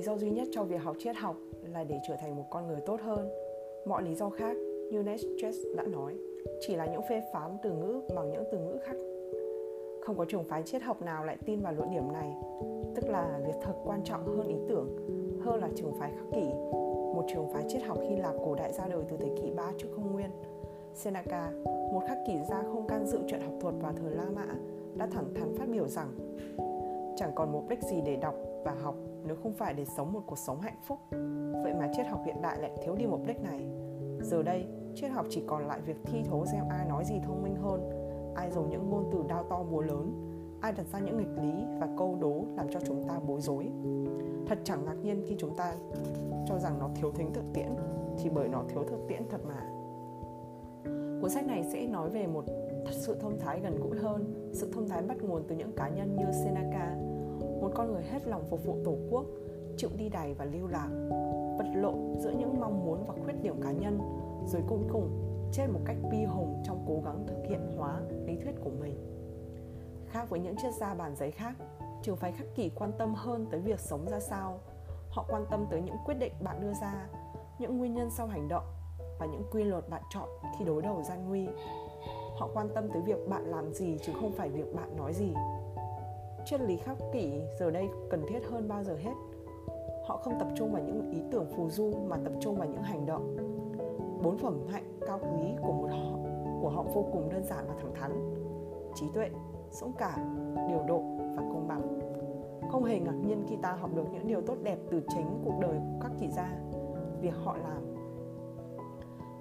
lý do duy nhất cho việc học triết học là để trở thành một con người tốt hơn. Mọi lý do khác như Nietzsche đã nói chỉ là những phê phán từ ngữ bằng những từ ngữ khác. Không có trường phái triết học nào lại tin vào luận điểm này. Tức là việc thực quan trọng hơn ý tưởng hơn là trường phái khắc kỷ. Một trường phái triết học Hy Lạp cổ đại ra đời từ thế kỷ 3 trước công nguyên. Seneca, một khắc kỷ gia không can dự chuyện học thuật vào thời La Mã, đã thẳng thắn phát biểu rằng chẳng còn mục đích gì để đọc và học nếu không phải để sống một cuộc sống hạnh phúc. Vậy mà triết học hiện đại lại thiếu đi mục đích này. Giờ đây, triết học chỉ còn lại việc thi thố xem ai nói gì thông minh hơn, ai dùng những ngôn từ đao to búa lớn, ai đặt ra những nghịch lý và câu đố làm cho chúng ta bối rối. Thật chẳng ngạc nhiên khi chúng ta cho rằng nó thiếu thính thực tiễn, thì bởi nó thiếu thực tiễn thật mà. Cuốn sách này sẽ nói về một thật sự thông thái gần gũi hơn, sự thông thái bắt nguồn từ những cá nhân như Seneca, một con người hết lòng phục vụ tổ quốc, chịu đi đày và lưu lạc, vật lộn giữa những mong muốn và khuyết điểm cá nhân, rồi cuối cùng chết một cách bi hùng trong cố gắng thực hiện hóa lý thuyết của mình. Khác với những triết gia bàn giấy khác, trường phái khắc kỷ quan tâm hơn tới việc sống ra sao. Họ quan tâm tới những quyết định bạn đưa ra, những nguyên nhân sau hành động và những quy luật bạn chọn khi đối đầu gian nguy. Họ quan tâm tới việc bạn làm gì chứ không phải việc bạn nói gì. Triết lý khắc kỷ giờ đây cần thiết hơn bao giờ hết. Họ không tập trung vào những ý tưởng phù du mà tập trung vào những hành động. Bốn phẩm hạnh cao quý của một họ của họ vô cùng đơn giản và thẳng thắn. Trí tuệ, dũng cảm, điều độ và công bằng. Không hề ngạc nhiên khi ta học được những điều tốt đẹp từ chính cuộc đời của các kỳ gia. Việc họ làm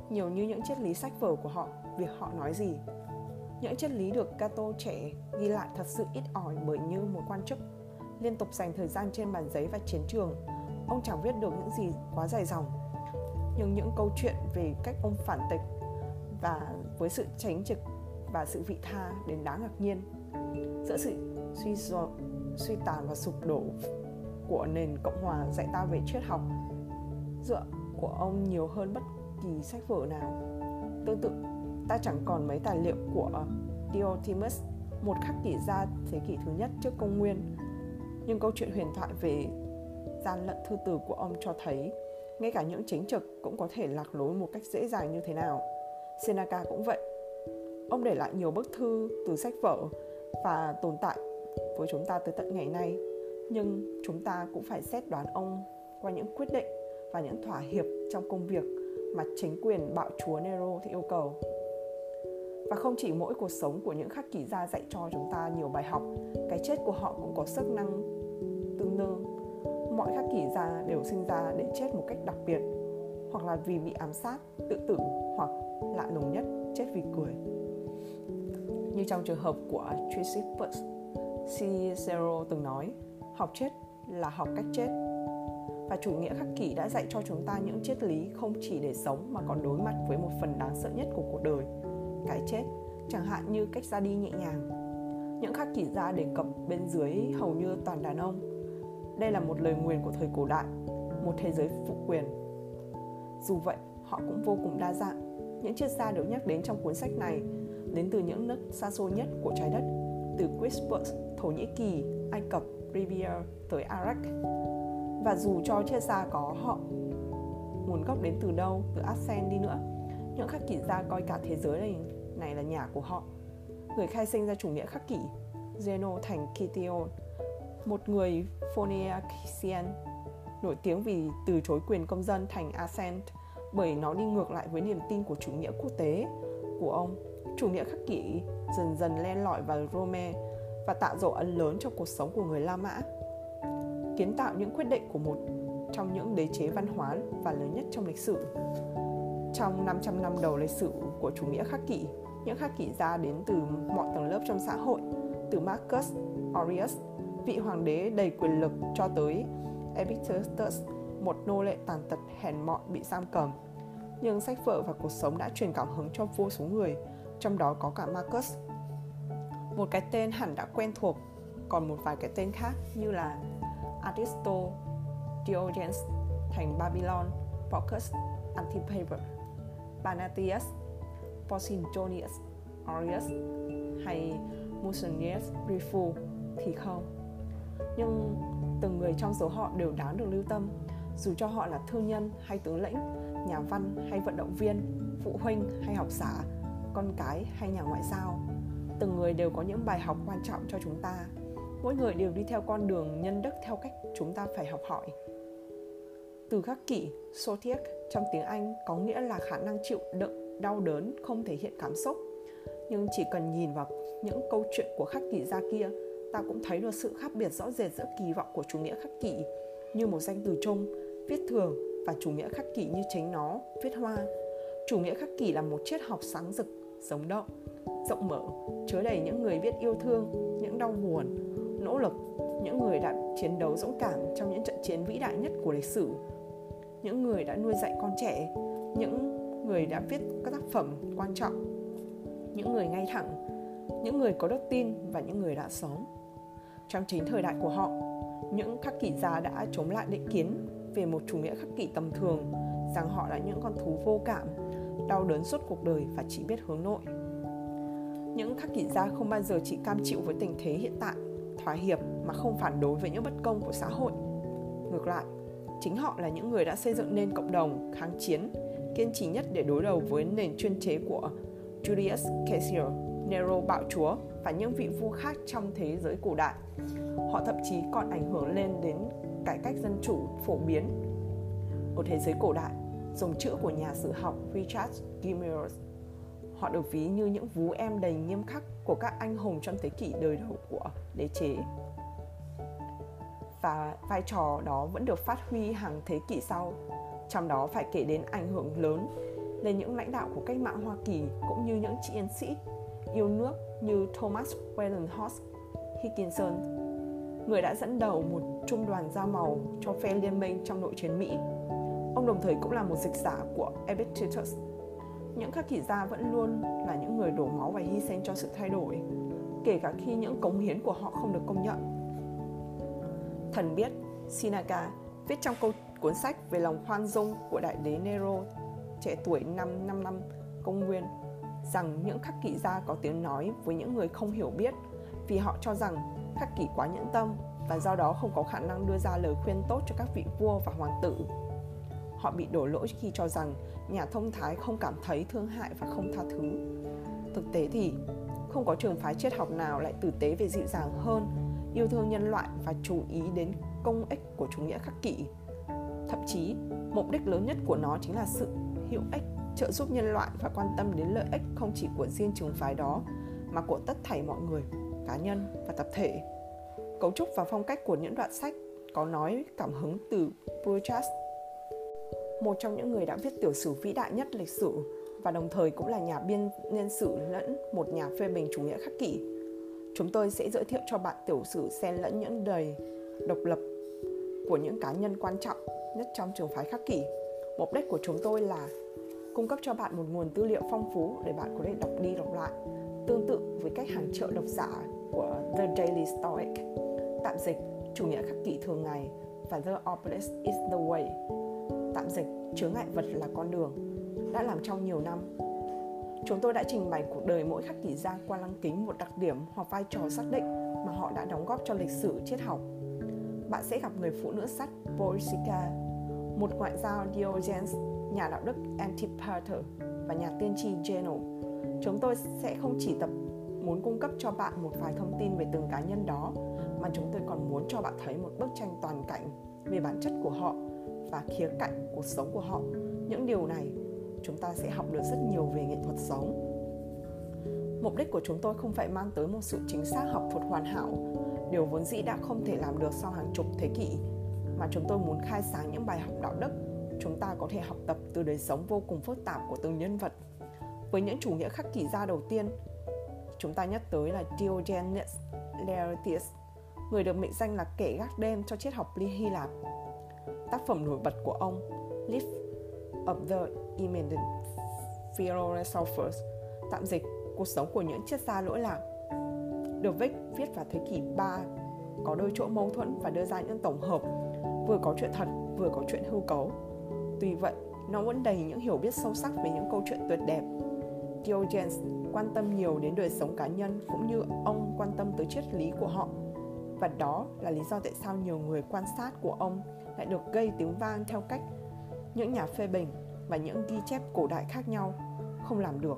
nhiều như những triết lý sách vở của họ, việc họ nói gì. Những chân lý được Cato trẻ ghi lại thật sự ít ỏi bởi như một quan chức liên tục dành thời gian trên bàn giấy và chiến trường. Ông chẳng viết được những gì quá dài dòng, nhưng những câu chuyện về cách ông phản tịch và với sự tránh trực và sự vị tha đến đáng ngạc nhiên giữa sự suy dò, suy tàn và sụp đổ của nền cộng hòa dạy ta về triết học dựa của ông nhiều hơn bất kỳ sách vở nào. Tương tự, ta chẳng còn mấy tài liệu của ờ, Diotimus, một khắc kỷ gia thế kỷ thứ nhất trước công nguyên. Nhưng câu chuyện huyền thoại về gian lận thư từ của ông cho thấy ngay cả những chính trực cũng có thể lạc lối một cách dễ dàng như thế nào. Seneca cũng vậy. Ông để lại nhiều bức thư từ sách vở và tồn tại với chúng ta tới tận ngày nay, nhưng chúng ta cũng phải xét đoán ông qua những quyết định và những thỏa hiệp trong công việc mà chính quyền bạo chúa Nero thì yêu cầu. Và không chỉ mỗi cuộc sống của những khắc kỷ gia dạy cho chúng ta nhiều bài học, cái chết của họ cũng có sức năng tương đương. Mọi khắc kỷ gia đều sinh ra để chết một cách đặc biệt, hoặc là vì bị ám sát, tự tử, hoặc lạ lùng nhất, chết vì cười. Như trong trường hợp của Chrysippus, Cicero từng nói, học chết là học cách chết và chủ nghĩa khắc kỷ đã dạy cho chúng ta những triết lý không chỉ để sống mà còn đối mặt với một phần đáng sợ nhất của cuộc đời cái chết chẳng hạn như cách ra đi nhẹ nhàng. Những khắc kỷ ra đề cập bên dưới hầu như toàn đàn ông. Đây là một lời nguyền của thời cổ đại một thế giới phụ quyền. Dù vậy họ cũng vô cùng đa dạng. Những triết gia được nhắc đến trong cuốn sách này đến từ những nước xa xôi nhất của trái đất từ Quispus, Thổ Nhĩ Kỳ, Ai Cập, Libya tới Iraq. Và dù cho chia xa có họ nguồn gốc đến từ đâu từ Asen đi nữa những khắc kỷ gia coi cả thế giới này, này là nhà của họ người khai sinh ra chủ nghĩa khắc kỷ Zeno thành Kition một người Phoenician nổi tiếng vì từ chối quyền công dân thành Ascent bởi nó đi ngược lại với niềm tin của chủ nghĩa quốc tế của ông chủ nghĩa khắc kỷ dần dần len lỏi vào Rome và tạo dấu ấn lớn trong cuộc sống của người La Mã kiến tạo những quyết định của một trong những đế chế văn hóa và lớn nhất trong lịch sử. Trong 500 năm đầu lịch sử của chủ nghĩa khắc kỷ, những khắc kỷ gia đến từ mọi tầng lớp trong xã hội, từ Marcus Aurelius, vị hoàng đế đầy quyền lực cho tới Epictetus, một nô lệ tàn tật hèn mọn bị giam cầm. Nhưng sách vở và cuộc sống đã truyền cảm hứng cho vô số người, trong đó có cả Marcus. Một cái tên hẳn đã quen thuộc, còn một vài cái tên khác như là Aristo, Diogenes thành Babylon, Bacchus, Antipater, Panathias, Posidonius, Aureus hay Musonius Rifu thì không. Nhưng từng người trong số họ đều đáng được lưu tâm dù cho họ là thương nhân hay tướng lĩnh nhà văn hay vận động viên phụ huynh hay học giả con cái hay nhà ngoại giao. Từng người đều có những bài học quan trọng cho chúng ta. Mỗi người đều đi theo con đường nhân đức theo cách chúng ta phải học hỏi. Từ khắc kỷ sotiek trong tiếng anh có nghĩa là khả năng chịu đựng đau đớn, không thể hiện cảm xúc. Nhưng chỉ cần nhìn vào những câu chuyện của khắc kỷ gia kia, ta cũng thấy được sự khác biệt rõ rệt giữa kỳ vọng của chủ nghĩa khắc kỷ như một danh từ chung, viết thường và chủ nghĩa khắc kỷ như chính nó, viết hoa. Chủ nghĩa khắc kỷ là một triết học sáng rực, sống động, rộng mở, chứa đầy những người biết yêu thương, những đau buồn, nỗ lực, những người đã chiến đấu dũng cảm trong những trận chiến vĩ đại nhất của lịch sử những người đã nuôi dạy con trẻ, những người đã viết các tác phẩm quan trọng, những người ngay thẳng, những người có đức tin và những người đã sống. Trong chính thời đại của họ, những khắc kỷ gia đã chống lại định kiến về một chủ nghĩa khắc kỷ tầm thường, rằng họ là những con thú vô cảm, đau đớn suốt cuộc đời và chỉ biết hướng nội. Những khắc kỷ gia không bao giờ chỉ cam chịu với tình thế hiện tại, thỏa hiệp mà không phản đối với những bất công của xã hội. Ngược lại chính họ là những người đã xây dựng nên cộng đồng kháng chiến kiên trì nhất để đối đầu với nền chuyên chế của Julius Caesar, Nero bạo chúa và những vị vua khác trong thế giới cổ đại. Họ thậm chí còn ảnh hưởng lên đến cải cách dân chủ phổ biến ở thế giới cổ đại, dùng chữ của nhà sử học Richard Gimmers. Họ được ví như những vú em đầy nghiêm khắc của các anh hùng trong thế kỷ đời đầu của đế chế. Và vai trò đó vẫn được phát huy hàng thế kỷ sau, trong đó phải kể đến ảnh hưởng lớn lên những lãnh đạo của cách mạng Hoa Kỳ cũng như những chiến sĩ yêu nước như Thomas Wellinghouse Hickinson, người đã dẫn đầu một trung đoàn da màu cho phe liên minh trong nội chiến Mỹ. Ông đồng thời cũng là một dịch giả của Epictetus. Những khắc kỷ gia vẫn luôn là những người đổ máu và hy sinh cho sự thay đổi, kể cả khi những cống hiến của họ không được công nhận. Thần biết Sinaga viết trong câu cuốn sách về lòng khoan dung của đại đế Nero trẻ tuổi năm 5 năm công nguyên rằng những khắc kỵ gia có tiếng nói với những người không hiểu biết vì họ cho rằng khắc kỷ quá nhẫn tâm và do đó không có khả năng đưa ra lời khuyên tốt cho các vị vua và hoàng tử. Họ bị đổ lỗi khi cho rằng nhà thông thái không cảm thấy thương hại và không tha thứ. Thực tế thì không có trường phái triết học nào lại tử tế về dịu dàng hơn, yêu thương nhân loại và chú ý đến công ích của chủ nghĩa khắc kỷ. Thậm chí, mục đích lớn nhất của nó chính là sự hữu ích trợ giúp nhân loại và quan tâm đến lợi ích không chỉ của riêng trường phái đó mà của tất thảy mọi người cá nhân và tập thể cấu trúc và phong cách của những đoạn sách có nói cảm hứng từ Prochas một trong những người đã viết tiểu sử vĩ đại nhất lịch sử và đồng thời cũng là nhà biên niên sử lẫn một nhà phê bình chủ nghĩa khắc kỷ. Chúng tôi sẽ giới thiệu cho bạn tiểu sử xen lẫn những đời độc lập của những cá nhân quan trọng nhất trong trường phái khắc kỷ. Mục đích của chúng tôi là cung cấp cho bạn một nguồn tư liệu phong phú để bạn có thể đọc đi đọc lại, tương tự với cách hàng triệu độc giả của The Daily Stoic, tạm dịch chủ nghĩa khắc kỷ thường ngày và The Obelisk is the way, tạm dịch chướng ngại vật là con đường, đã làm trong nhiều năm. Chúng tôi đã trình bày cuộc đời mỗi khắc kỷ gia qua lăng kính một đặc điểm hoặc vai trò xác định mà họ đã đóng góp cho lịch sử triết học. Bạn sẽ gặp người phụ nữ sắt Boisica, một ngoại giao Diogenes nhà đạo đức Antipater và nhà tiên tri Geno. Chúng tôi sẽ không chỉ tập muốn cung cấp cho bạn một vài thông tin về từng cá nhân đó mà chúng tôi còn muốn cho bạn thấy một bức tranh toàn cảnh về bản chất của họ và khía cạnh cuộc sống của họ. Những điều này chúng ta sẽ học được rất nhiều về nghệ thuật sống. Mục đích của chúng tôi không phải mang tới một sự chính xác học thuật hoàn hảo, điều vốn dĩ đã không thể làm được sau hàng chục thế kỷ, mà chúng tôi muốn khai sáng những bài học đạo đức chúng ta có thể học tập từ đời sống vô cùng phức tạp của từng nhân vật. Với những chủ nghĩa khắc kỷ gia đầu tiên, chúng ta nhắc tới là Diogenes Laertius, người được mệnh danh là kẻ gác đêm cho triết học Hy Lạp. Tác phẩm nổi bật của ông, Life of the Eminent Philosophers, tạm dịch cuộc sống của những triết gia lỗi lạc, được Vick viết vào thế kỷ 3, có đôi chỗ mâu thuẫn và đưa ra những tổng hợp vừa có chuyện thật vừa có chuyện hư cấu Tuy vậy, nó vẫn đầy những hiểu biết sâu sắc về những câu chuyện tuyệt đẹp. Diogenes quan tâm nhiều đến đời sống cá nhân cũng như ông quan tâm tới triết lý của họ. Và đó là lý do tại sao nhiều người quan sát của ông lại được gây tiếng vang theo cách những nhà phê bình và những ghi chép cổ đại khác nhau không làm được.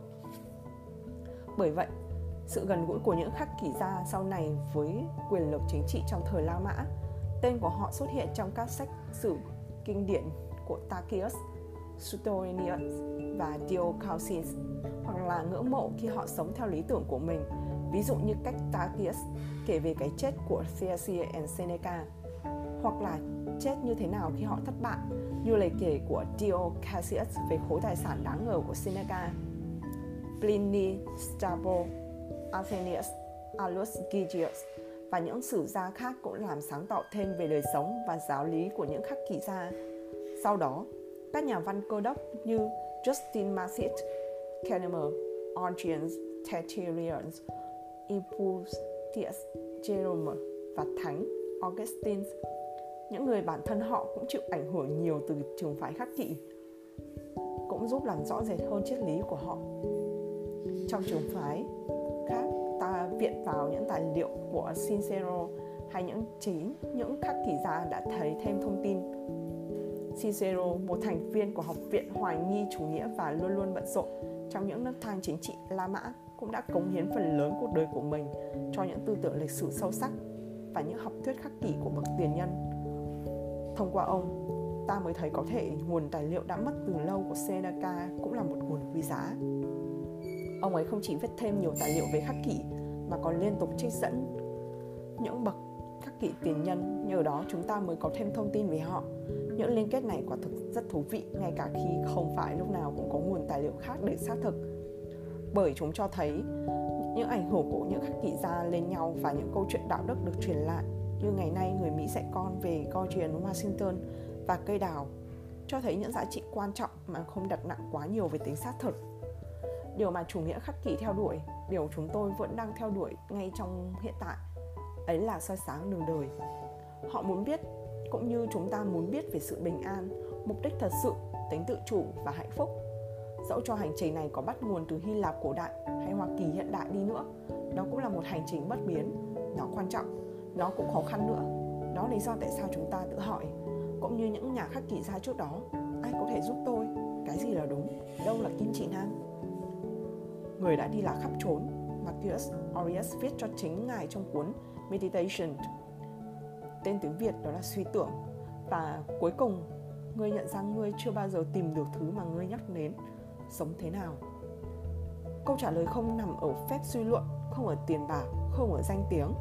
Bởi vậy, sự gần gũi của những khắc kỷ gia sau này với quyền lực chính trị trong thời La Mã, tên của họ xuất hiện trong các sách sử kinh điển của Tacius, Suetonius và Diocalcius hoặc là ngưỡng mộ khi họ sống theo lý tưởng của mình ví dụ như cách Tacius kể về cái chết của Caesar and Seneca hoặc là chết như thế nào khi họ thất bại như lời kể của Dio Cassius về khối tài sản đáng ngờ của Seneca Pliny, Strabo, Athenius, Aulus Gigius và những sử gia khác cũng làm sáng tạo thêm về đời sống và giáo lý của những khắc kỷ gia. Sau đó, các nhà văn cơ đốc như Justin Marcitt, Kennemer, Orgians, Tertullians, Impulsius, Jerome và Thánh Augustine những người bản thân họ cũng chịu ảnh hưởng nhiều từ trường phái khắc kỷ cũng giúp làm rõ rệt hơn triết lý của họ. Trong trường phái khác ta viện vào những tài liệu của Cicero hay những chính những khắc kỷ gia đã thấy thêm thông tin. Cicero, một thành viên của Học viện Hoài nghi chủ nghĩa và luôn luôn bận rộn trong những nước thang chính trị La Mã, cũng đã cống hiến phần lớn cuộc đời của mình cho những tư tưởng lịch sử sâu sắc và những học thuyết khắc kỷ của bậc tiền nhân. Thông qua ông, ta mới thấy có thể nguồn tài liệu đã mất từ lâu của Seneca cũng là một nguồn quý giá. Ông ấy không chỉ viết thêm nhiều tài liệu về khắc kỷ mà còn liên tục trích dẫn những bậc khắc kỷ tiền nhân, nhờ đó chúng ta mới có thêm thông tin về họ. Những liên kết này quả thực rất thú vị ngay cả khi không phải lúc nào cũng có nguồn tài liệu khác để xác thực. Bởi chúng cho thấy những ảnh hưởng của những khắc kỷ gia lên nhau và những câu chuyện đạo đức được truyền lại như ngày nay người Mỹ dạy con về George Washington và cây đào cho thấy những giá trị quan trọng mà không đặt nặng quá nhiều về tính xác thực. Điều mà chủ nghĩa khắc kỷ theo đuổi, điều chúng tôi vẫn đang theo đuổi ngay trong hiện tại, ấy là soi sáng đường đời. Họ muốn biết, cũng như chúng ta muốn biết về sự bình an, mục đích thật sự, tính tự chủ và hạnh phúc. Dẫu cho hành trình này có bắt nguồn từ Hy Lạp cổ đại hay Hoa Kỳ hiện đại đi nữa, đó cũng là một hành trình bất biến, nó quan trọng nó cũng khó khăn nữa. Đó lý do tại sao chúng ta tự hỏi. Cũng như những nhà khắc kỷ gia trước đó, ai có thể giúp tôi? Cái gì là đúng? Đâu là kim chỉ nam? Người đã đi lạc khắp trốn Marcus Aurelius viết cho chính ngài trong cuốn Meditation. Tên tiếng Việt đó là suy tưởng. Và cuối cùng, ngươi nhận ra ngươi chưa bao giờ tìm được thứ mà ngươi nhắc đến. Sống thế nào? Câu trả lời không nằm ở phép suy luận, không ở tiền bạc, không ở danh tiếng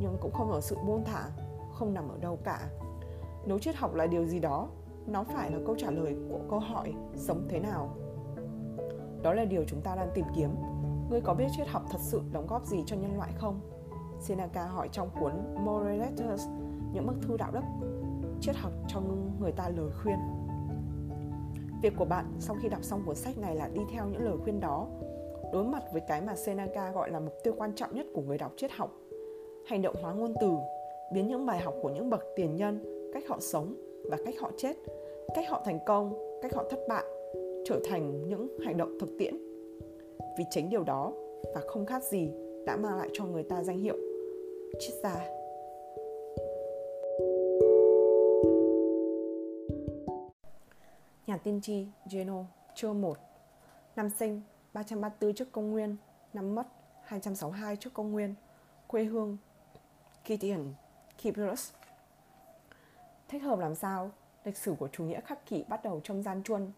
nhưng cũng không ở sự buông thả, không nằm ở đâu cả. Nếu triết học là điều gì đó, nó phải là câu trả lời của câu hỏi sống thế nào. Đó là điều chúng ta đang tìm kiếm. Ngươi có biết triết học thật sự đóng góp gì cho nhân loại không? Seneca hỏi trong cuốn moral letters, những bức thư đạo đức, triết học cho người ta lời khuyên. Việc của bạn sau khi đọc xong cuốn sách này là đi theo những lời khuyên đó. Đối mặt với cái mà seneca gọi là mục tiêu quan trọng nhất của người đọc triết học hành động hóa ngôn từ, biến những bài học của những bậc tiền nhân, cách họ sống và cách họ chết, cách họ thành công, cách họ thất bại, trở thành những hành động thực tiễn. Vì chính điều đó và không khác gì đã mang lại cho người ta danh hiệu triết gia. Nhà tiên tri Geno chương 1 Năm sinh 334 trước công nguyên, Năm mất 262 trước công nguyên, Quê hương Gideon Kipros. Thích hợp làm sao? Lịch sử của chủ nghĩa khắc kỷ bắt đầu trong gian truân.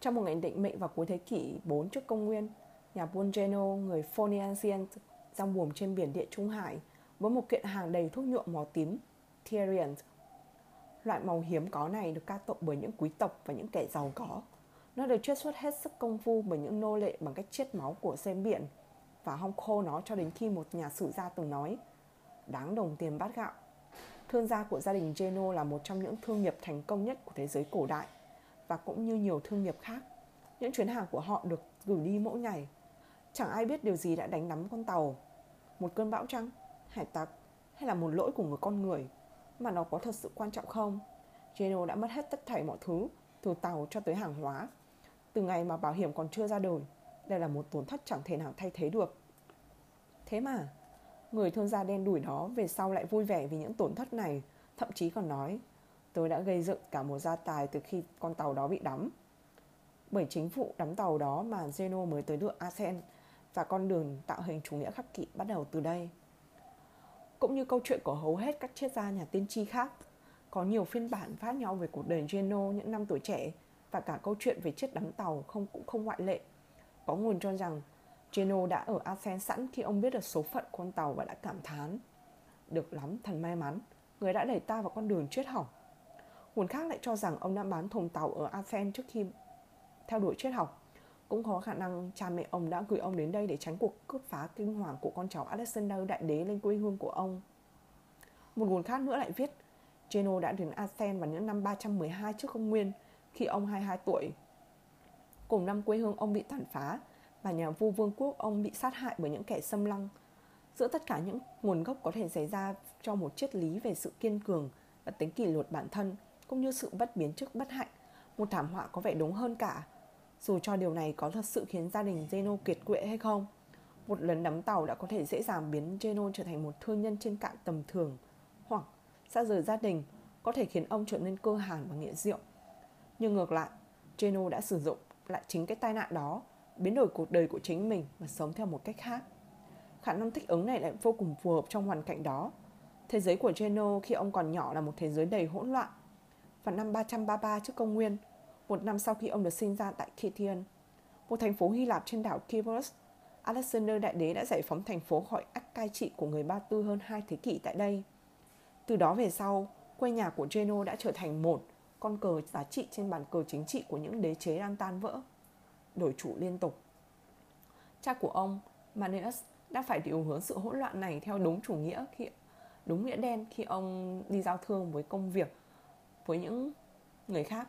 Trong một ngày định mệnh vào cuối thế kỷ 4 trước công nguyên, nhà buôn Geno, người Phoenician, giăng buồm trên biển địa Trung Hải với một kiện hàng đầy thuốc nhuộm màu tím, Tyrian. Loại màu hiếm có này được ca tụng bởi những quý tộc và những kẻ giàu có. Nó được chiết xuất hết sức công phu bởi những nô lệ bằng cách chiết máu của xem biển và hong khô nó cho đến khi một nhà sử gia từng nói – đáng đồng tiền bát gạo. Thương gia của gia đình Geno là một trong những thương nghiệp thành công nhất của thế giới cổ đại và cũng như nhiều thương nghiệp khác. Những chuyến hàng của họ được gửi đi mỗi ngày. Chẳng ai biết điều gì đã đánh nắm con tàu. Một cơn bão trăng, hải tặc hay là một lỗi của người con người mà nó có thật sự quan trọng không? Geno đã mất hết tất thảy mọi thứ từ tàu cho tới hàng hóa. Từ ngày mà bảo hiểm còn chưa ra đời, đây là một tổn thất chẳng thể nào thay thế được. Thế mà, Người thương gia đen đủi đó về sau lại vui vẻ vì những tổn thất này, thậm chí còn nói tôi đã gây dựng cả một gia tài từ khi con tàu đó bị đắm. Bởi chính vụ đắm tàu đó mà Zeno mới tới được Asen và con đường tạo hình chủ nghĩa khắc kỷ bắt đầu từ đây. Cũng như câu chuyện của hầu hết các triết gia nhà tiên tri khác, có nhiều phiên bản khác nhau về cuộc đời Geno những năm tuổi trẻ và cả câu chuyện về chiếc đắm tàu không cũng không ngoại lệ. Có nguồn cho rằng Geno đã ở Athens sẵn khi ông biết được số phận con tàu và đã cảm thán. Được lắm, thần may mắn, người đã đẩy ta vào con đường chết học. Nguồn khác lại cho rằng ông đã bán thùng tàu ở Athens trước khi theo đuổi triết học. Cũng có khả năng cha mẹ ông đã gửi ông đến đây để tránh cuộc cướp phá kinh hoàng của con cháu Alexander Đại Đế lên quê hương của ông. Một nguồn khác nữa lại viết Geno đã đến Athens vào những năm 312 trước công nguyên khi ông 22 tuổi. Cùng năm quê hương ông bị tàn phá và nhà vua vương quốc ông bị sát hại bởi những kẻ xâm lăng. Giữa tất cả những nguồn gốc có thể xảy ra cho một triết lý về sự kiên cường và tính kỷ luật bản thân cũng như sự bất biến trước bất hạnh, một thảm họa có vẻ đúng hơn cả. Dù cho điều này có thật sự khiến gia đình Zeno kiệt quệ hay không, một lần đắm tàu đã có thể dễ dàng biến Zeno trở thành một thương nhân trên cạn tầm thường hoặc xa rời gia đình có thể khiến ông trở nên cơ hàn và nghiện rượu. Nhưng ngược lại, Geno đã sử dụng lại chính cái tai nạn đó, biến đổi cuộc đời của chính mình và sống theo một cách khác. Khả năng thích ứng này lại vô cùng phù hợp trong hoàn cảnh đó. Thế giới của Geno khi ông còn nhỏ là một thế giới đầy hỗn loạn. Vào năm 333 trước công nguyên, một năm sau khi ông được sinh ra tại Kithian, một thành phố Hy Lạp trên đảo Kyros, Alexander Đại Đế đã giải phóng thành phố khỏi ách cai trị của người Ba Tư hơn hai thế kỷ tại đây – từ đó về sau, quê nhà của Geno đã trở thành một con cờ giá trị trên bàn cờ chính trị của những đế chế đang tan vỡ, đổi chủ liên tục. Cha của ông, Manius, đã phải điều hướng sự hỗn loạn này theo đúng chủ nghĩa khi đúng nghĩa đen khi ông đi giao thương với công việc với những người khác.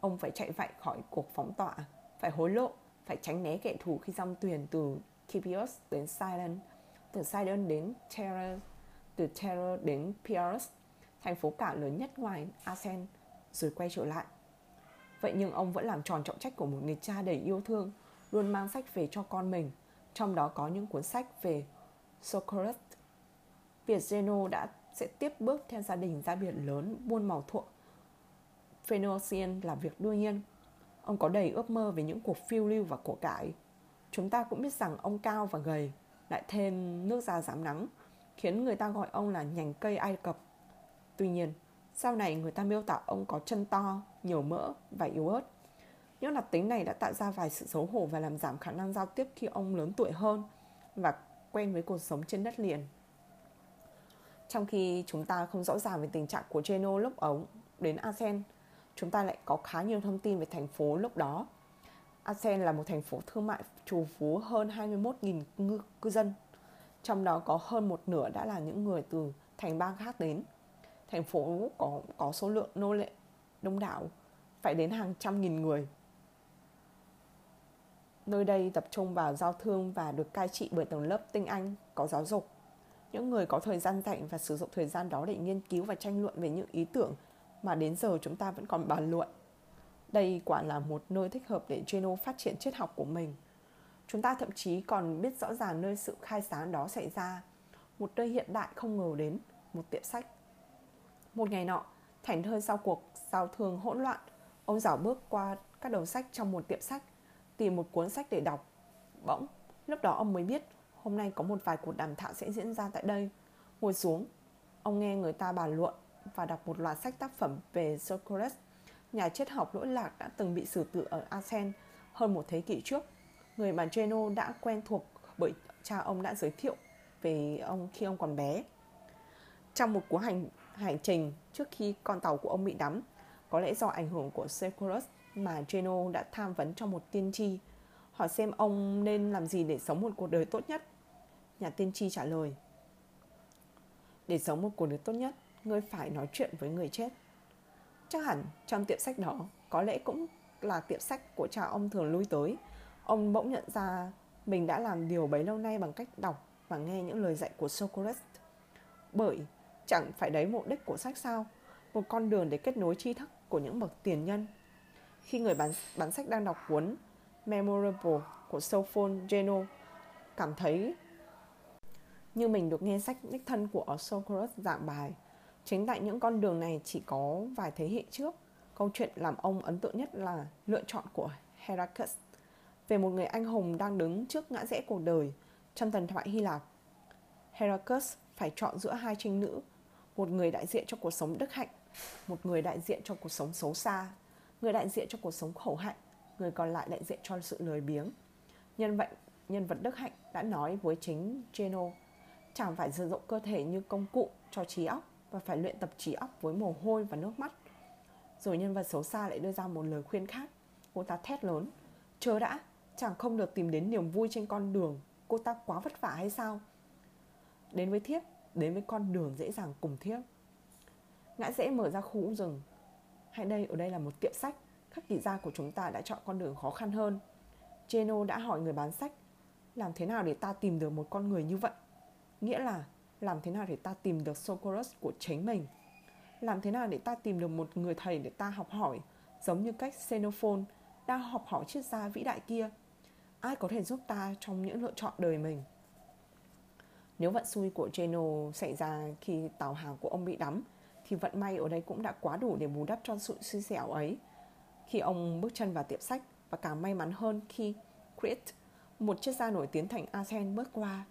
Ông phải chạy vạy khỏi cuộc phóng tỏa, phải hối lộ, phải tránh né kẻ thù khi dòng thuyền từ Kipios đến Sidon, từ Sidon đến Terror, từ Terror đến Pyrrhus, thành phố cảng lớn nhất ngoài Asen, rồi quay trở lại. Vậy nhưng ông vẫn làm tròn trọng trách của một người cha đầy yêu thương, luôn mang sách về cho con mình, trong đó có những cuốn sách về Socrates. Việc Geno đã sẽ tiếp bước theo gia đình ra biển lớn buôn màu thuộng. Phoenician là việc đương nhiên. Ông có đầy ước mơ về những cuộc phiêu lưu và của cải. Chúng ta cũng biết rằng ông cao và gầy, lại thêm nước da dám nắng, khiến người ta gọi ông là nhành cây Ai Cập. Tuy nhiên, sau này người ta miêu tả ông có chân to, nhiều mỡ và yếu ớt. Những đặc tính này đã tạo ra vài sự xấu hổ và làm giảm khả năng giao tiếp khi ông lớn tuổi hơn và quen với cuộc sống trên đất liền. Trong khi chúng ta không rõ ràng về tình trạng của Geno lúc ống đến Asen, chúng ta lại có khá nhiều thông tin về thành phố lúc đó. Asen là một thành phố thương mại trù phú hơn 21.000 cư dân trong đó có hơn một nửa đã là những người từ thành bang khác đến. Thành phố có, có số lượng nô lệ đông đảo, phải đến hàng trăm nghìn người. Nơi đây tập trung vào giao thương và được cai trị bởi tầng lớp tinh anh, có giáo dục. Những người có thời gian rảnh và sử dụng thời gian đó để nghiên cứu và tranh luận về những ý tưởng mà đến giờ chúng ta vẫn còn bàn luận. Đây quả là một nơi thích hợp để Geno phát triển triết học của mình – Chúng ta thậm chí còn biết rõ ràng nơi sự khai sáng đó xảy ra, một nơi hiện đại không ngờ đến, một tiệm sách. Một ngày nọ, thảnh thơi sau cuộc giao thương hỗn loạn, ông dảo bước qua các đầu sách trong một tiệm sách, tìm một cuốn sách để đọc. Bỗng, lúc đó ông mới biết hôm nay có một vài cuộc đàm thảo sẽ diễn ra tại đây. Ngồi xuống, ông nghe người ta bàn luận và đọc một loạt sách tác phẩm về Socrates, nhà triết học lỗi lạc đã từng bị xử tử ở Athens hơn một thế kỷ trước người bạn Geno đã quen thuộc bởi cha ông đã giới thiệu về ông khi ông còn bé. Trong một cuộc hành hành trình trước khi con tàu của ông bị đắm, có lẽ do ảnh hưởng của Cerberus mà Geno đã tham vấn cho một tiên tri, hỏi xem ông nên làm gì để sống một cuộc đời tốt nhất. Nhà tiên tri trả lời, để sống một cuộc đời tốt nhất, ngươi phải nói chuyện với người chết. Chắc hẳn trong tiệm sách đó, có lẽ cũng là tiệm sách của cha ông thường lui tới Ông bỗng nhận ra mình đã làm điều bấy lâu nay bằng cách đọc và nghe những lời dạy của Socrates. Bởi chẳng phải đấy mục đích của sách sao? Một con đường để kết nối tri thức của những bậc tiền nhân. Khi người bán, bán sách đang đọc cuốn Memorable của Sophon Geno cảm thấy Như mình được nghe sách đích thân của Socrates giảng bài, chính tại những con đường này chỉ có vài thế hệ trước, câu chuyện làm ông ấn tượng nhất là lựa chọn của Heracles về một người anh hùng đang đứng trước ngã rẽ cuộc đời trong thần thoại Hy Lạp. Heracles phải chọn giữa hai trinh nữ, một người đại diện cho cuộc sống đức hạnh, một người đại diện cho cuộc sống xấu xa, người đại diện cho cuộc sống khổ hạnh, người còn lại đại diện cho sự lười biếng. Nhân vật nhân vật đức hạnh đã nói với chính Geno, chàng phải sử dụng cơ thể như công cụ cho trí óc và phải luyện tập trí óc với mồ hôi và nước mắt. Rồi nhân vật xấu xa lại đưa ra một lời khuyên khác. Cô ta thét lớn, chớ đã, chàng không được tìm đến niềm vui trên con đường, cô ta quá vất vả hay sao? Đến với thiếp, đến với con đường dễ dàng cùng thiếp. Ngã dễ mở ra khu rừng. Hay đây, ở đây là một tiệm sách. Các kỳ gia của chúng ta đã chọn con đường khó khăn hơn. Geno đã hỏi người bán sách, làm thế nào để ta tìm được một con người như vậy? Nghĩa là làm thế nào để ta tìm được Socorus của chính mình? Làm thế nào để ta tìm được một người thầy để ta học hỏi, giống như cách Xenophon đang học hỏi triết gia vĩ đại kia? Ai có thể giúp ta trong những lựa chọn đời mình? Nếu vận xui của Geno xảy ra khi tàu hàng của ông bị đắm, thì vận may ở đây cũng đã quá đủ để bù đắp cho sự suy xẻo ấy. Khi ông bước chân vào tiệm sách và càng may mắn hơn khi Crit, một chiếc gia nổi tiếng thành Asen bước qua,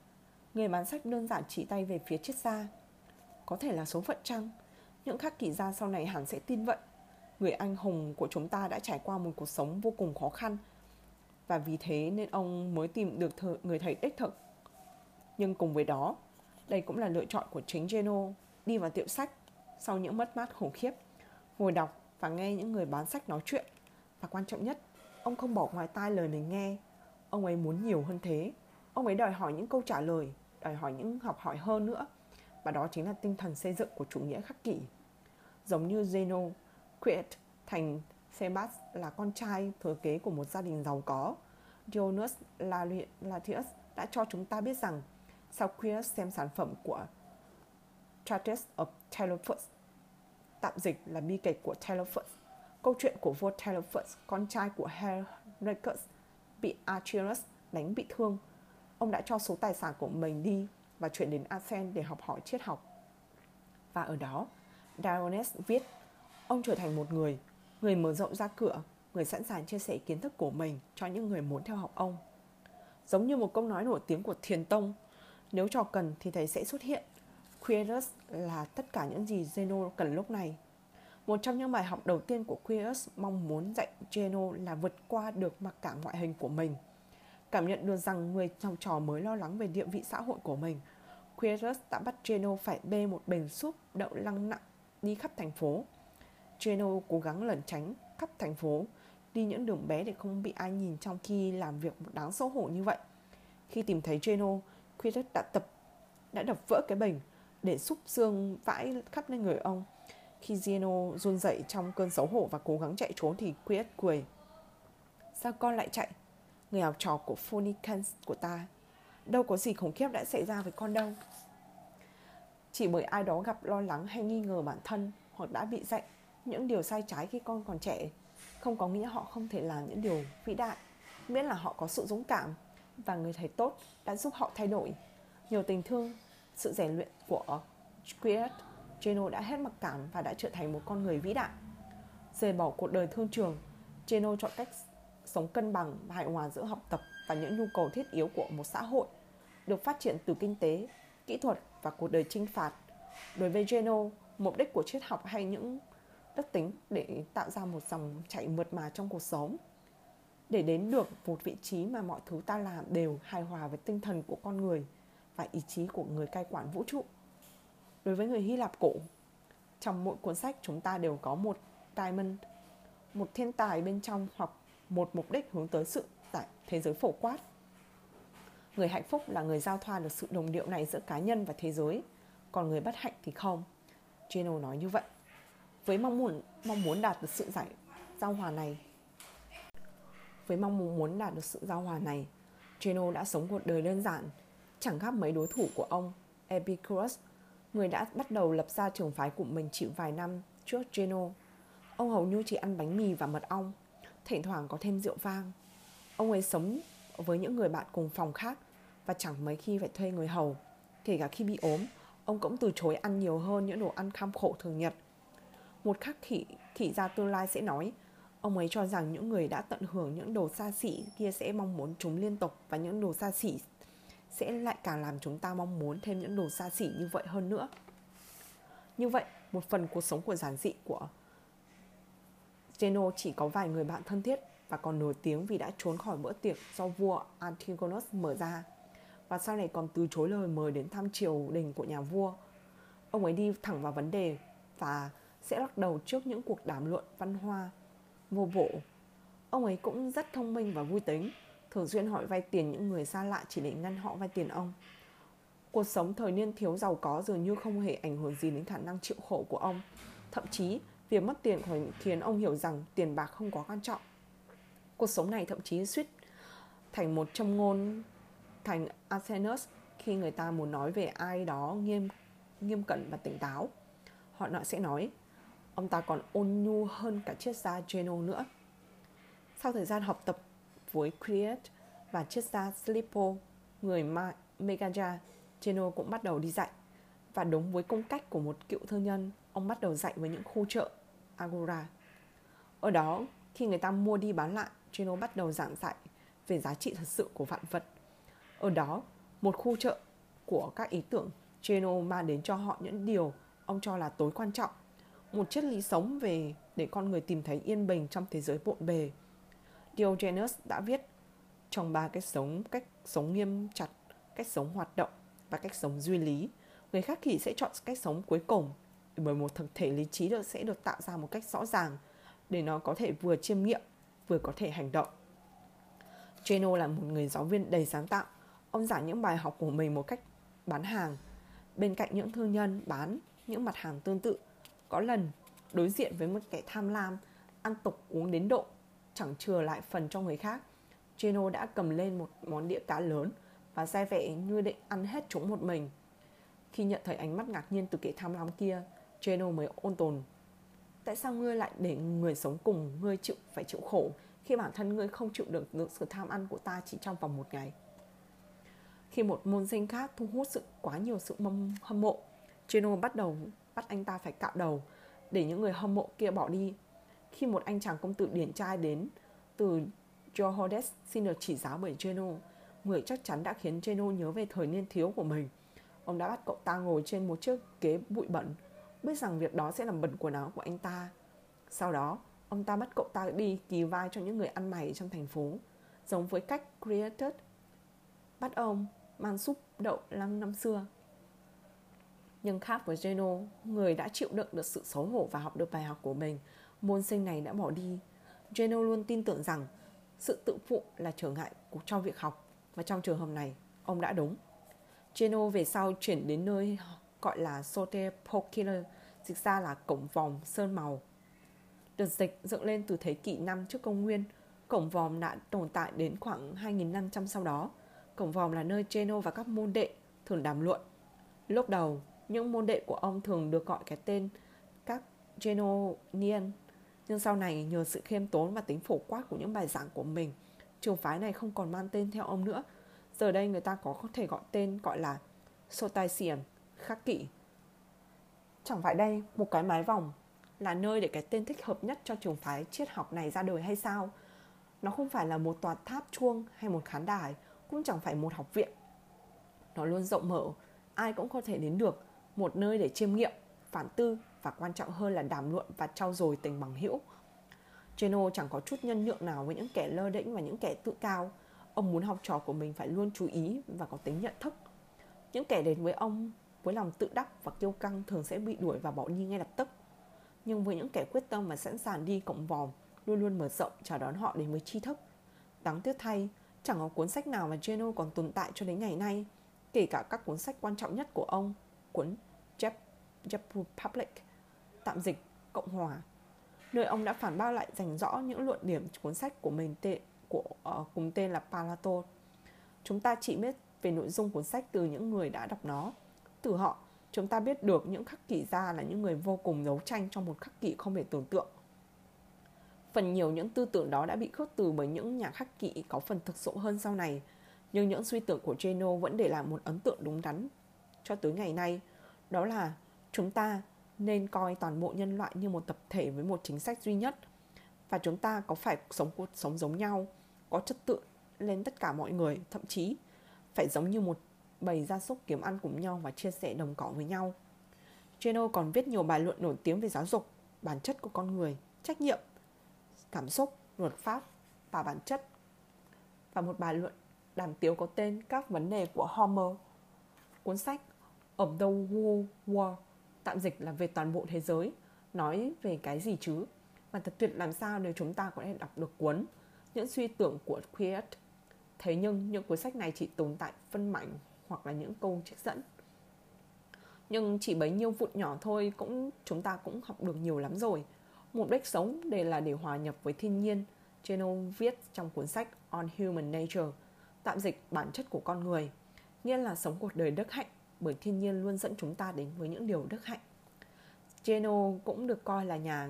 người bán sách đơn giản chỉ tay về phía chiếc gia. Có thể là số phận chăng? Những khắc kỷ gia sau này hẳn sẽ tin vận. Người anh hùng của chúng ta đã trải qua một cuộc sống vô cùng khó khăn và vì thế nên ông mới tìm được người thầy đích thực nhưng cùng với đó, đây cũng là lựa chọn của chính Geno đi vào tiệm sách sau những mất mát khủng khiếp, ngồi đọc và nghe những người bán sách nói chuyện. Và quan trọng nhất, ông không bỏ ngoài tai lời mình nghe. Ông ấy muốn nhiều hơn thế. Ông ấy đòi hỏi những câu trả lời, đòi hỏi những học hỏi hơn nữa. Và đó chính là tinh thần xây dựng của chủ nghĩa khắc kỷ. Giống như Zeno, Crete thành Sebas là con trai thừa kế của một gia đình giàu có. Dionys Latius đã cho chúng ta biết rằng sau khi xem sản phẩm của Charters of Telephus tạm dịch là bi kịch của Telephus câu chuyện của vua Telephus con trai của Heracles bị Achilles đánh bị thương. Ông đã cho số tài sản của mình đi và chuyển đến Athens để học hỏi triết học. Và ở đó Dionys viết, ông trở thành một người người mở rộng ra cửa, người sẵn sàng chia sẻ kiến thức của mình cho những người muốn theo học ông. Giống như một câu nói nổi tiếng của thiền tông nếu trò cần thì thầy sẽ xuất hiện. Queerus là tất cả những gì Zeno cần lúc này. Một trong những bài học đầu tiên của Queerus mong muốn dạy Zeno là vượt qua được mặc cả ngoại hình của mình. Cảm nhận được rằng người trong trò mới lo lắng về địa vị xã hội của mình. Queerus đã bắt Zeno phải bê một bình súp đậu lăng nặng đi khắp thành phố. Zeno cố gắng lẩn tránh khắp thành phố, đi những đường bé để không bị ai nhìn trong khi làm việc đáng xấu hổ như vậy. Khi tìm thấy Zeno, Quidditch đã tập, đã đập vỡ cái bình để xúc xương vãi khắp lên người ông. Khi Zeno run dậy trong cơn xấu hổ và cố gắng chạy trốn thì Quidditch cười. Sao con lại chạy? Người học trò của Phonicans của ta. Đâu có gì khủng khiếp đã xảy ra với con đâu. Chỉ bởi ai đó gặp lo lắng hay nghi ngờ bản thân hoặc đã bị dạy những điều sai trái khi con còn trẻ, không có nghĩa họ không thể làm những điều vĩ đại, miễn là họ có sự dũng cảm và người thầy tốt đã giúp họ thay đổi. Nhiều tình thương, sự rèn luyện của Quiet, Geno đã hết mặc cảm và đã trở thành một con người vĩ đại. Rời bỏ cuộc đời thương trường, Geno chọn cách sống cân bằng và hài hòa giữa học tập và những nhu cầu thiết yếu của một xã hội, được phát triển từ kinh tế, kỹ thuật và cuộc đời chinh phạt. Đối với Geno, mục đích của triết học hay những đức tính để tạo ra một dòng chảy mượt mà trong cuộc sống để đến được một vị trí mà mọi thứ ta làm đều hài hòa với tinh thần của con người và ý chí của người cai quản vũ trụ. Đối với người Hy Lạp cổ, trong mỗi cuốn sách chúng ta đều có một diamond, một thiên tài bên trong hoặc một mục đích hướng tới sự tại thế giới phổ quát. Người hạnh phúc là người giao thoa được sự đồng điệu này giữa cá nhân và thế giới, còn người bất hạnh thì không. Geno nói như vậy. Với mong muốn mong muốn đạt được sự giải giao hòa này với mong muốn đạt được sự giao hòa này, Geno đã sống cuộc đời đơn giản, chẳng khác mấy đối thủ của ông, Epicurus, người đã bắt đầu lập ra trường phái của mình chịu vài năm trước Geno. Ông hầu như chỉ ăn bánh mì và mật ong, thỉnh thoảng có thêm rượu vang. Ông ấy sống với những người bạn cùng phòng khác và chẳng mấy khi phải thuê người hầu. Kể cả khi bị ốm, ông cũng từ chối ăn nhiều hơn những đồ ăn kham khổ thường nhật. Một khắc khỉ, khỉ gia tương lai sẽ nói, ông ấy cho rằng những người đã tận hưởng những đồ xa xỉ kia sẽ mong muốn chúng liên tục và những đồ xa xỉ sẽ lại càng làm chúng ta mong muốn thêm những đồ xa xỉ như vậy hơn nữa. Như vậy, một phần cuộc sống của giản dị của Zeno chỉ có vài người bạn thân thiết và còn nổi tiếng vì đã trốn khỏi bữa tiệc do vua Antigonus mở ra và sau này còn từ chối lời mời đến thăm triều đình của nhà vua. Ông ấy đi thẳng vào vấn đề và sẽ lắc đầu trước những cuộc đàm luận văn hoa vô bộ Ông ấy cũng rất thông minh và vui tính, thường xuyên hỏi vay tiền những người xa lạ chỉ để ngăn họ vay tiền ông. Cuộc sống thời niên thiếu giàu có dường như không hề ảnh hưởng gì đến khả năng chịu khổ của ông. Thậm chí, việc mất tiền còn khiến ông hiểu rằng tiền bạc không quá quan trọng. Cuộc sống này thậm chí suýt thành một châm ngôn thành Athenus khi người ta muốn nói về ai đó nghiêm nghiêm cẩn và tỉnh táo. Họ nọ sẽ nói, ông ta còn ôn nhu hơn cả triết gia Geno nữa. Sau thời gian học tập với Creed và triết gia Slippo, người Meganja, Geno cũng bắt đầu đi dạy. Và đúng với cung cách của một cựu thương nhân, ông bắt đầu dạy với những khu chợ Agora. Ở đó, khi người ta mua đi bán lại, Geno bắt đầu giảng dạy về giá trị thật sự của vạn vật. Ở đó, một khu chợ của các ý tưởng, Geno mang đến cho họ những điều ông cho là tối quan trọng. Một triết lý sống về để con người tìm thấy yên bình trong thế giới bộn bề. Diogenes đã viết trong ba cách sống, cách sống nghiêm chặt, cách sống hoạt động và cách sống duy lý. Người khác thì sẽ chọn cách sống cuối cùng bởi một thực thể lý trí được sẽ được tạo ra một cách rõ ràng để nó có thể vừa chiêm nghiệm vừa có thể hành động. Geno là một người giáo viên đầy sáng tạo. Ông giảng những bài học của mình một cách bán hàng bên cạnh những thương nhân bán những mặt hàng tương tự. Có lần đối diện với một kẻ tham lam, ăn tục uống đến độ chẳng chừa lại phần cho người khác. Geno đã cầm lên một món đĩa cá lớn và ra vẻ như định ăn hết chúng một mình. Khi nhận thấy ánh mắt ngạc nhiên từ kẻ tham lam kia, Geno mới ôn tồn Tại sao ngươi lại để người sống cùng ngươi chịu phải chịu khổ khi bản thân ngươi không chịu được, được sự tham ăn của ta chỉ trong vòng một ngày? Khi một môn sinh khác thu hút sự quá nhiều sự mâm, hâm mộ, Geno bắt đầu bắt anh ta phải cạo đầu để những người hâm mộ kia bỏ đi. Khi một anh chàng công tử điển trai đến từ Johodes xin được chỉ giáo bởi Geno, người chắc chắn đã khiến Geno nhớ về thời niên thiếu của mình. Ông đã bắt cậu ta ngồi trên một chiếc ghế bụi bẩn biết rằng việc đó sẽ làm bẩn quần áo của anh ta. Sau đó, ông ta bắt cậu ta đi kỳ vai cho những người ăn mày trong thành phố, giống với cách Created bắt ông mang súp đậu lăng năm xưa. Nhưng khác với Geno, người đã chịu đựng được sự xấu hổ và học được bài học của mình, môn sinh này đã bỏ đi. Geno luôn tin tưởng rằng sự tự phụ là trở ngại trong việc học và trong trường hợp này, ông đã đúng. Geno về sau chuyển đến nơi gọi là Sote Pokiller, dịch ra là cổng vòng sơn màu. Được dịch dựng lên từ thế kỷ 5 trước công nguyên, cổng vòm đã tồn tại đến khoảng 2.000 năm trăm sau đó. Cổng vòm là nơi Geno và các môn đệ thường đàm luận. Lúc đầu, những môn đệ của ông thường được gọi cái tên các Genonian, nhưng sau này nhờ sự khiêm tốn và tính phổ quát của những bài giảng của mình, trường phái này không còn mang tên theo ông nữa. Giờ đây người ta có thể gọi tên gọi là Sotaisian khắc kỷ. Chẳng phải đây một cái mái vòng là nơi để cái tên thích hợp nhất cho trường phái triết học này ra đời hay sao? Nó không phải là một tòa tháp chuông hay một khán đài, cũng chẳng phải một học viện. Nó luôn rộng mở, ai cũng có thể đến được, một nơi để chiêm nghiệm, phản tư và quan trọng hơn là đàm luận và trau dồi tình bằng hữu. Geno chẳng có chút nhân nhượng nào với những kẻ lơ đễnh và những kẻ tự cao. Ông muốn học trò của mình phải luôn chú ý và có tính nhận thức. Những kẻ đến với ông với lòng tự đắc và kiêu căng thường sẽ bị đuổi và bỏ đi ngay lập tức. Nhưng với những kẻ quyết tâm và sẵn sàng đi cộng vòm, luôn luôn mở rộng chào đón họ đến với tri thức. Đáng tiếc thay, chẳng có cuốn sách nào mà Geno còn tồn tại cho đến ngày nay, kể cả các cuốn sách quan trọng nhất của ông, cuốn Jep, Republic, tạm dịch Cộng Hòa, nơi ông đã phản bác lại dành rõ những luận điểm cuốn sách của mình tệ, của uh, cùng tên là Palato. Chúng ta chỉ biết về nội dung cuốn sách từ những người đã đọc nó từ họ, chúng ta biết được những khắc kỷ gia là những người vô cùng đấu tranh trong một khắc kỷ không thể tưởng tượng. Phần nhiều những tư tưởng đó đã bị khước từ bởi những nhà khắc kỷ có phần thực dụng hơn sau này, nhưng những suy tưởng của Geno vẫn để lại một ấn tượng đúng đắn cho tới ngày nay. Đó là chúng ta nên coi toàn bộ nhân loại như một tập thể với một chính sách duy nhất. Và chúng ta có phải sống cuộc sống giống nhau, có trật tự lên tất cả mọi người, thậm chí phải giống như một bầy gia súc kiếm ăn cùng nhau và chia sẻ đồng cỏ với nhau. Jeno còn viết nhiều bài luận nổi tiếng về giáo dục, bản chất của con người, trách nhiệm, cảm xúc, luật pháp và bản chất. Và một bài luận đàm tiếu có tên các vấn đề của Homer, cuốn sách Of the World War, tạm dịch là về toàn bộ thế giới. Nói về cái gì chứ? Và thật tuyệt làm sao nếu chúng ta có thể đọc được cuốn những suy tưởng của Quiet? Thế nhưng những cuốn sách này chỉ tồn tại phân mảnh hoặc là những câu trích dẫn. Nhưng chỉ bấy nhiêu vụn nhỏ thôi cũng, chúng ta cũng học được nhiều lắm rồi. Mục đích sống để là để hòa nhập với thiên nhiên, Geno viết trong cuốn sách On Human Nature, tạm dịch bản chất của con người, nghĩa là sống cuộc đời đức hạnh bởi thiên nhiên luôn dẫn chúng ta đến với những điều đức hạnh. Geno cũng được coi là nhà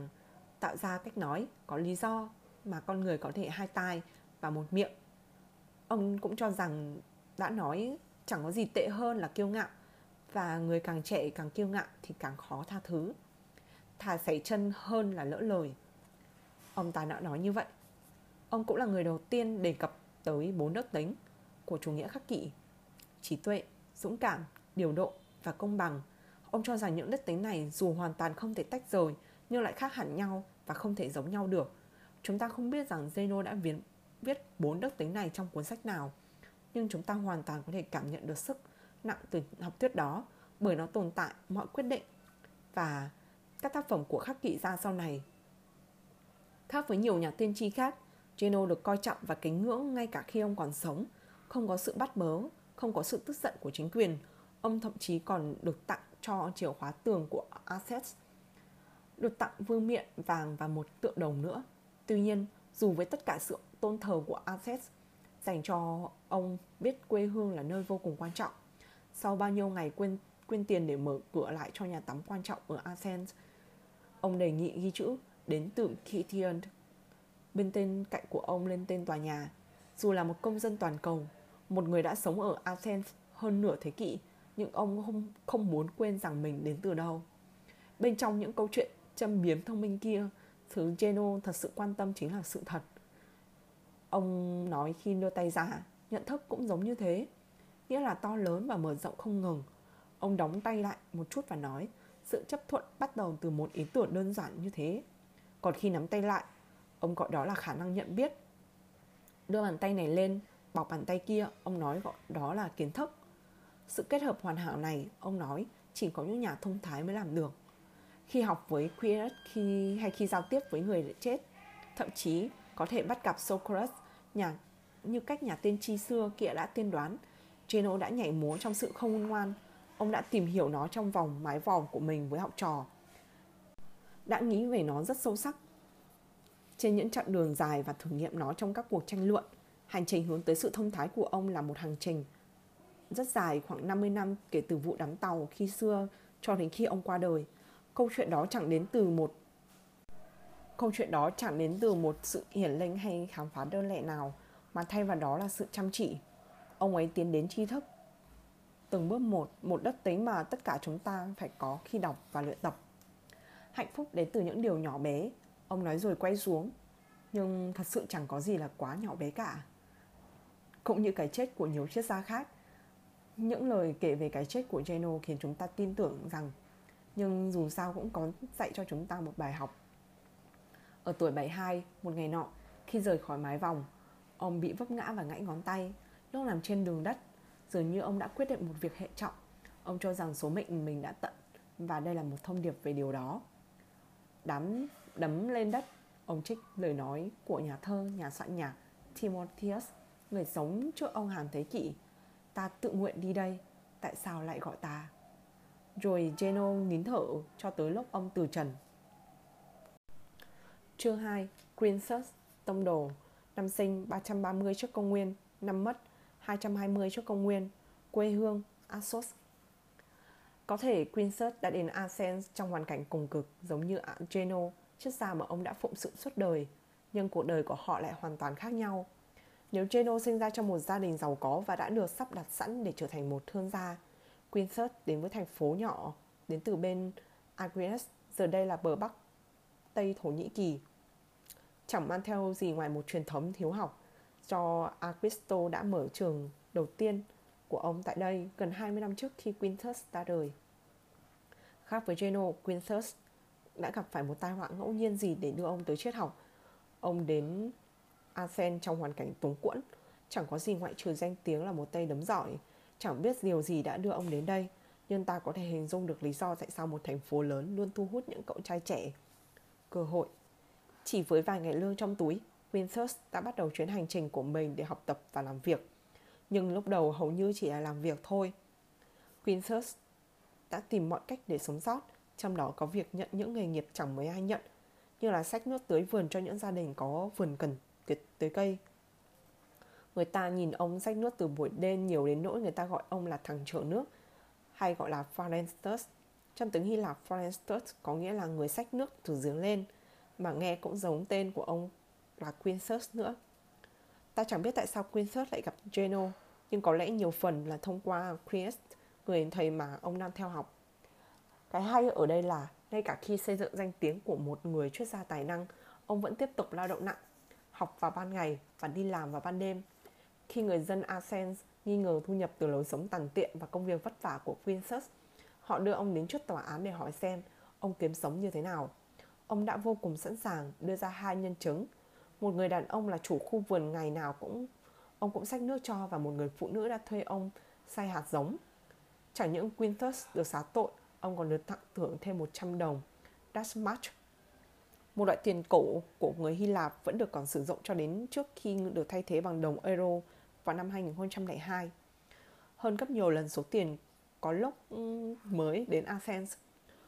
tạo ra cách nói có lý do mà con người có thể hai tai và một miệng. Ông cũng cho rằng đã nói chẳng có gì tệ hơn là kiêu ngạo, và người càng trẻ càng kiêu ngạo thì càng khó tha thứ. Thà xảy chân hơn là lỡ lời. Ông ta đã nói như vậy. Ông cũng là người đầu tiên đề cập tới bốn đức tính của chủ nghĩa khắc kỷ, trí tuệ, dũng cảm điều độ và công bằng ông cho rằng những đức tính này dù hoàn toàn không thể tách rời nhưng lại khác hẳn nhau và không thể giống nhau được chúng ta không biết rằng Zeno đã viết viết bốn đức tính này trong cuốn sách nào nhưng chúng ta hoàn toàn có thể cảm nhận được sức nặng từ học thuyết đó bởi nó tồn tại mọi quyết định và các tác phẩm của khắc kỵ gia sau này. Khác với nhiều nhà tiên tri khác, Geno được coi trọng và kính ngưỡng ngay cả khi ông còn sống, không có sự bắt bớ, không có sự tức giận của chính quyền. Ông thậm chí còn được tặng cho chìa khóa tường của Athens, được tặng vương miện vàng và một tượng đồng nữa. Tuy nhiên, dù với tất cả sự tôn thờ của Athens dành cho ông biết quê hương là nơi vô cùng quan trọng, sau bao nhiêu ngày quên quyên tiền để mở cửa lại cho nhà tắm quan trọng ở Athens. Ông đề nghị ghi chữ đến từ Kithian Bên tên cạnh của ông lên tên tòa nhà. Dù là một công dân toàn cầu, một người đã sống ở Athens hơn nửa thế kỷ, nhưng ông không, không muốn quên rằng mình đến từ đâu. Bên trong những câu chuyện châm biếm thông minh kia, thứ Geno thật sự quan tâm chính là sự thật. Ông nói khi đưa tay ra, nhận thức cũng giống như thế nghĩa là to lớn và mở rộng không ngừng. Ông đóng tay lại một chút và nói, sự chấp thuận bắt đầu từ một ý tưởng đơn giản như thế. Còn khi nắm tay lại, ông gọi đó là khả năng nhận biết. Đưa bàn tay này lên, bọc bàn tay kia, ông nói gọi đó là kiến thức. Sự kết hợp hoàn hảo này, ông nói, chỉ có những nhà thông thái mới làm được. Khi học với Quirat khi hay khi giao tiếp với người đã chết, thậm chí có thể bắt gặp Socrates nhà như cách nhà tiên tri xưa kia đã tiên đoán Geno đã nhảy múa trong sự không ngoan. Ông đã tìm hiểu nó trong vòng mái vòm của mình với học trò. Đã nghĩ về nó rất sâu sắc. Trên những chặng đường dài và thử nghiệm nó trong các cuộc tranh luận, hành trình hướng tới sự thông thái của ông là một hành trình rất dài, khoảng 50 năm kể từ vụ đắm tàu khi xưa cho đến khi ông qua đời. Câu chuyện đó chẳng đến từ một câu chuyện đó chẳng đến từ một sự hiển linh hay khám phá đơn lẻ nào, mà thay vào đó là sự chăm chỉ. Ông ấy tiến đến tri thức. Từng bước một một đất tính mà tất cả chúng ta phải có khi đọc và luyện tập. Hạnh phúc đến từ những điều nhỏ bé. Ông nói rồi quay xuống. Nhưng thật sự chẳng có gì là quá nhỏ bé cả. Cũng như cái chết của nhiều triết gia khác những lời kể về cái chết của Geno khiến chúng ta tin tưởng rằng nhưng dù sao cũng có dạy cho chúng ta một bài học. Ở tuổi 72, một ngày nọ, khi rời khỏi mái vòng, ông bị vấp ngã và gãy ngón tay Lúc nằm trên đường đất Dường như ông đã quyết định một việc hệ trọng. Ông cho rằng số mệnh mình đã tận Và đây là một thông điệp về điều đó. Đám đấm lên đất Ông trích lời nói của nhà thơ, nhà soạn nhạc Timotheus Người sống trước ông hàng thế kỷ. Ta tự nguyện đi đây Tại sao lại gọi ta? Rồi Geno nín thở cho tới lúc ông từ trần. Chương 2 Princess Tông Đồ. Năm sinh 330 trước công nguyên. Năm mất 220 trước công nguyên, quê hương Assos. Có thể Quincus đã đến Athens trong hoàn cảnh cùng cực giống như Geno, chiếc gia mà ông đã phụng sự suốt đời, nhưng cuộc đời của họ lại hoàn toàn khác nhau. Nếu Geno sinh ra trong một gia đình giàu có và đã được sắp đặt sẵn để trở thành một thương gia, Quintus đến với thành phố nhỏ đến từ bên Agrius, giờ đây là bờ bắc Tây Thổ Nhĩ Kỳ. Chẳng mang theo gì ngoài một truyền thống thiếu học cho Aquisto đã mở trường đầu tiên của ông tại đây gần 20 năm trước khi Quintus ra đời. Khác với Geno, Quintus đã gặp phải một tai họa ngẫu nhiên gì để đưa ông tới triết học. Ông đến Asen trong hoàn cảnh túng quẫn, chẳng có gì ngoại trừ danh tiếng là một tay đấm giỏi. Chẳng biết điều gì đã đưa ông đến đây, nhưng ta có thể hình dung được lý do tại sao một thành phố lớn luôn thu hút những cậu trai trẻ. Cơ hội Chỉ với vài ngày lương trong túi, Winters đã bắt đầu chuyến hành trình của mình để học tập và làm việc. Nhưng lúc đầu hầu như chỉ là làm việc thôi. Winters đã tìm mọi cách để sống sót, trong đó có việc nhận những nghề nghiệp chẳng mấy ai nhận, như là sách nước tưới vườn cho những gia đình có vườn cần tới cây. Người ta nhìn ông rách nước từ buổi đêm nhiều đến nỗi người ta gọi ông là thằng chở nước, hay gọi là Forestus. Trong tiếng Hy Lạp, Forestus có nghĩa là người sách nước từ giếng lên, mà nghe cũng giống tên của ông là Quintus nữa. Ta chẳng biết tại sao Quintus lại gặp Geno, nhưng có lẽ nhiều phần là thông qua chris người thầy mà ông đang theo học. Cái hay ở đây là ngay cả khi xây dựng danh tiếng của một người triết gia tài năng, ông vẫn tiếp tục lao động nặng, học vào ban ngày và đi làm vào ban đêm. Khi người dân Athens nghi ngờ thu nhập từ lối sống tàn tiện và công việc vất vả của Quintus, họ đưa ông đến trước tòa án để hỏi xem ông kiếm sống như thế nào. Ông đã vô cùng sẵn sàng đưa ra hai nhân chứng. Một người đàn ông là chủ khu vườn ngày nào cũng ông cũng xách nước cho và một người phụ nữ đã thuê ông xay hạt giống. Chẳng những Quintus được xá tội, ông còn được tặng thưởng thêm 100 đồng. That's much. Một loại tiền cổ của người Hy Lạp vẫn được còn sử dụng cho đến trước khi được thay thế bằng đồng euro vào năm 2002. Hơn gấp nhiều lần số tiền có lúc mới đến Athens.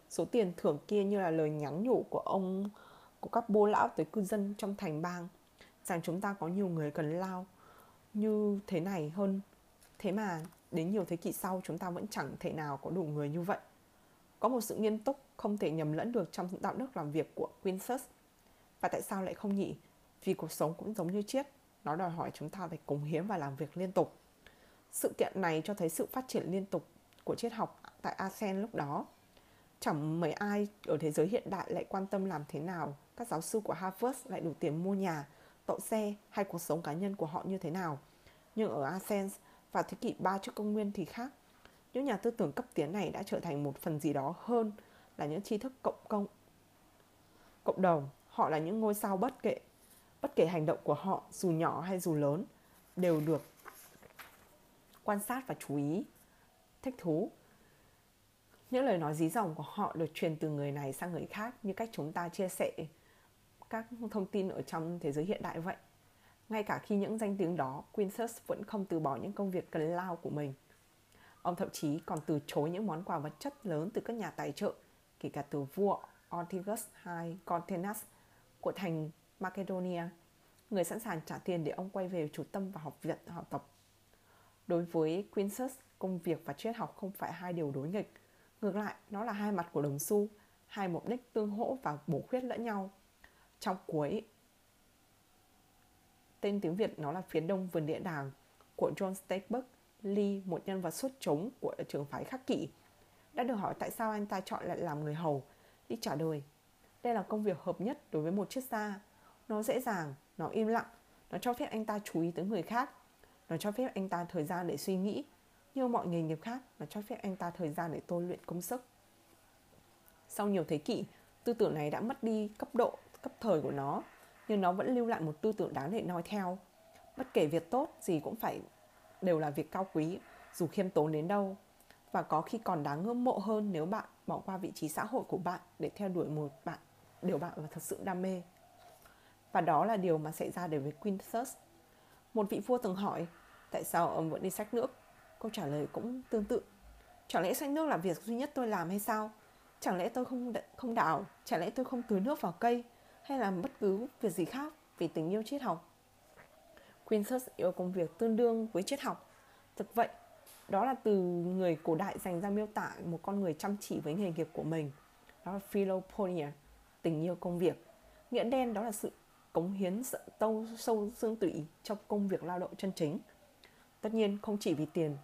Số tiền thưởng kia như là lời nhắn nhủ của ông, của các bô lão tới cư dân trong thành bang, rằng chúng ta có nhiều người cần lao như thế này hơn. Thế mà đến nhiều thế kỷ sau chúng ta vẫn chẳng thể nào có đủ người như vậy. Có một sự nghiêm túc không thể nhầm lẫn được trong đạo đức làm việc của Quintus. Và tại sao lại không nhỉ? Vì cuộc sống cũng giống như triết, nó đòi hỏi chúng ta phải cống hiến và làm việc liên tục. Sự kiện này cho thấy sự phát triển liên tục của triết học tại ASEAN lúc đó. Chẳng mấy ai ở thế giới hiện đại lại quan tâm làm thế nào các giáo sư của Harvard lại đủ tiền mua nhà, tậu xe hay cuộc sống cá nhân của họ như thế nào. Nhưng ở Athens vào thế kỷ 3 trước công nguyên thì khác. Những nhà tư tưởng cấp tiến này đã trở thành một phần gì đó hơn là những tri thức cộng công, cộng đồng. Họ là những ngôi sao bất kể bất kể hành động của họ, dù nhỏ hay dù lớn, đều được quan sát và chú ý, thích thú. Những lời nói dí dỏm của họ được truyền từ người này sang người khác, như cách chúng ta chia sẻ các thông tin ở trong thế giới hiện đại vậy. Ngay cả khi những danh tiếng đó Quintus vẫn không từ bỏ những công việc cần lao của mình ông thậm chí còn từ chối những món quà vật chất lớn từ các nhà tài trợ kể cả từ vua Ortigus II Contenas của thành Macedonia, người sẵn sàng trả tiền để ông quay về chủ tâm và học viện học tập. Đối với Quintus, công việc và triết học không phải hai điều đối nghịch. Ngược lại, nó là hai mặt của đồng xu, hai mục đích tương hỗ và bổ khuyết lẫn nhau. Trong cuối, tên tiếng Việt nó là phía đông vườn địa đàng của John Steinbeck, Lee, một nhân vật xuất chúng của trường phái khắc kỷ, đã được hỏi tại sao anh ta chọn lại làm người hầu. Lee trả lời, đây là công việc hợp nhất đối với một chiếc xa. Nó dễ dàng, nó im lặng, nó cho phép anh ta chú ý tới người khác. Nó cho phép anh ta thời gian để suy nghĩ. Như mọi nghề nghiệp khác, nó cho phép anh ta thời gian để tôi luyện công sức. Sau nhiều thế kỷ, tư tưởng này đã mất đi cấp độ, cấp thời của nó, nhưng nó vẫn lưu lại một tư tưởng đáng để nói theo. Bất kể việc tốt gì cũng phải đều là việc cao quý, dù khiêm tốn đến đâu. Và có khi còn đáng ngưỡng mộ hơn nếu bạn bỏ qua vị trí xã hội của bạn để theo đuổi một bạn điều bạn là thật sự đam mê. Và đó là điều mà xảy ra đối với Quintus. Một vị vua từng hỏi tại sao ông vẫn đi sách nước. Câu trả lời cũng tương tự. Chẳng lẽ sách nước là việc duy nhất tôi làm hay sao? Chẳng lẽ tôi không không đào? Chẳng lẽ tôi không tưới nước vào cây? Hay làm bất cứ việc gì khác vì tình yêu triết học? Quintus yêu công việc tương đương với triết học. Thực vậy, đó là từ người cổ đại dành ra miêu tả một con người chăm chỉ với nghề nghiệp của mình. Đó là Philoponia tình yêu công việc nghĩa đen đó là sự cống hiến sự sâu xương tủy trong công việc lao động chân chính tất nhiên không chỉ vì tiền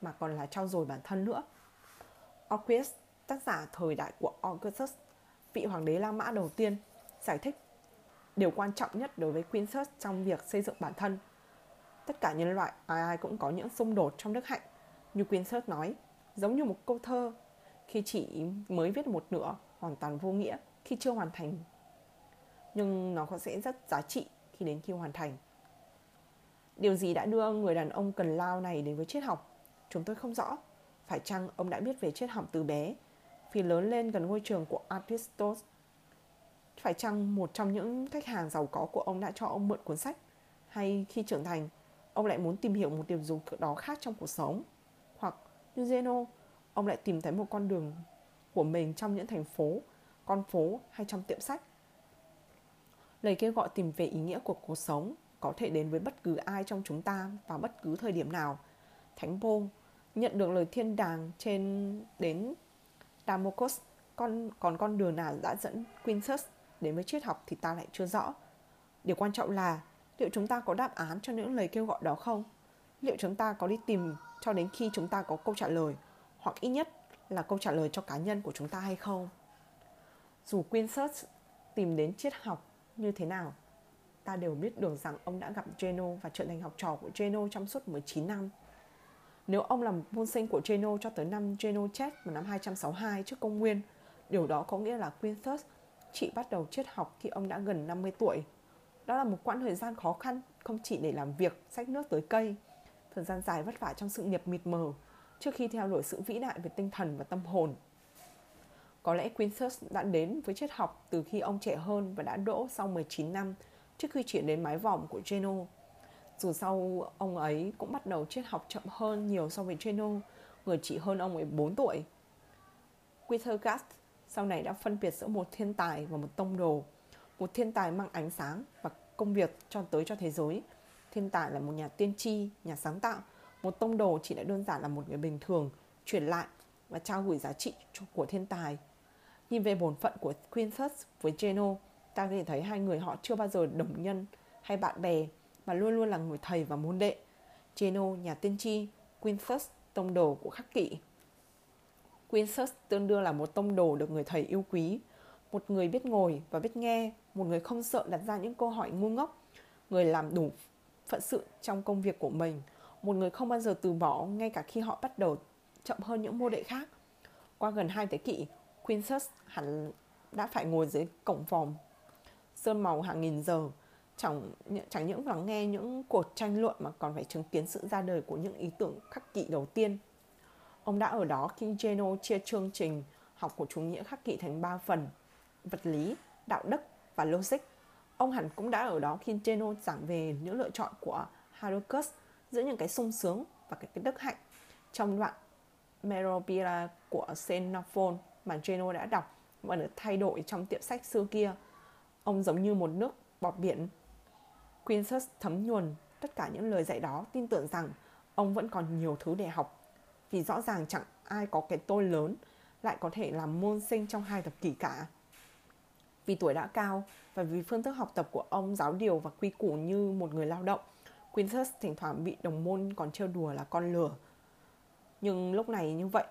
mà còn là trao dồi bản thân nữa. Orpheus, tác giả thời đại của Augustus, vị hoàng đế La Mã đầu tiên, giải thích điều quan trọng nhất đối với Quintus trong việc xây dựng bản thân. Tất cả nhân loại ai ai cũng có những xung đột trong đức hạnh. Như Quintus nói, giống như một câu thơ, khi chỉ mới viết một nửa, hoàn toàn vô nghĩa khi chưa hoàn thành. Nhưng nó sẽ rất giá trị khi đến khi hoàn thành. Điều gì đã đưa người đàn ông cần lao này đến với triết học? Chúng tôi không rõ. Phải chăng ông đã biết về triết học từ bé vì lớn lên gần ngôi trường của Aristotle? Phải chăng một trong những khách hàng giàu có của ông đã cho ông mượn cuốn sách? Hay khi trưởng thành, ông lại muốn tìm hiểu một điều gì đó khác trong cuộc sống? Hoặc như Zeno, ông lại tìm thấy một con đường của mình trong những thành phố, con phố hay trong tiệm sách? Lời kêu gọi tìm về ý nghĩa của cuộc sống có thể đến với bất cứ ai trong chúng ta vào bất cứ thời điểm nào. Thánh Paul nhận được lời thiên đàng trên đến Damocos, con, còn con đường nào đã dẫn Quintus đến với triết học thì ta lại chưa rõ. Điều quan trọng là liệu chúng ta có đáp án cho những lời kêu gọi đó không? Liệu chúng ta có đi tìm cho đến khi chúng ta có câu trả lời hoặc ít nhất là câu trả lời cho cá nhân của chúng ta hay không? Dù Quintus tìm đến triết học như thế nào ta đều biết được rằng ông đã gặp Geno và trở thành học trò của Geno trong suốt 19 năm. Nếu ông làm môn sinh của Geno cho tới năm Geno chết vào năm 262 trước công nguyên, điều đó có nghĩa là Quintus chị bắt đầu triết học khi ông đã gần 50 tuổi. Đó là một quãng thời gian khó khăn không chỉ để làm việc, sách nước tới cây, thời gian dài vất vả trong sự nghiệp mịt mờ trước khi theo đuổi sự vĩ đại về tinh thần và tâm hồn. Có lẽ Quintus đã đến với triết học từ khi ông trẻ hơn và đã đỗ sau 19 năm trước khi chuyển đến mái vòm của Geno. Dù sau ông ấy cũng bắt đầu triết học chậm hơn nhiều so với Geno, người chỉ hơn ông ấy 4 tuổi. Quitergast sau này đã phân biệt giữa một thiên tài và một tông đồ. Một thiên tài mang ánh sáng và công việc cho tới cho thế giới. Thiên tài là một nhà tiên tri, nhà sáng tạo. Một tông đồ chỉ là đơn giản là một người bình thường, truyền lại và trao gửi giá trị của thiên tài. Nhìn về bổn phận của Quintus với Geno, ta có thể thấy hai người họ chưa bao giờ đồng nhân hay bạn bè mà luôn luôn là người thầy và môn đệ. Geno, nhà tiên tri, Quintus, tông đồ của khắc kỷ. Quintus tương đương là một tông đồ được người thầy yêu quý, một người biết ngồi và biết nghe, một người không sợ đặt ra những câu hỏi ngu ngốc, người làm đủ phận sự trong công việc của mình, một người không bao giờ từ bỏ ngay cả khi họ bắt đầu chậm hơn những mô đệ khác. Qua gần hai thế kỷ, Quintus hẳn đã phải ngồi dưới cổng vòm sơn màu hàng nghìn giờ chẳng chẳng những lắng nghe những cuộc tranh luận mà còn phải chứng kiến sự ra đời của những ý tưởng khắc kỷ đầu tiên. Ông đã ở đó khi Geno chia chương trình học của chủ nghĩa khắc kỷ thành ba phần: vật lý, đạo đức và logic. Ông hẳn cũng đã ở đó khi Geno giảng về những lựa chọn của Harucus giữa những cái sung sướng và cái, cái đức hạnh trong đoạn Merovia của Xenophon mà Geno đã đọc và được thay đổi trong tiệm sách xưa kia Ông giống như một nước bọt biển. Quintus thấm nhuần tất cả những lời dạy đó tin tưởng rằng ông vẫn còn nhiều thứ để học. Vì rõ ràng chẳng ai có cái tôi lớn lại có thể làm môn sinh trong hai thập kỷ cả. Vì tuổi đã cao và vì phương thức học tập của ông giáo điều và quy củ như một người lao động, Quintus thỉnh thoảng bị đồng môn còn trêu đùa là con lừa. Nhưng lúc này như vậy,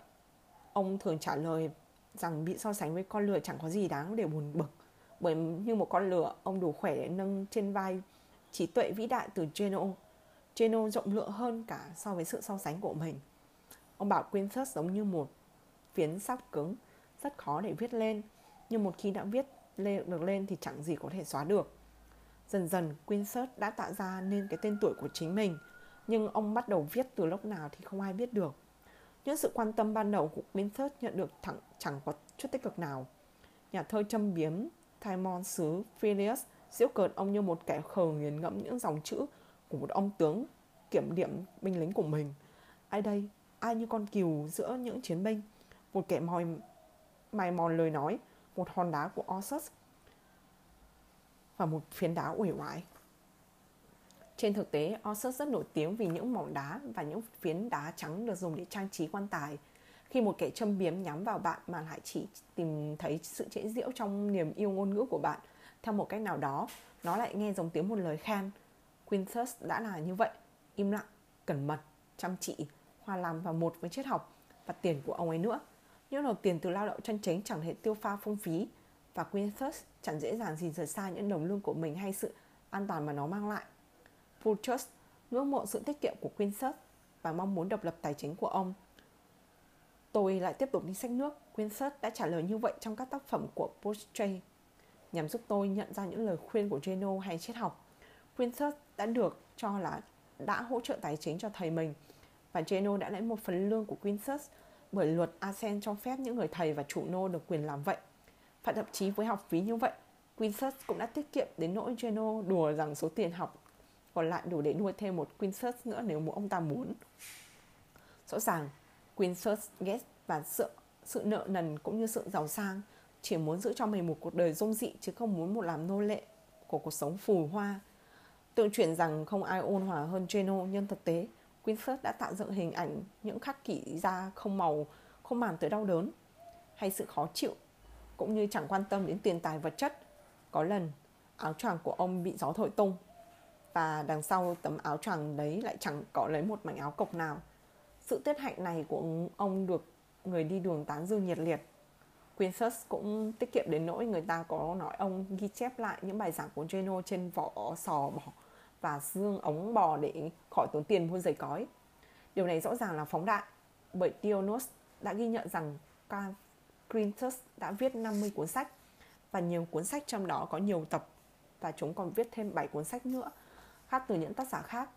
ông thường trả lời rằng bị so sánh với con lừa chẳng có gì đáng để buồn bực bởi như một con lửa ông đủ khỏe để nâng trên vai trí tuệ vĩ đại từ Geno. Geno rộng lượng hơn cả so với sự so sánh của mình. Ông bảo Quintus giống như một phiến sáp cứng, rất khó để viết lên, nhưng một khi đã viết lên, được lên thì chẳng gì có thể xóa được. Dần dần Quintus đã tạo ra nên cái tên tuổi của chính mình, nhưng ông bắt đầu viết từ lúc nào thì không ai biết được. Những sự quan tâm ban đầu của Quintus nhận được thẳng chẳng có chút tích cực nào. Nhà thơ châm biếm Timon xứ Phileas diễu cợt ông như một kẻ khờ nghiền ngẫm những dòng chữ của một ông tướng kiểm điểm binh lính của mình. Ai đây? Ai như con cừu giữa những chiến binh? Một kẻ mòi mài mòn lời nói, một hòn đá của Ossus và một phiến đá uể oải. Trên thực tế, Ossus rất nổi tiếng vì những mỏng đá và những phiến đá trắng được dùng để trang trí quan tài – khi một kẻ châm biếm nhắm vào bạn mà lại chỉ tìm thấy sự trễ diễu trong niềm yêu ngôn ngữ của bạn theo một cách nào đó nó lại nghe giống tiếng một lời khen Quintus đã là như vậy im lặng cẩn mật chăm chỉ hòa làm vào một với triết học và tiền của ông ấy nữa. Những đồng tiền từ lao động chân chính chẳng thể tiêu pha phung phí và Quintus chẳng dễ dàng gì rời xa những đồng lương của mình hay sự an toàn mà nó mang lại. Purchas ngưỡng mộ sự tiết kiệm của Quintus và mong muốn độc lập tài chính của ông. Tôi lại tiếp tục đi sách nước. Quintus đã trả lời như vậy trong các tác phẩm của Portrait, nhằm giúp tôi nhận ra những lời khuyên của Geno hay triết học. Quintus đã được cho là đã hỗ trợ tài chính cho thầy mình và Geno đã lấy một phần lương của Quintus bởi luật Asen cho phép những người thầy và chủ nô được quyền làm vậy. Và thậm chí với học phí như vậy, Quintus cũng đã tiết kiệm đến nỗi Geno đùa rằng số tiền học còn lại đủ để nuôi thêm một Quintus nữa nếu ông ta muốn. Rõ ràng, Quintus ghét và sự, sự nợ nần cũng như sự giàu sang chỉ muốn giữ cho mình một cuộc đời dung dị chứ không muốn một làm nô lệ của cuộc sống phù hoa. Tự chuyện rằng không ai ôn hòa hơn Geno nhưng thực tế Quintus đã tạo dựng hình ảnh những khắc kỷ da không màu, không màn tới đau đớn hay sự khó chịu cũng như chẳng quan tâm đến tiền tài vật chất. Có lần áo choàng của ông bị gió thổi tung và đằng sau tấm áo choàng đấy lại chẳng có lấy một mảnh áo cộc nào. Sự tiết hạnh này của ông được người đi đường tán dương nhiệt liệt. Quintus cũng tiết kiệm đến nỗi người ta có nói ông ghi chép lại những bài giảng của Geno trên vỏ sò bỏ và xương ống bò để khỏi tốn tiền mua giày cói. Điều này rõ ràng là phóng đại, bởi Dionys đã ghi nhận rằng Quintus đã viết 50 cuốn sách, và nhiều cuốn sách trong đó có nhiều tập, và chúng còn viết thêm 7 cuốn sách nữa khác từ những tác giả khác.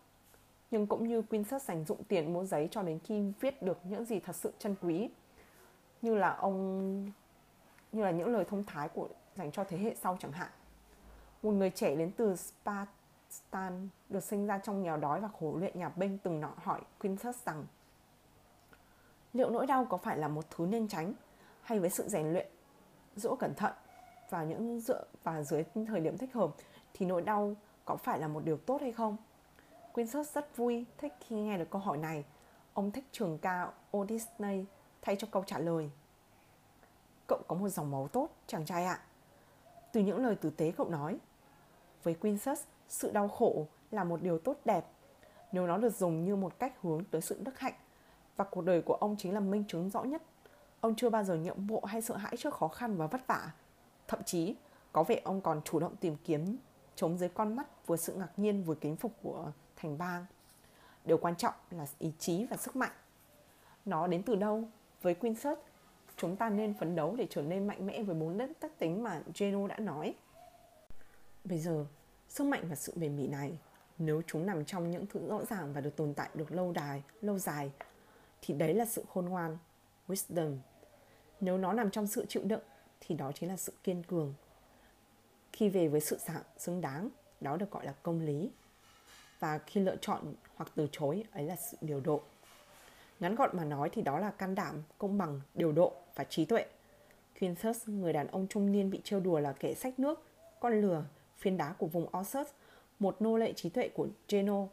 Nhưng cũng như Quintus dành dụng tiền mua giấy cho đến khi viết được những gì thật sự chân quý, như là ông, như là những lời thông thái của dành cho thế hệ sau chẳng hạn. Một người trẻ đến từ Stan được sinh ra trong nghèo đói và khổ luyện nhà binh từng nọ hỏi Quintus rằng liệu nỗi đau có phải là một thứ nên tránh hay với sự rèn luyện dỗ cẩn thận và những dựa và dưới thời điểm thích hợp thì nỗi đau có phải là một điều tốt hay không? Quintus rất vui thích khi nghe được câu hỏi này. Ông thích trường ca Odyssey thay cho câu trả lời. Cậu có một dòng máu tốt, chàng trai ạ. Từ những lời tử tế cậu nói. Với Quintus, sự đau khổ là một điều tốt đẹp nếu nó được dùng như một cách hướng tới sự đức hạnh và cuộc đời của ông chính là minh chứng rõ nhất Ông chưa bao giờ nhượng bộ hay sợ hãi trước khó khăn và vất vả. Thậm chí, có vẻ ông còn chủ động tìm kiếm chống dưới con mắt vừa sự ngạc nhiên vừa kính phục của thành bang. Điều quan trọng là ý chí và sức mạnh. Nó đến từ đâu? Với Quintus, chúng ta nên phấn đấu để trở nên mạnh mẽ với bốn đất tác tính mà Geno đã nói. Bây giờ, sức mạnh và sự bền bỉ này, nếu chúng nằm trong những thứ rõ ràng và được tồn tại được lâu đài, lâu dài, thì đấy là sự khôn ngoan, wisdom. Nếu nó nằm trong sự chịu đựng thì đó chính là sự kiên cường. Khi về với sự xứng đáng đó được gọi là công lý. Và khi lựa chọn hoặc từ chối ấy là sự điều độ. Ngắn gọn mà nói thì đó là can đảm công bằng điều độ và trí tuệ. Quintus, người đàn ông trung niên bị trêu đùa là kẻ sách nước, con lừa, phiến đá của vùng Ossus, một nô lệ trí tuệ của Geno,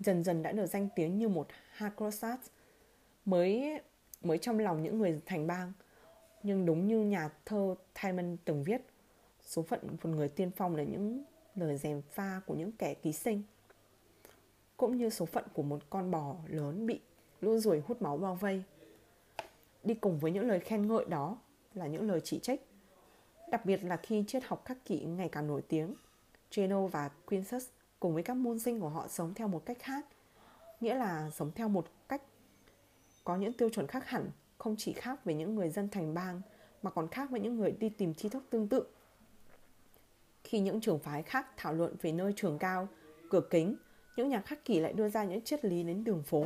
dần dần đã được danh tiếng như một Hacrosat, mới mới trong lòng những người thành bang – nhưng đúng như nhà thơ Timon từng viết số phận một người tiên phong là những lời dèm pha của những kẻ ký sinh cũng như số phận của một con bò lớn bị lũ ruồi hút máu bao vây. Đi cùng với những lời khen ngợi đó là những lời chỉ trích đặc biệt là khi triết học khắc kỷ ngày càng nổi tiếng. Geno và Quintus cùng với các môn sinh của họ sống theo một cách khác nghĩa là sống theo một cách có những tiêu chuẩn khác hẳn không chỉ khác với những người dân thành bang mà còn khác với những người đi tìm tri thức tương tự. Khi những trường phái khác thảo luận về nơi trường cao, cửa kính, những nhà khắc kỷ lại đưa ra những triết lý đến đường phố.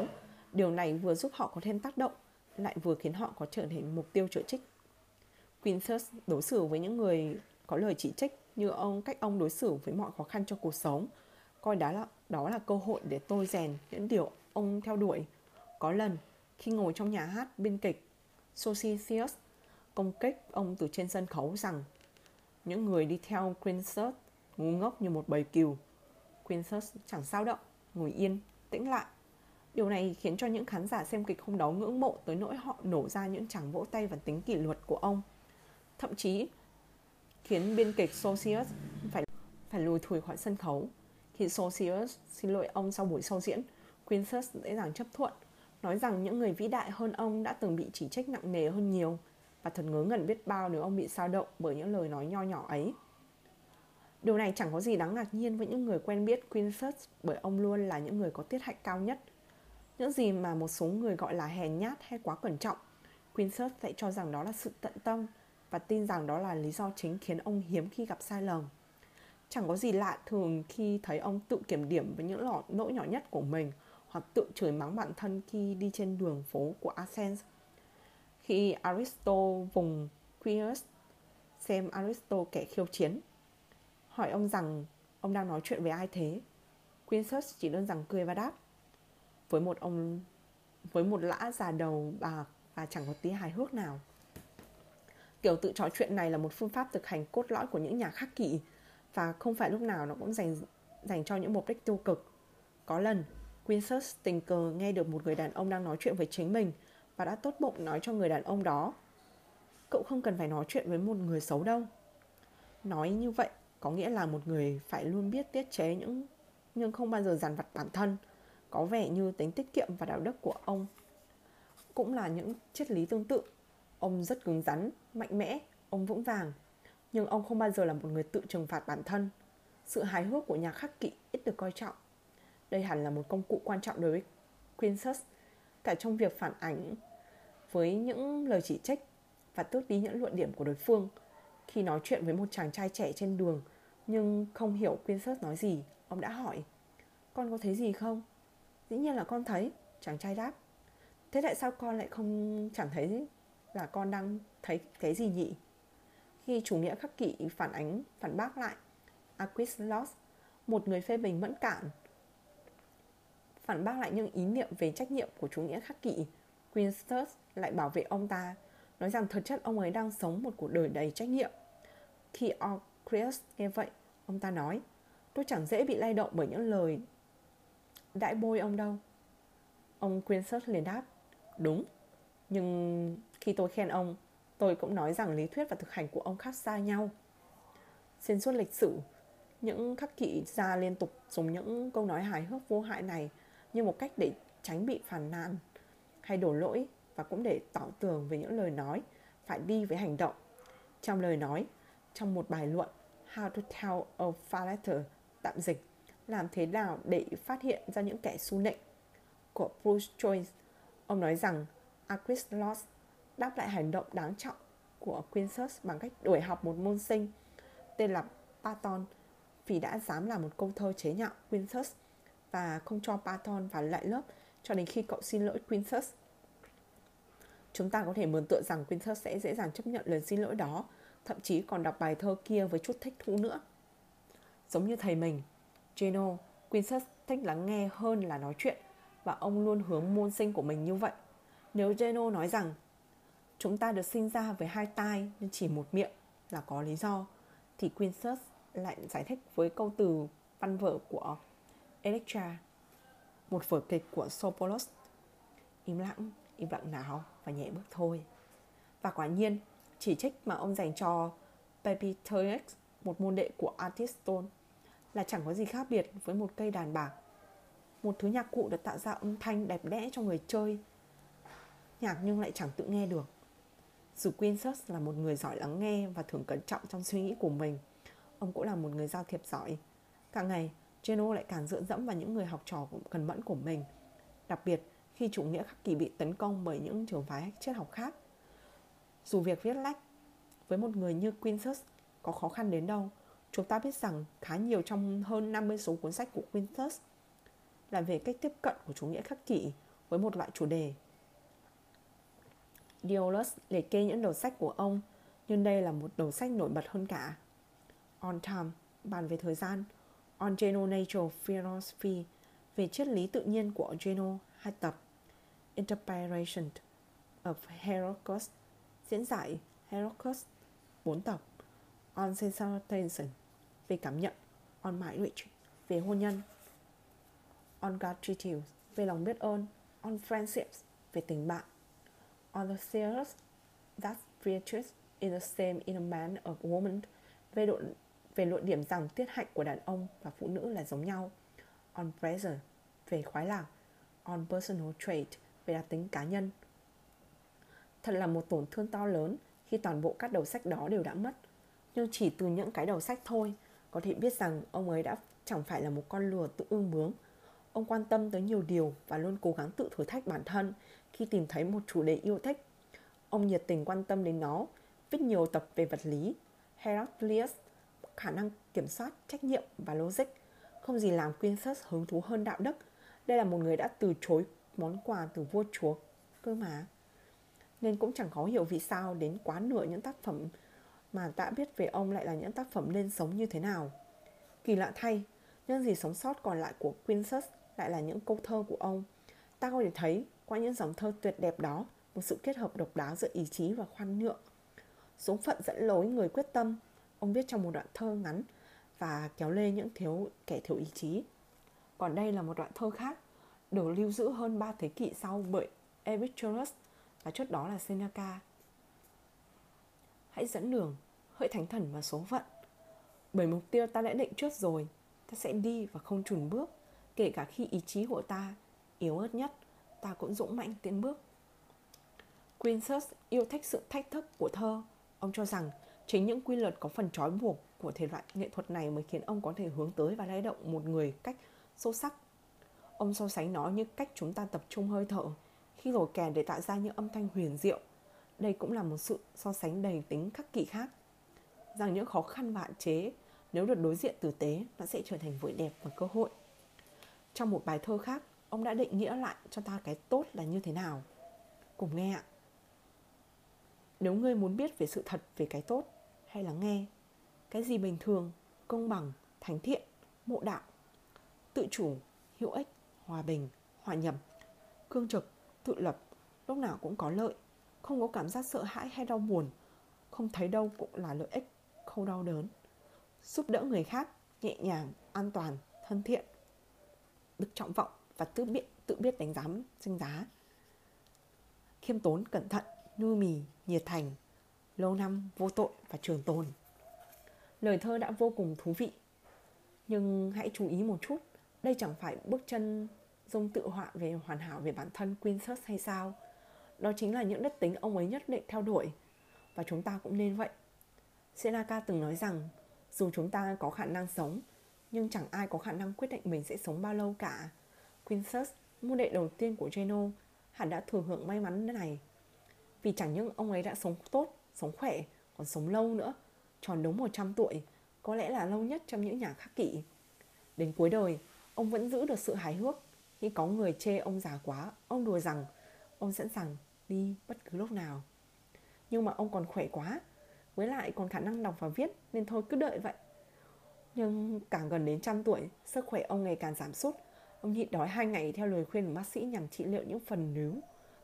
Điều này vừa giúp họ có thêm tác động, lại vừa khiến họ có trở thành mục tiêu trợ trích. Quintus đối xử với những người có lời chỉ trích như ông cách ông đối xử với mọi khó khăn trong cuộc sống, coi đó là đó là cơ hội để tôi rèn những điều ông theo đuổi. Có lần khi ngồi trong nhà hát biên kịch Societius công kích ông từ trên sân khấu rằng những người đi theo Quintus ngu ngốc như một bầy cừu. Quintus chẳng sao động, ngồi yên, tĩnh lại. Điều này khiến cho những khán giả xem kịch không đấu ngưỡng mộ tới nỗi họ nổ ra những tràng vỗ tay và tính kỷ luật của ông. Thậm chí khiến biên kịch Socius phải phải lùi thủi khỏi sân khấu. Khi Socius xin lỗi ông sau buổi sau diễn, Quintus dễ dàng chấp thuận nói rằng những người vĩ đại hơn ông đã từng bị chỉ trích nặng nề hơn nhiều và thật ngớ ngẩn biết bao nếu ông bị sao động bởi những lời nói nho nhỏ ấy. Điều này chẳng có gì đáng ngạc nhiên với những người quen biết Quintus bởi ông luôn là những người có tiết hạnh cao nhất. Những gì mà một số người gọi là hèn nhát hay quá cẩn trọng, Quintus sẽ cho rằng đó là sự tận tâm và tin rằng đó là lý do chính khiến ông hiếm khi gặp sai lầm. Chẳng có gì lạ thường khi thấy ông tự kiểm điểm với những lỗi nhỏ nhất của mình hoặc tự chửi mắng bản thân khi đi trên đường phố của Athens. Khi Aristo vùng Quirinus xem Aristo kẻ khiêu chiến, hỏi ông rằng ông đang nói chuyện với ai thế? Quintus chỉ đơn giản cười và đáp với một ông với một lã già đầu bạc và chẳng có tí hài hước nào. Kiểu tự trò chuyện này là một phương pháp thực hành cốt lõi của những nhà khắc kỷ. Và không phải lúc nào nó cũng dành dành cho những mục đích tiêu cực. Có lần, Quintus tình cờ nghe được một người đàn ông đang nói chuyện với chính mình và đã tốt bụng nói cho người đàn ông đó Cậu không cần phải nói chuyện với một người xấu đâu. Nói như vậy có nghĩa là một người phải luôn biết tiết chế những nhưng không bao giờ dằn vặt bản thân có vẻ như tính tiết kiệm và đạo đức của ông cũng là những triết lý tương tự ông rất cứng rắn, mạnh mẽ, ông vững vàng. Nhưng ông không bao giờ là một người tự trừng phạt bản thân. Sự hài hước của nhà khắc kỵ ít được coi trọng. Đây hẳn là một công cụ quan trọng đối với Quintus cả trong việc phản ảnh với những lời chỉ trích và tước đi những luận điểm của đối phương, khi nói chuyện với một chàng trai trẻ trên đường, nhưng không hiểu Quintus nói gì, ông đã hỏi, con có thấy gì không? Dĩ nhiên là con thấy, chàng trai đáp. Thế tại sao con lại không chẳng thấy? Là con đang thấy cái gì nhỉ? Khi chủ nghĩa khắc kỷ phản ánh, phản bác lại Aquilos một người phê bình mẫn cảm, phản bác lại những ý niệm về trách nhiệm của chủ nghĩa khắc kỷ. Quintus lại bảo vệ ông ta, nói rằng thực chất ông ấy đang sống một cuộc đời đầy trách nhiệm. Khi Orcreus nghe vậy, ông ta nói, tôi chẳng dễ bị lay động bởi những lời đãi bôi ông đâu. Ông Quintus liền đáp, đúng, nhưng khi tôi khen ông tôi cũng nói rằng lý thuyết và thực hành của ông khác xa nhau xuyên suốt lịch sử những khắc kỵ gia liên tục dùng những câu nói hài hước vô hại này như một cách để tránh bị phản nàn hay đổ lỗi và cũng để tỏ tường về những lời nói phải đi với hành động. Trong lời nói, trong một bài luận How to tell a falator tạm dịch làm thế nào để phát hiện ra những kẻ su nịnh của Bruce Joyce. Ông nói rằng Aquilos đáp lại hành động đáng trọng của Quintus bằng cách đuổi học một môn sinh tên là Paton vì đã dám làm một câu thơ chế nhạo Quintus và không cho Paton vào lại lớp cho đến khi cậu xin lỗi Quintus. Chúng ta có thể mường tượng rằng Quintus sẽ dễ dàng chấp nhận lời xin lỗi đó, thậm chí còn đọc bài thơ kia với chút thích thú nữa. Giống như thầy mình, Geno, Quintus thích lắng nghe hơn là nói chuyện và ông luôn hướng môn sinh của mình như vậy. Nếu Geno nói rằng chúng ta được sinh ra với hai tai nhưng chỉ một miệng là có lý do, thì Quintus lại giải thích với câu từ văn vở của Electra, một vở kịch của Sopolos. Im lặng, im lặng nào và nhẹ bước thôi. Và quả nhiên, chỉ trích mà ông dành cho Pepitorex, một môn đệ của Artiston, là chẳng có gì khác biệt với một cây đàn bạc. Một thứ nhạc cụ được tạo ra âm thanh đẹp đẽ cho người chơi, nhạc nhưng lại chẳng tự nghe được. Dù Quintus là một người giỏi lắng nghe và thường cẩn trọng trong suy nghĩ của mình, ông cũng là một người giao thiệp giỏi. Càng ngày, Geno lại càng dựa dẫm vào những người học trò cần mẫn của mình, đặc biệt khi chủ nghĩa khắc kỷ bị tấn công bởi những trường phái triết học khác. Dù việc viết lách với một người như Quintus có khó khăn đến đâu, chúng ta biết rằng khá nhiều trong hơn 50 số cuốn sách của Quintus là về cách tiếp cận của chủ nghĩa khắc kỷ với một loại chủ đề. Diolus liệt kê những đầu sách của ông, nhưng đây là một đầu sách nổi bật hơn cả. On Time, bàn về thời gian, On General Natural Philosophy về triết lý tự nhiên của Geno hai tập. Interpretation of Heracles diễn giải Heracles bốn tập. On Sensation về cảm nhận On Marriage về hôn nhân. On Gratitude về lòng biết ơn On Friendships về tình bạn. On the theories that virtues is the same in a man or woman về độ về luận điểm rằng tiết hạnh của đàn ông và phụ nữ là giống nhau. On pleasure, về khoái lạc. On personal trait, về đặc tính cá nhân. Thật là một tổn thương to lớn khi toàn bộ các đầu sách đó đều đã mất. Nhưng chỉ từ những cái đầu sách thôi, có thể biết rằng ông ấy đã chẳng phải là một con lừa tự ương bướng. Ông quan tâm tới nhiều điều và luôn cố gắng tự thử thách bản thân khi tìm thấy một chủ đề yêu thích. Ông nhiệt tình quan tâm đến nó, viết nhiều tập về vật lý, Heraclius, khả năng kiểm soát, trách nhiệm và logic. Không gì làm Quintus hứng thú hơn đạo đức. Đây là một người đã từ chối món quà từ vua chúa cơ mà. Nên cũng chẳng khó hiểu vì sao đến quá nửa những tác phẩm mà đã biết về ông lại là những tác phẩm lên sống như thế nào. Kỳ lạ thay, những gì sống sót còn lại của Quintus lại là những câu thơ của ông. Ta có thể thấy qua những dòng thơ tuyệt đẹp đó một sự kết hợp độc đáo giữa ý chí và khoan nhượng. Số phận dẫn lối người quyết tâm, ông viết trong một đoạn thơ ngắn và kéo lê những thiếu kẻ thiếu ý chí. Còn đây là một đoạn thơ khác, được lưu giữ hơn 3 thế kỷ sau bởi Epicurus và trước đó là Seneca. Hãy dẫn đường, hỡi thánh thần và số phận. Bởi mục tiêu ta đã định trước rồi, ta sẽ đi và không chùn bước, kể cả khi ý chí của ta yếu ớt nhất, ta cũng dũng mãnh tiến bước. Princess yêu thích sự thách thức của thơ. Ông cho rằng chính những quy luật có phần trói buộc của thể loại nghệ thuật này mới khiến ông có thể hướng tới và lay động một người cách sâu sắc. Ông so sánh nó như cách chúng ta tập trung hơi thở khi rồi kèn để tạo ra những âm thanh huyền diệu. Đây cũng là một sự so sánh đầy tính khắc kỷ khác. Rằng những khó khăn và hạn chế nếu được đối diện tử tế nó sẽ trở thành vui đẹp và cơ hội. Trong một bài thơ khác, ông đã định nghĩa lại cho ta cái tốt là như thế nào. Cùng nghe ạ. Nếu ngươi muốn biết về sự thật về cái tốt, hay là nghe cái gì bình thường, công bằng, thánh thiện, mộ đạo, tự chủ, hữu ích, hòa bình, hòa nhập, cương trực, tự lập, lúc nào cũng có lợi, không có cảm giác sợ hãi hay đau buồn, không thấy đâu cũng là lợi ích, không đau đớn. Giúp đỡ người khác, nhẹ nhàng, an toàn, thân thiện, đức trọng vọng và tự biết tự biết đánh giá danh giá. Khiêm tốn, cẩn thận, nhu mì, nhiệt thành, lâu năm, vô tội và trường tồn. Lời thơ đã vô cùng thú vị, nhưng hãy chú ý một chút, đây chẳng phải bước chân dung tự họa về hoàn hảo về bản thân Princess hay sao? Đó chính là những đức tính ông ấy nhất định theo đuổi và chúng ta cũng nên vậy. Seneca từng nói rằng dù chúng ta có khả năng sống nhưng chẳng ai có khả năng quyết định mình sẽ sống bao lâu cả. Quintus, môn đệ đầu tiên của Geno, hẳn đã thừa hưởng may mắn này. Vì chẳng những ông ấy đã sống tốt, sống khỏe, còn sống lâu nữa, tròn đúng 100 tuổi, có lẽ là lâu nhất trong những nhà khắc kỷ. Đến cuối đời, ông vẫn giữ được sự hài hước. Khi có người chê ông già quá, ông đùa rằng ông sẵn sàng đi bất cứ lúc nào. Nhưng mà ông còn khỏe quá, với lại còn khả năng đọc và viết nên thôi cứ đợi vậy. Nhưng càng gần đến trăm tuổi, sức khỏe ông ngày càng giảm sút. Ông nhịn đói hai ngày theo lời khuyên của bác sĩ nhằm trị liệu những phần níu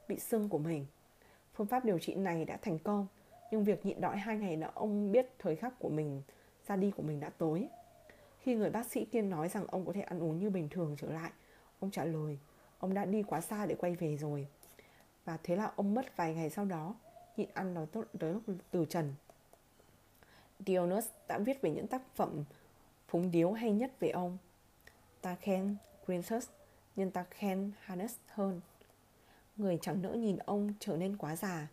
bị sưng của mình. Phương pháp điều trị này đã thành công, nhưng việc nhịn đói hai ngày đã ông biết thời khắc của mình, ra đi của mình đã tối. Khi người bác sĩ tiên nói rằng ông có thể ăn uống như bình thường trở lại, ông trả lời, ông đã đi quá xa để quay về rồi. Và thế là ông mất vài ngày sau đó, nhịn ăn nói tốt tới lúc từ trần. Dionys đã viết về những tác phẩm phúng điếu hay nhất về ông. Ta khen Quintus nhưng ta khen Hannes hơn. Người chẳng nỡ nhìn ông trở nên quá già,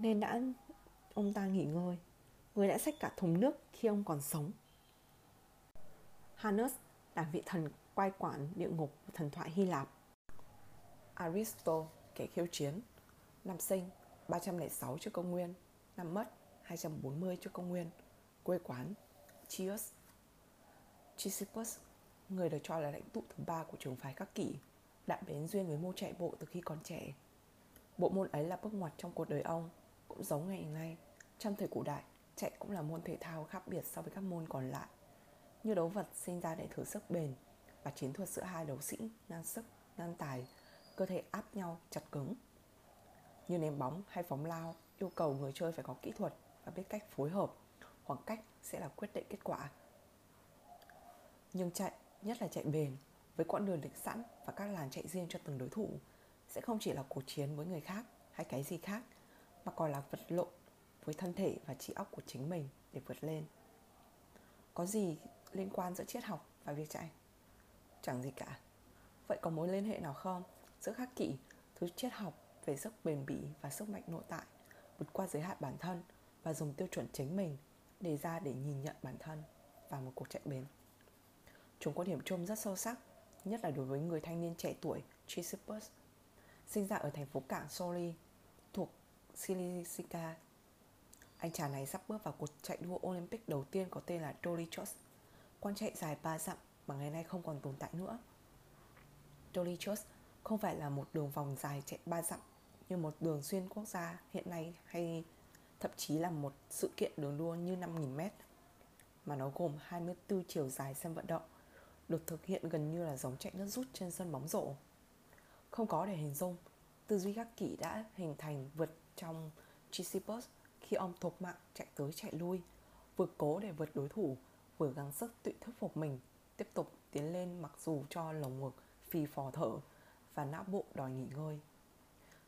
nên đã ông ta nghỉ ngơi. Người đã xách cả thùng nước khi ông còn sống. Hannes là vị thần quay quản địa ngục của thần thoại Hy Lạp. Aristo, kẻ khiêu chiến, năm sinh 306 trước công nguyên, năm mất 240 trước công nguyên, quê quán Chios. Chisipus, người được cho là lãnh tụ thứ ba của trường phái các kỷ, đã bén duyên với môn chạy bộ từ khi còn trẻ. Bộ môn ấy là bước ngoặt trong cuộc đời ông, cũng giống ngày nay. Trong thời cổ đại, chạy cũng là môn thể thao khác biệt so với các môn còn lại. Như đấu vật sinh ra để thử sức bền và chiến thuật giữa hai đấu sĩ ngang sức, ngang tài, cơ thể áp nhau chặt cứng. Như ném bóng hay phóng lao, yêu cầu người chơi phải có kỹ thuật và biết cách phối hợp, khoảng cách sẽ là quyết định kết quả. Nhưng chạy, nhất là chạy bền, với quãng đường lịch sẵn và các làn chạy riêng cho từng đối thủ, sẽ không chỉ là cuộc chiến với người khác hay cái gì khác, mà còn là vật lộn với thân thể và trí óc của chính mình để vượt lên. Có gì liên quan giữa triết học và việc chạy? Chẳng gì cả. Vậy có mối liên hệ nào không giữa khắc kỷ thứ triết học về sức bền bỉ và sức mạnh nội tại vượt qua giới hạn bản thân và dùng tiêu chuẩn chính mình đề ra để nhìn nhận bản thân vào một cuộc chạy bền. Chúng có điểm chung rất sâu sắc, nhất là đối với người thanh niên trẻ tuổi Chrysippus, sinh ra ở thành phố cảng Soli thuộc Cilicia. Anh chàng này sắp bước vào cuộc chạy đua Olympic đầu tiên có tên là Dolichos, quan chạy dài 3 dặm mà ngày nay không còn tồn tại nữa. Dolichos không phải là một đường vòng dài chạy 3 dặm như một đường xuyên quốc gia hiện nay hay thậm chí là một sự kiện đường đua như 5.000m mà nó gồm 24 chiều dài sân vận động được thực hiện gần như là giống chạy nước rút trên sân bóng rổ. Không có để hình dung, tư duy các kỷ đã hình thành vượt trong Chrysippus khi ông thuộc mạng chạy tới chạy lui, vừa cố để vượt đối thủ, vừa gắng sức tự thuyết phục mình tiếp tục tiến lên mặc dù cho lồng ngực phì phò thở và não bộ đòi nghỉ ngơi.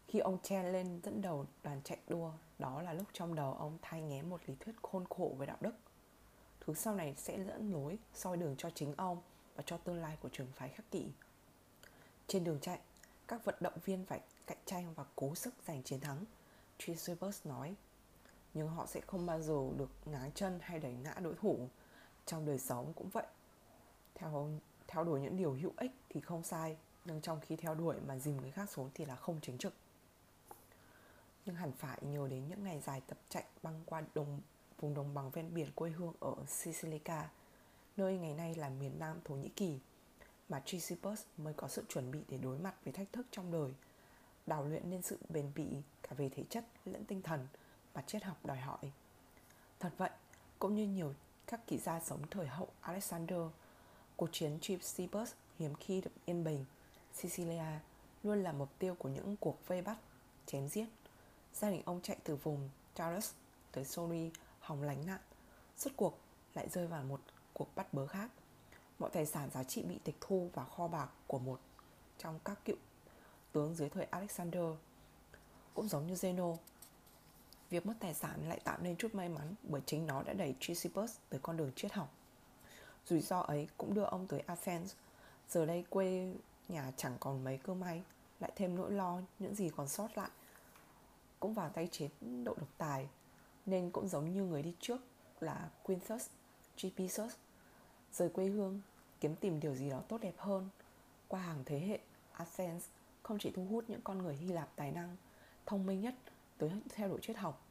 Khi ông chen lên dẫn đầu đoàn chạy đua, đó là lúc trong đầu ông thay nghé một lý thuyết khôn khổ về đạo đức. Thứ sau này sẽ dẫn lối, soi đường cho chính ông và cho tương lai của trường phái khắc kỷ. Trên đường chạy, các vận động viên phải cạnh tranh và cố sức giành chiến thắng. Chrysippus nói, nhưng họ sẽ không bao giờ được ngáng chân hay đẩy ngã đối thủ. Trong đời sống cũng vậy. Theo theo đuổi những điều hữu ích thì không sai, nhưng trong khi theo đuổi mà dìm người khác xuống thì là không chính trực nhưng hẳn phải nhờ đến những ngày dài tập chạy băng qua đồng vùng đồng bằng ven biển quê hương ở Sicilica, nơi ngày nay là miền nam Thổ Nhĩ Kỳ, mà Chrysippus mới có sự chuẩn bị để đối mặt với thách thức trong đời, đào luyện nên sự bền bỉ cả về thể chất lẫn tinh thần mà triết học đòi hỏi. Thật vậy, cũng như nhiều các kỹ gia sống thời hậu Alexander, cuộc chiến Chrysippus hiếm khi được yên bình, Sicilia luôn là mục tiêu của những cuộc vây bắt, chém giết. Gia đình ông chạy từ vùng Charles tới Soli hòng lánh nạn. Suốt cuộc lại rơi vào một cuộc bắt bớ khác. Mọi tài sản giá trị bị tịch thu vào kho bạc của một trong các cựu tướng dưới thời Alexander. Cũng giống như Zeno, Việc mất tài sản lại tạo nên chút may mắn bởi chính nó đã đẩy Chrysippus tới con đường triết học. Rủi ro ấy cũng đưa ông tới Athens. Giờ đây quê nhà chẳng còn mấy cơ may, Lại thêm nỗi lo những gì còn sót lại. Cũng vào tay chế độ độc tài, nên cũng giống như người đi trước là Quintus. Gippius rời quê hương, kiếm tìm điều gì đó tốt đẹp hơn. Qua hàng thế hệ, Athens không chỉ thu hút những con người Hy Lạp tài năng, thông minh nhất tới theo đuổi triết học,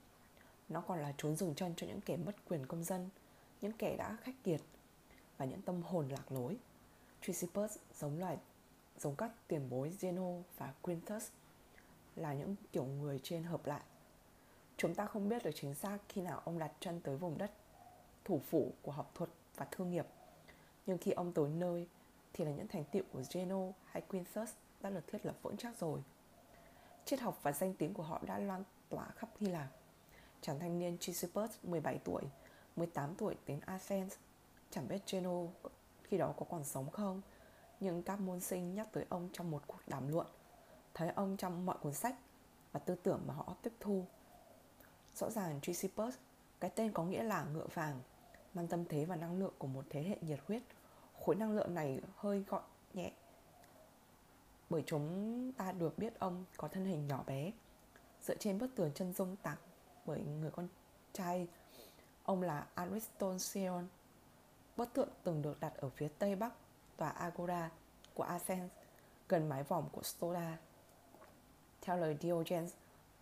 nó còn là trốn dừng chân cho những kẻ mất quyền công dân, những kẻ đã khách kiệt và những tâm hồn lạc lối. Chrysippus giống loài, giống các tiền bối Zeno và Quintus, là những kiểu người trên hợp lại. Chúng ta không biết được chính xác khi nào ông đặt chân tới vùng đất thủ phủ của học thuật và thương nghiệp. Nhưng khi ông tới nơi thì là những thành tiệu của Geno hay Quintus đã được thiết lập vững chắc rồi. Triết học và danh tiếng của họ đã loan tỏa khắp Hy Lạp. Chàng thanh niên Chrysippus 17 tuổi 18 tuổi đến Athens. Chẳng biết Geno khi đó có còn sống không nhưng các môn sinh nhắc tới ông trong một cuộc đàm luận. Thấy ông trong mọi cuốn sách và tư tưởng mà họ tiếp thu. Rõ ràng Chrysippus, cái tên có nghĩa là ngựa vàng, mang tâm thế và năng lượng của một thế hệ nhiệt huyết. Khối năng lượng này hơi gọn nhẹ bởi chúng ta được biết ông có thân hình nhỏ bé dựa trên bức tường chân dung tặng bởi người con trai ông là Ariston Sion. bức tượng từng được đặt ở phía tây bắc tòa Agora của Athens gần mái vòm của Stola theo lời Diogenes,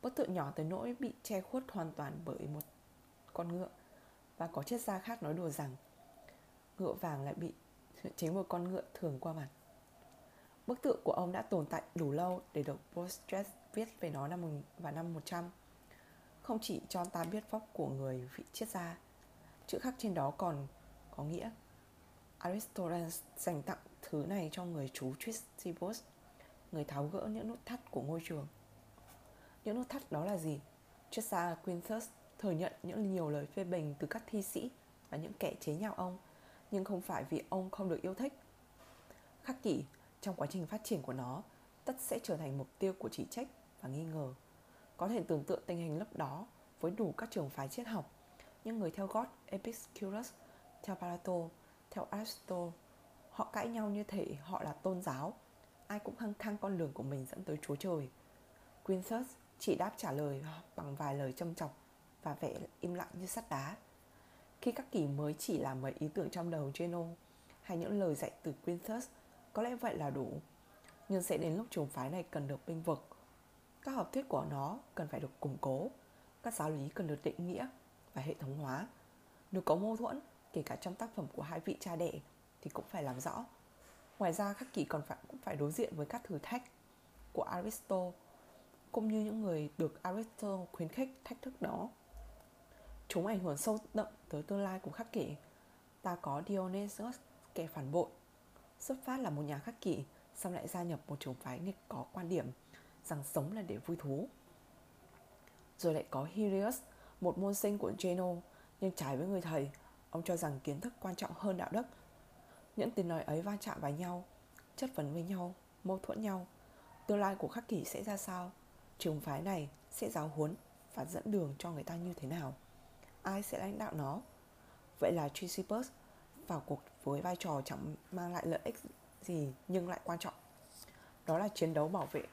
bức tượng nhỏ tới nỗi bị che khuất hoàn toàn bởi một con ngựa và có triết gia khác nói đùa rằng ngựa vàng lại bị chính một con ngựa thường qua mặt. Bức tượng của ông đã tồn tại đủ lâu để được Borges viết về nó năm vào năm 100. Không chỉ cho ta biết vóc của người vị triết gia, chữ khắc trên đó còn có nghĩa Aristoteles dành tặng thứ này cho người chú Chrysippus người tháo gỡ những nút thắt của ngôi trường. Những nút thắt đó là gì? Triết gia Quintus thừa nhận những nhiều lời phê bình từ các thi sĩ và những kẻ chế nhạo ông, nhưng không phải vì ông không được yêu thích. Khắc kỷ, trong quá trình phát triển của nó, tất sẽ trở thành mục tiêu của chỉ trách và nghi ngờ. Có thể tưởng tượng tình hình lúc đó với đủ các trường phái triết học, những người theo gót Epicurus, theo Plato, theo Aristotle, họ cãi nhau như thể họ là tôn giáo ai cũng hăng khăng con đường của mình dẫn tới Chúa Trời. Quintus chỉ đáp trả lời bằng vài lời châm chọc và vẻ im lặng như sắt đá. Khi các kỷ mới chỉ là mấy ý tưởng trong đầu Geno hay những lời dạy từ Quintus, có lẽ vậy là đủ. Nhưng sẽ đến lúc trường phái này cần được binh vực. Các học thuyết của nó cần phải được củng cố, các giáo lý cần được định nghĩa và hệ thống hóa. Nếu có mâu thuẫn, kể cả trong tác phẩm của hai vị cha đẻ, thì cũng phải làm rõ. Ngoài ra, các kỳ còn phải cũng phải đối diện với các thử thách của Aristotle cũng như những người được Aristotle khuyến khích thách thức đó. Chúng ảnh hưởng sâu đậm tới tương lai của khắc kỷ. Ta có Dionysius, kẻ phản bội. Xuất phát là một nhà khắc kỷ, xong lại gia nhập một trường phái nghịch có quan điểm rằng sống là để vui thú. Rồi lại có Helios, một môn sinh của Geno, nhưng trái với người thầy, ông cho rằng kiến thức quan trọng hơn đạo đức. Những tiếng nói ấy va chạm vào nhau, chất vấn với nhau, mâu thuẫn nhau. Tương lai của khắc kỷ sẽ ra sao? Trường phái này sẽ giáo huấn và dẫn đường cho người ta như thế nào? Ai sẽ lãnh đạo nó? Vậy là Chrysippus vào cuộc với vai trò chẳng mang lại lợi ích gì nhưng lại quan trọng. Đó là chiến đấu bảo vệ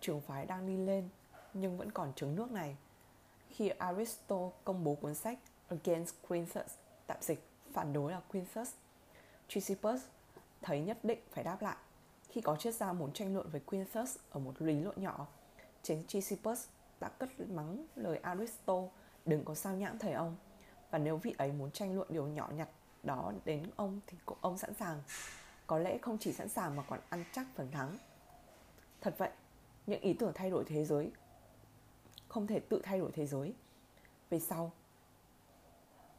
trường phái đang đi lên nhưng vẫn còn trứng nước này. Khi Aristotle công bố cuốn sách Against Quintus, tạm dịch phản đối là Quintus, Chrysippus thấy nhất định phải đáp lại. Khi có triết gia muốn tranh luận với Quintus ở một lý luận nhỏ, chính Chrysippus đã cất mắng lời Aristotle đừng có sao nhãng thầy ông. Và nếu vị ấy muốn tranh luận điều nhỏ nhặt đó đến ông thì cũng ông sẵn sàng. Có lẽ không chỉ sẵn sàng mà còn ăn chắc phần thắng. Thật vậy, những ý tưởng thay đổi thế giới không thể tự thay đổi thế giới. Về sau,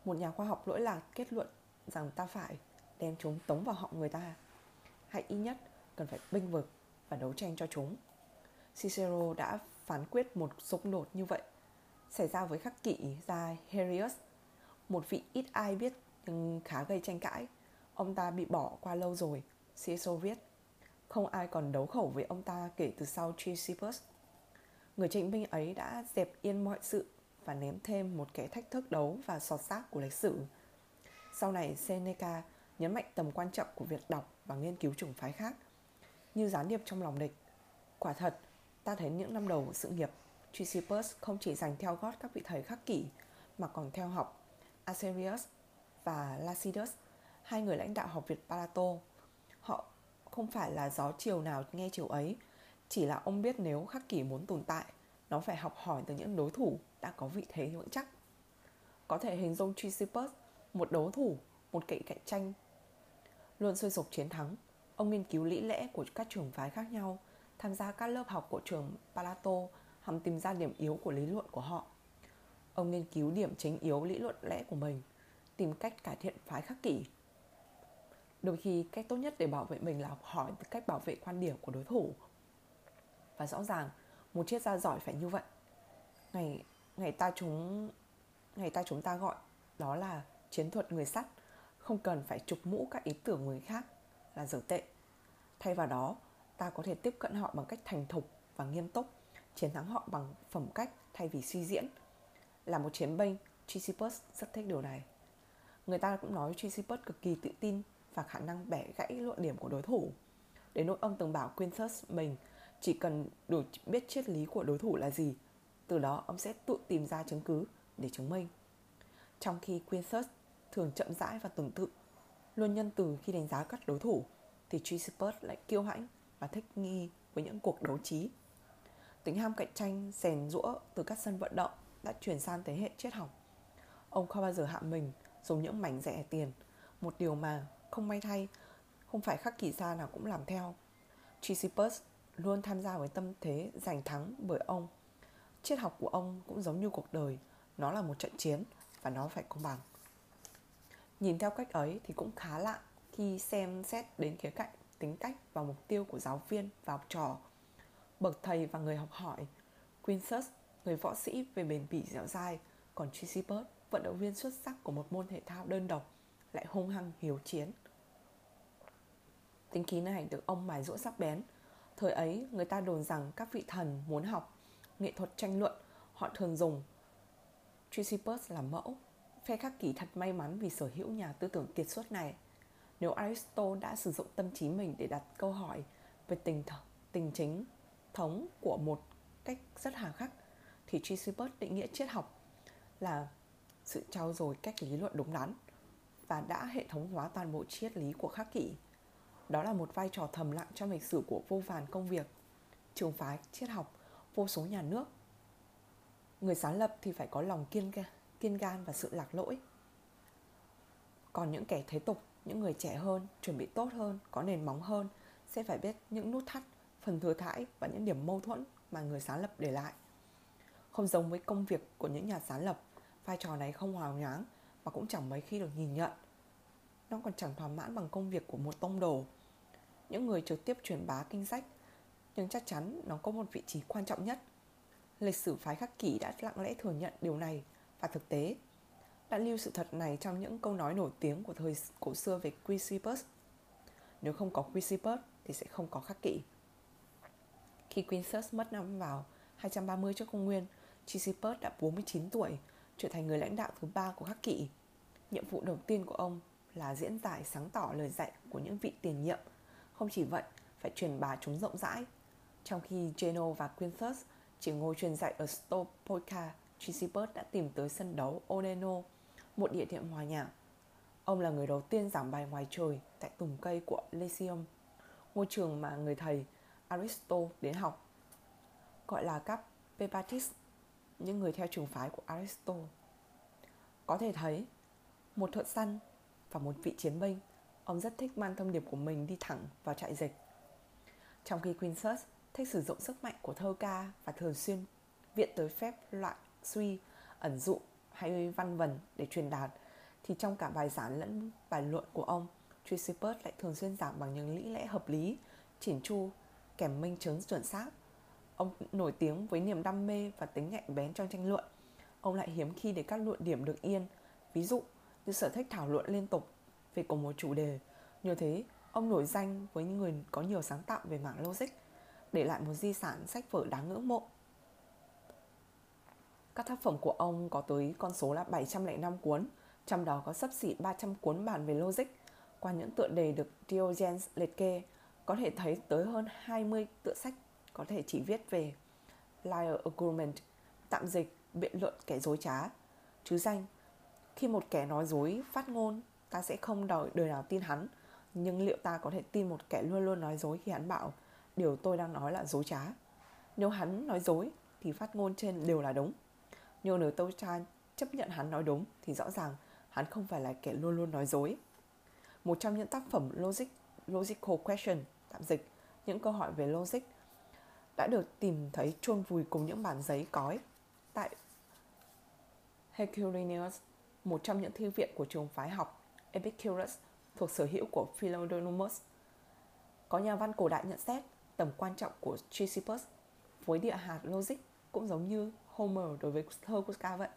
một nhà khoa học lỗi lạc kết luận rằng ta phải đem chúng tống vào họng người ta hay ít nhất cần phải binh vực và đấu tranh cho chúng. Cicero đã phán quyết một xung đột như vậy xảy ra với khắc kỵ gia Herius, một vị ít ai biết nhưng khá gây tranh cãi. Ông ta bị bỏ qua lâu rồi, Cicero viết. Không ai còn đấu khẩu với ông ta kể từ sau Chrysippus. Người tranh binh ấy đã dẹp yên mọi sự và ném thêm một kẻ thách thức đấu và sọt xác của lịch sử. Sau này Seneca nhấn mạnh tầm quan trọng của việc đọc và nghiên cứu chủng phái khác như gián điệp trong lòng địch. Quả thật, ta thấy những năm đầu của sự nghiệp, Chrysippus không chỉ dành theo gót các vị thầy khắc kỷ mà còn theo học Aserius và Lacidus, hai người lãnh đạo học Việt Palato. Họ không phải là gió chiều nào nghe chiều ấy, chỉ là ông biết nếu khắc kỷ muốn tồn tại, nó phải học hỏi từ những đối thủ đã có vị thế vững chắc. Có thể hình dung Chrysippus, một đấu thủ, một kỵ cạnh tranh, luôn sôi sục chiến thắng. Ông nghiên cứu lý lẽ của các trường phái khác nhau, tham gia các lớp học của trường Palato hòng tìm ra điểm yếu của lý luận của họ. Ông nghiên cứu điểm chính yếu lý luận lẽ của mình, tìm cách cải thiện phái khắc kỷ. Đôi khi cách tốt nhất để bảo vệ mình là học hỏi từ cách bảo vệ quan điểm của đối thủ. Và rõ ràng, một triết gia giỏi phải như vậy. Ngày ngày ta chúng ngày ta chúng ta gọi đó là chiến thuật người sắt, không cần phải chụp mũ các ý tưởng người khác là dở tệ. Thay vào đó, ta có thể tiếp cận họ bằng cách thành thục và nghiêm túc, chiến thắng họ bằng phẩm cách thay vì suy diễn. Là một chiến binh, Chrysippus rất thích điều này. Người ta cũng nói Chrysippus cực kỳ tự tin và khả năng bẻ gãy luận điểm của đối thủ. Đến nỗi ông từng bảo Quintus mình chỉ cần đủ biết triết lý của đối thủ là gì, từ đó ông sẽ tự tìm ra chứng cứ để chứng minh. Trong khi Quintus thường chậm rãi và tưởng tượng, luôn nhân từ khi đánh giá các đối thủ, thì Chrysippus lại kiêu hãnh và thích nghi với những cuộc đấu trí. Tính ham cạnh tranh, rèn rũa từ các sân vận động đã chuyển sang thế hệ triết học. Ông không bao giờ hạ mình dùng những mảnh rẻ tiền, một điều mà không may thay, không phải khắc kỳ gia nào cũng làm theo. Chrysippus luôn tham gia với tâm thế giành thắng bởi ông. Triết học của ông cũng giống như cuộc đời, nó là một trận chiến và nó phải công bằng. Nhìn theo cách ấy thì cũng khá lạ khi xem xét đến khía cạnh tính cách và mục tiêu của giáo viên và học trò. Bậc thầy và người học hỏi, Quintus, người võ sĩ về bền bỉ dẻo dai, còn Chrysippus, vận động viên xuất sắc của một môn thể thao đơn độc, lại hung hăng hiếu chiến. Tính khí này được ông mài rũa sắc bén. Thời ấy, người ta đồn rằng các vị thần muốn học nghệ thuật tranh luận, họ thường dùng Chrysippus làm mẫu. Phe khắc kỷ thật may mắn vì sở hữu nhà tư tưởng kiệt xuất này. Nếu Aristotle đã sử dụng tâm trí mình để đặt câu hỏi về tình th- tình chính thống của một cách rất hà khắc thì Chrysippus định nghĩa triết học là sự trao dồi cách lý luận đúng đắn và đã hệ thống hóa toàn bộ triết lý của khắc kỷ. Đó là một vai trò thầm lặng trong lịch sử của vô vàn công việc, trường phái, triết học, vô số nhà nước. Người sáng lập thì phải có lòng kiên kiên gan và sự lạc lỗi. Còn những kẻ thế tục, những người trẻ hơn, chuẩn bị tốt hơn, có nền móng hơn sẽ phải biết những nút thắt, phần thừa thãi và những điểm mâu thuẫn mà người sáng lập để lại. Không giống với công việc của những nhà sáng lập, vai trò này không hào nhoáng và cũng chẳng mấy khi được nhìn nhận. Nó còn chẳng thỏa mãn bằng công việc của một tông đồ. Những người trực tiếp truyền bá kinh sách, nhưng chắc chắn nó có một vị trí quan trọng nhất. Lịch sử phái khắc kỷ đã lặng lẽ thừa nhận điều này và thực tế đã lưu sự thật này trong những câu nói nổi tiếng của thời cổ xưa về Chrysippus. Nếu không có Chrysippus thì sẽ không có khắc kỷ. Khi Quintus mất năm vào 230 trước công nguyên, Chrysippus đã 49 tuổi, trở thành người lãnh đạo thứ ba của các kỵ. Nhiệm vụ đầu tiên của ông là diễn giải sáng tỏ lời dạy của những vị tiền nhiệm. Không chỉ vậy, phải truyền bá chúng rộng rãi. Trong khi Geno và Quintus chỉ ngồi truyền dạy ở Stopoika, Chrysippus đã tìm tới sân đấu Oneno, một địa điểm hòa nhạc. Ông là người đầu tiên giảng bài ngoài trời tại tùng cây của Lyceum, ngôi trường mà người thầy Aristotle đến học. Gọi là các Pepatis những người theo trường phái của Aristotle. Có thể thấy, một thợ săn và một vị chiến binh, ông rất thích mang thông điệp của mình đi thẳng vào trại dịch. Trong khi Quintus thích sử dụng sức mạnh của thơ ca và thường xuyên viện tới phép loại suy, ẩn dụ hay văn vần để truyền đạt, thì trong cả bài giảng lẫn bài luận của ông, Chrysippus lại thường xuyên giảng bằng những lý lẽ hợp lý, chỉn chu, kèm minh chứng chuẩn xác Ông nổi tiếng với niềm đam mê và tính nhạy bén trong tranh luận. Ông lại hiếm khi để các luận điểm được yên. Ví dụ như sở thích thảo luận liên tục về cùng một chủ đề. Như thế, ông nổi danh với những người có nhiều sáng tạo về mảng logic, để lại một di sản sách vở đáng ngưỡng mộ. Các tác phẩm của ông có tới con số là 705 cuốn, trong đó có sấp xỉ 300 cuốn bản về logic. Qua những tựa đề được Diogenes liệt kê, có thể thấy tới hơn 20 tựa sách có thể chỉ viết về liar agreement tạm dịch biện luận kẻ dối trá, chứ danh. Khi một kẻ nói dối phát ngôn, ta sẽ không đòi đời nào tin hắn, nhưng liệu ta có thể tin một kẻ luôn luôn nói dối khi hắn bảo điều tôi đang nói là dối trá? Nếu hắn nói dối thì phát ngôn trên đều là đúng. Nhưng nếu tôi cha chấp nhận hắn nói đúng thì rõ ràng hắn không phải là kẻ luôn luôn nói dối. Một trong những tác phẩm logic, logical question, tạm dịch, những câu hỏi về logic đã được tìm thấy chôn vùi cùng những bản giấy cói tại Herculaneus, một trong những thư viện của trường phái học Epicurus thuộc sở hữu của Philodomus. Có nhà văn cổ đại nhận xét tầm quan trọng của Chrysippus với địa hạt logic cũng giống như Homer đối với thơ của ca vậy.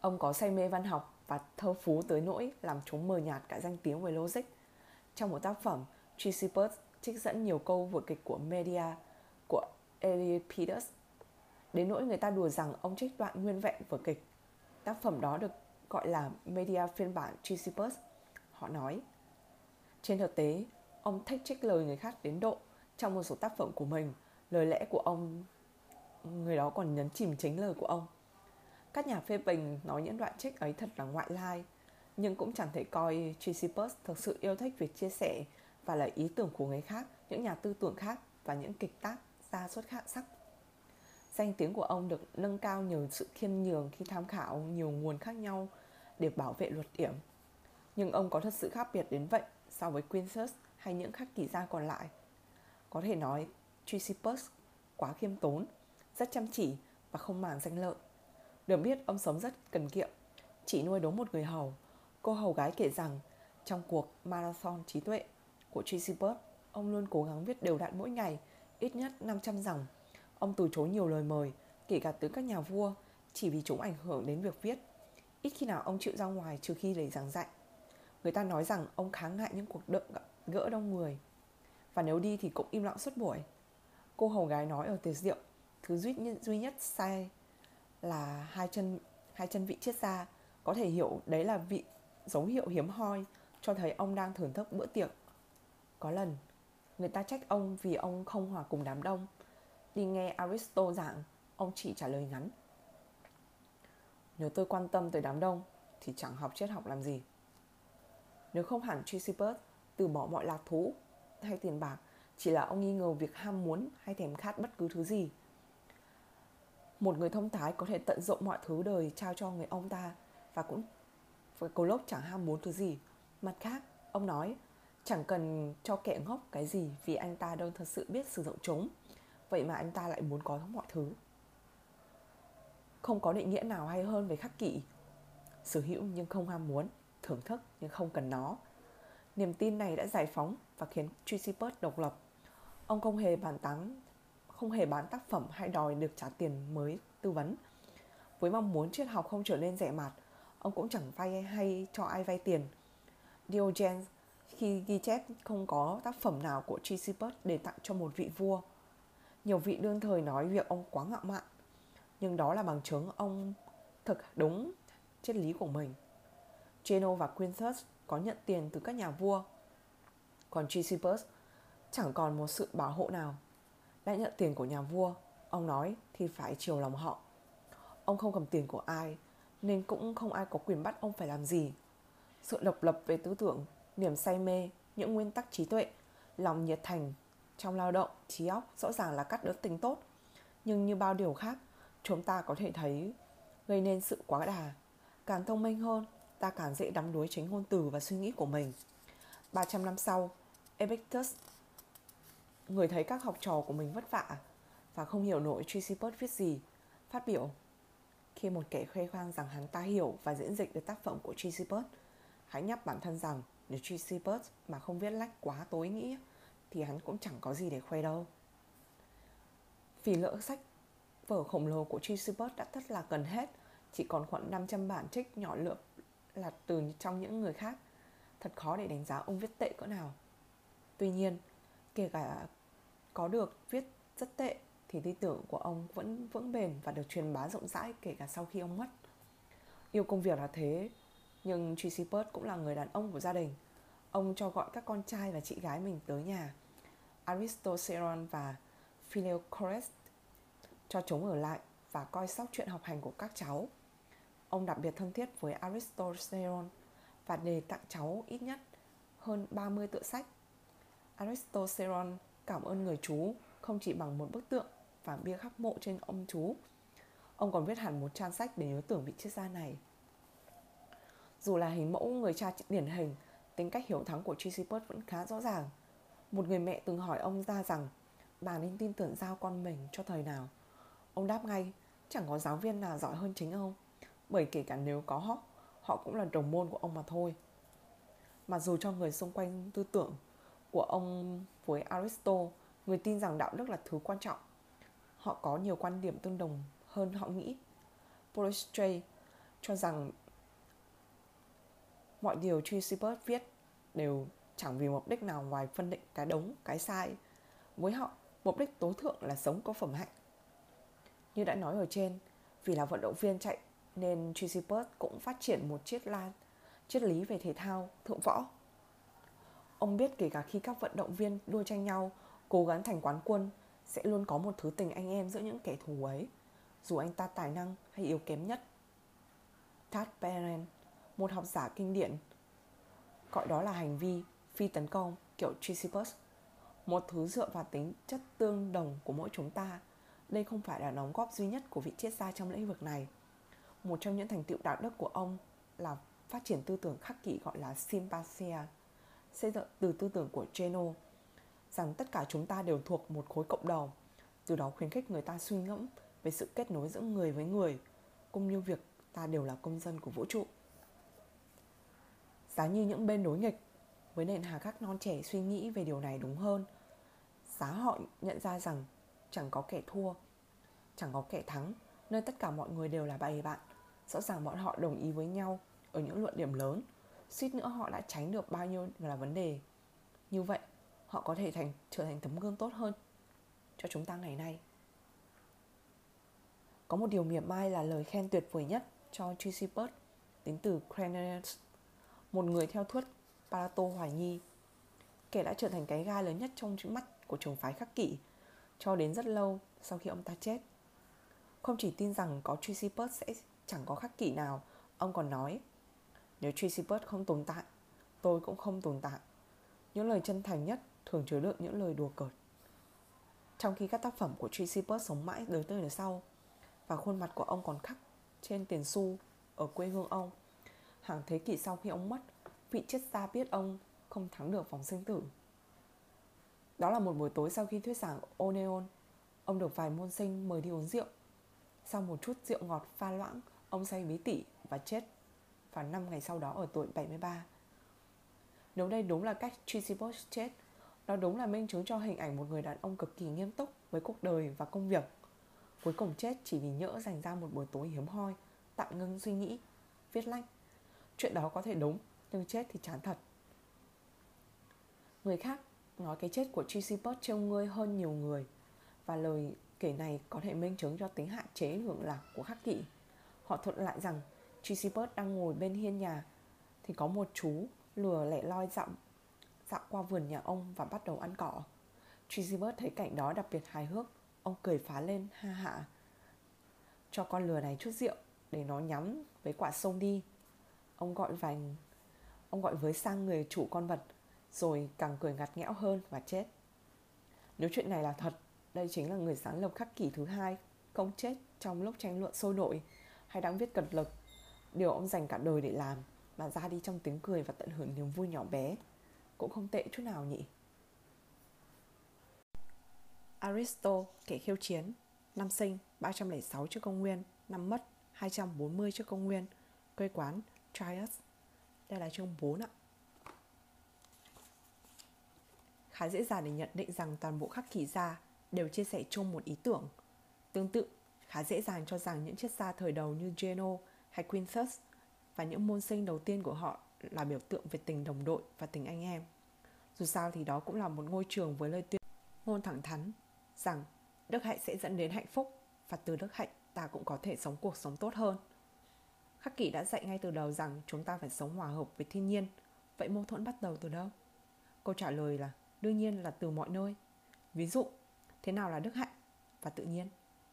Ông có say mê văn học và thơ phú tới nỗi làm chúng mờ nhạt cả danh tiếng về logic. Trong một tác phẩm, Chrysippus trích dẫn nhiều câu vở kịch của Media của Euripides đến nỗi người ta đùa rằng ông trích đoạn nguyên vẹn vở kịch. Tác phẩm đó được gọi là Media phiên bản Chrysippus. Họ nói, trên thực tế, ông thách trích lời người khác đến độ trong một số tác phẩm của mình, lời lẽ của ông người đó còn nhấn chìm chính lời của ông. Các nhà phê bình nói những đoạn trích ấy thật là ngoại lai, nhưng cũng chẳng thể coi Chrysippus thực sự yêu thích việc chia sẻ và là ý tưởng của người khác, những nhà tư tưởng khác và những kịch tác gia xuất khác sắc. Danh tiếng của ông được nâng cao nhờ sự khiêm nhường khi tham khảo nhiều nguồn khác nhau để bảo vệ luật điểm. Nhưng ông có thật sự khác biệt đến vậy so với Quintus hay những khắc kỷ gia còn lại. Có thể nói, Chrysippus quá khiêm tốn, rất chăm chỉ và không màng danh lợi. Được biết ông sống rất cần kiệm, chỉ nuôi đúng một người hầu. Cô hầu gái kể rằng trong cuộc marathon trí tuệ của Tracy Bird, ông luôn cố gắng viết đều đặn mỗi ngày, ít nhất 500 dòng. Ông từ chối nhiều lời mời, kể cả từ các nhà vua, chỉ vì chúng ảnh hưởng đến việc viết. Ít khi nào ông chịu ra ngoài trừ khi để giảng dạy. Người ta nói rằng ông kháng ngại những cuộc đợi gỡ đông người. Và nếu đi thì cũng im lặng suốt buổi. Cô hầu gái nói ở tiệc rượu, thứ duy nhất, duy nhất sai là hai chân hai chân vị triết ra có thể hiểu đấy là vị dấu hiệu hiếm hoi cho thấy ông đang thưởng thức bữa tiệc có lần người ta trách ông vì ông không hòa cùng đám đông Đi nghe Aristo giảng, ông chỉ trả lời ngắn. Nếu tôi quan tâm tới đám đông thì chẳng học triết học làm gì. Nếu không hẳn Chrysippus từ bỏ mọi lạc thú hay tiền bạc chỉ là ông nghi ngờ việc ham muốn hay thèm khát bất cứ thứ gì. Một người thông thái có thể tận dụng mọi thứ đời trao cho người ông ta và cũng với cô lốc chẳng ham muốn thứ gì. Mặt khác, ông nói chẳng cần cho kẻ ngốc cái gì vì anh ta đâu thật sự biết sử dụng chúng. Vậy mà anh ta lại muốn có mọi thứ. Không có định nghĩa nào hay hơn về khắc kỷ. Sở hữu nhưng không ham muốn, thưởng thức nhưng không cần nó. Niềm tin này đã giải phóng và khiến Chrysippus độc lập. Ông không hề bàn tán không hề bán tác phẩm hay đòi được trả tiền mới tư vấn. Với mong muốn triết học không trở nên rẻ mạt, ông cũng chẳng vay hay cho ai vay tiền. Diogenes khi ghi chép không có tác phẩm nào của Chrysippus để tặng cho một vị vua. Nhiều vị đương thời nói việc ông quá ngạo mạn, nhưng đó là bằng chứng ông thực đúng triết lý của mình. Cheno và Quintus có nhận tiền từ các nhà vua, còn Chrysippus chẳng còn một sự bảo hộ nào. Đã nhận tiền của nhà vua, ông nói thì phải chiều lòng họ. Ông không cầm tiền của ai, nên cũng không ai có quyền bắt ông phải làm gì. Sự độc lập về tư tưởng, niềm say mê, những nguyên tắc trí tuệ, lòng nhiệt thành trong lao động, trí óc rõ ràng là cắt đỡ tính tốt. Nhưng như bao điều khác, chúng ta có thể thấy gây nên sự quá đà. Càng thông minh hơn, ta càng dễ đắm đuối chính ngôn từ và suy nghĩ của mình. 300 năm sau, Epictetus, người thấy các học trò của mình vất vả và không hiểu nổi Chrysippus viết gì, phát biểu khi một kẻ khoe khoang rằng hắn ta hiểu và diễn dịch được tác phẩm của Chrysippus, hãy nhắc bản thân rằng nếu Chrysippus mà không viết lách quá tối nghĩa thì hắn cũng chẳng có gì để khoe đâu. Vì lỡ sách vở khổng lồ của Chrysippus đã tất là gần hết, chỉ còn khoảng 500 bản trích nhỏ lượm là từ trong những người khác. Thật khó để đánh giá ông viết tệ cỡ nào. Tuy nhiên, kể cả có được viết rất tệ thì tư tưởng của ông vẫn vững bền và được truyền bá rộng rãi kể cả sau khi ông mất. Yêu công việc là thế, nhưng Chrysippus cũng là người đàn ông của gia đình. Ông cho gọi các con trai và chị gái mình tới nhà. Aristoceron và Phileocores cho chúng ở lại và coi sóc chuyện học hành của các cháu. Ông đặc biệt thân thiết với Aristoceron và đề tặng cháu ít nhất hơn 30 tựa sách. Aristoceron cảm ơn người chú không chỉ bằng một bức tượng và bia khắc mộ trên ông chú. Ông còn viết hẳn một trang sách để nhớ tưởng vị triết gia này. Dù là hình mẫu người cha điển hình, tính cách hiểu thắng của Chrysippus vẫn khá rõ ràng. Một người mẹ từng hỏi ông ra rằng bà nên tin tưởng giao con mình cho thời nào. Ông đáp ngay, chẳng có giáo viên nào giỏi hơn chính ông, bởi kể cả nếu có họ, họ cũng là đồng môn của ông mà thôi. Mặc dù cho người xung quanh tư tưởng của ông với Aristo, người tin rằng đạo đức là thứ quan trọng. Họ có nhiều quan điểm tương đồng hơn họ nghĩ. Polistray cho rằng mọi điều Chrysippus viết đều chẳng vì mục đích nào ngoài phân định cái đúng, cái sai. Với họ, mục đích tối thượng là sống có phẩm hạnh. Như đã nói ở trên, vì là vận động viên chạy nên Chrysippus cũng phát triển một triết lan triết lý về thể thao, thượng võ. Ông biết kể cả khi các vận động viên đua tranh nhau, cố gắng thành quán quân, sẽ luôn có một thứ tình anh em giữa những kẻ thù ấy, dù anh ta tài năng hay yếu kém nhất. Tad Beren, một học giả kinh điển, gọi đó là hành vi phi tấn công kiểu Chrysippus, một thứ dựa vào tính chất tương đồng của mỗi chúng ta. Đây không phải là đóng góp duy nhất của vị triết gia trong lĩnh vực này. Một trong những thành tựu đạo đức của ông là phát triển tư tưởng khắc kỷ gọi là sympathia, xây dựng từ tư tưởng của Geno rằng tất cả chúng ta đều thuộc một khối cộng đồng, từ đó khuyến khích người ta suy ngẫm về sự kết nối giữa người với người, cũng như việc ta đều là công dân của vũ trụ. Giá như những bên đối nghịch, với nền hà khắc non trẻ suy nghĩ về điều này đúng hơn, giá họ nhận ra rằng chẳng có kẻ thua, chẳng có kẻ thắng, nơi tất cả mọi người đều là bầy bạn. Rõ ràng bọn họ đồng ý với nhau ở những luận điểm lớn, suýt nữa họ đã tránh được bao nhiêu là vấn đề. Như vậy, họ có thể thành trở thành tấm gương tốt hơn cho chúng ta ngày nay. Có một điều mỉa mai là lời khen tuyệt vời nhất cho Tracy Bird đến từ Cranaeus, một người theo thuyết Parato hoài nhi Kẻ đã trở thành cái gai lớn nhất trong mắt của trường phái khắc kỷ cho đến rất lâu sau khi ông ta chết. Không chỉ tin rằng có Tracy sẽ chẳng có khắc kỷ nào, ông còn nói nếu Tracy không tồn tại, tôi cũng không tồn tại. Những lời chân thành nhất thường chứa đựng những lời đùa cợt. Trong khi các tác phẩm của Tracy sống mãi đời tới đời sau và khuôn mặt của ông còn khắc trên tiền xu ở quê hương ông. Hàng thế kỷ sau khi ông mất, vị triết gia biết ông không thắng được vòng sinh tử. Đó là một buổi tối sau khi thuyết giảng Oneon, ông được vài môn sinh mời đi uống rượu. Sau một chút rượu ngọt pha loãng, ông say bí tỉ và chết vào năm ngày sau đó ở tuổi 73. Nếu đây đúng là cách Tracy Bush chết, đó đúng là minh chứng cho hình ảnh một người đàn ông cực kỳ nghiêm túc với cuộc đời và công việc. Cuối cùng chết chỉ vì nhỡ dành ra một buổi tối hiếm hoi, tạm ngưng suy nghĩ, viết lách. Chuyện đó có thể đúng, nhưng chết thì chán thật. Người khác nói cái chết của Tracy Bird trông ngươi hơn nhiều người và lời kể này có thể minh chứng cho tính hạn chế hưởng lạc của khắc kỷ. Họ thuật lại rằng Tracy Bird đang ngồi bên hiên nhà thì có một chú lừa lẻ loi dạo dạo qua vườn nhà ông và bắt đầu ăn cỏ. Tracy Bird thấy cảnh đó đặc biệt hài hước, ông cười phá lên ha hạ. Cho con lừa này chút rượu để nó nhắm với quả sông đi. Ông gọi vành ông gọi với sang người chủ con vật rồi càng cười ngặt nghẽo hơn và chết. Nếu chuyện này là thật, đây chính là người sáng lập khắc kỷ thứ hai không chết trong lúc tranh luận sôi nổi hay đang viết cật lực. Điều ông dành cả đời để làm mà ra đi trong tiếng cười và tận hưởng niềm vui nhỏ bé cũng không tệ chút nào nhỉ? Aristo kẻ khiêu chiến. Năm sinh 306 trước công nguyên năm mất 240 trước công nguyên. Quê quán Trias đây là chương 4 ạ khá dễ dàng để nhận định rằng toàn bộ khắc kỷ gia đều chia sẻ chung một ý tưởng tương tự, khá dễ dàng cho rằng những triết gia thời đầu như Geno hay Quintus và những môn sinh đầu tiên của họ là biểu tượng về tình đồng đội và tình anh em. Dù sao thì đó cũng là một ngôi trường với lời tuyên ngôn thẳng thắn rằng đức hạnh sẽ dẫn đến hạnh phúc và từ đức hạnh ta cũng có thể sống cuộc sống tốt hơn. Khắc kỷ đã dạy ngay từ đầu rằng chúng ta phải sống hòa hợp với thiên nhiên. Vậy mâu thuẫn bắt đầu từ đâu? Câu trả lời là đương nhiên là từ mọi nơi. Ví dụ, thế nào là đức hạnh và tự nhiên?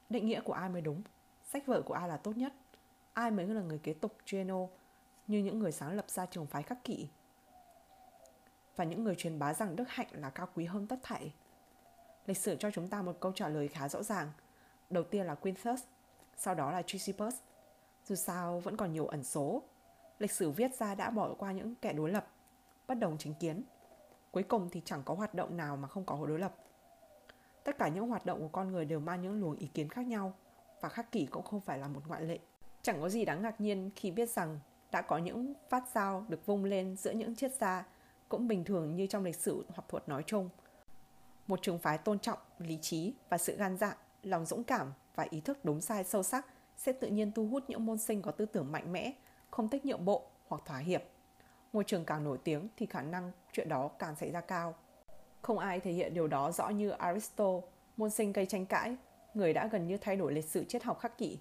Định nghĩa của ai mới đúng? Sách vở của ai là tốt nhất? ai mới là người kế tục Geno như những người sáng lập ra trường phái khắc kỷ và những người truyền bá rằng đức hạnh là cao quý hơn tất thảy. Lịch sử cho chúng ta một câu trả lời khá rõ ràng. Đầu tiên là Quintus, sau đó là Chrysippus. Dù sao vẫn còn nhiều ẩn số. Lịch sử viết ra đã bỏ qua những kẻ đối lập, bất đồng chính kiến. Cuối cùng thì chẳng có hoạt động nào mà không có đối lập. Tất cả những hoạt động của con người đều mang những luồng ý kiến khác nhau và khắc kỷ cũng không phải là một ngoại lệ. Chẳng có gì đáng ngạc nhiên khi biết rằng đã có những phát sao được vung lên giữa những triết gia cũng bình thường như trong lịch sử học thuật nói chung. Một trường phái tôn trọng, lý trí và sự gan dạ, lòng dũng cảm và ý thức đúng sai sâu sắc sẽ tự nhiên thu hút những môn sinh có tư tưởng mạnh mẽ, không thích nhượng bộ hoặc thỏa hiệp. Ngôi trường càng nổi tiếng thì khả năng chuyện đó càng xảy ra cao. Không ai thể hiện điều đó rõ như Aristotle, môn sinh gây tranh cãi, người đã gần như thay đổi lịch sử triết học khắc kỷ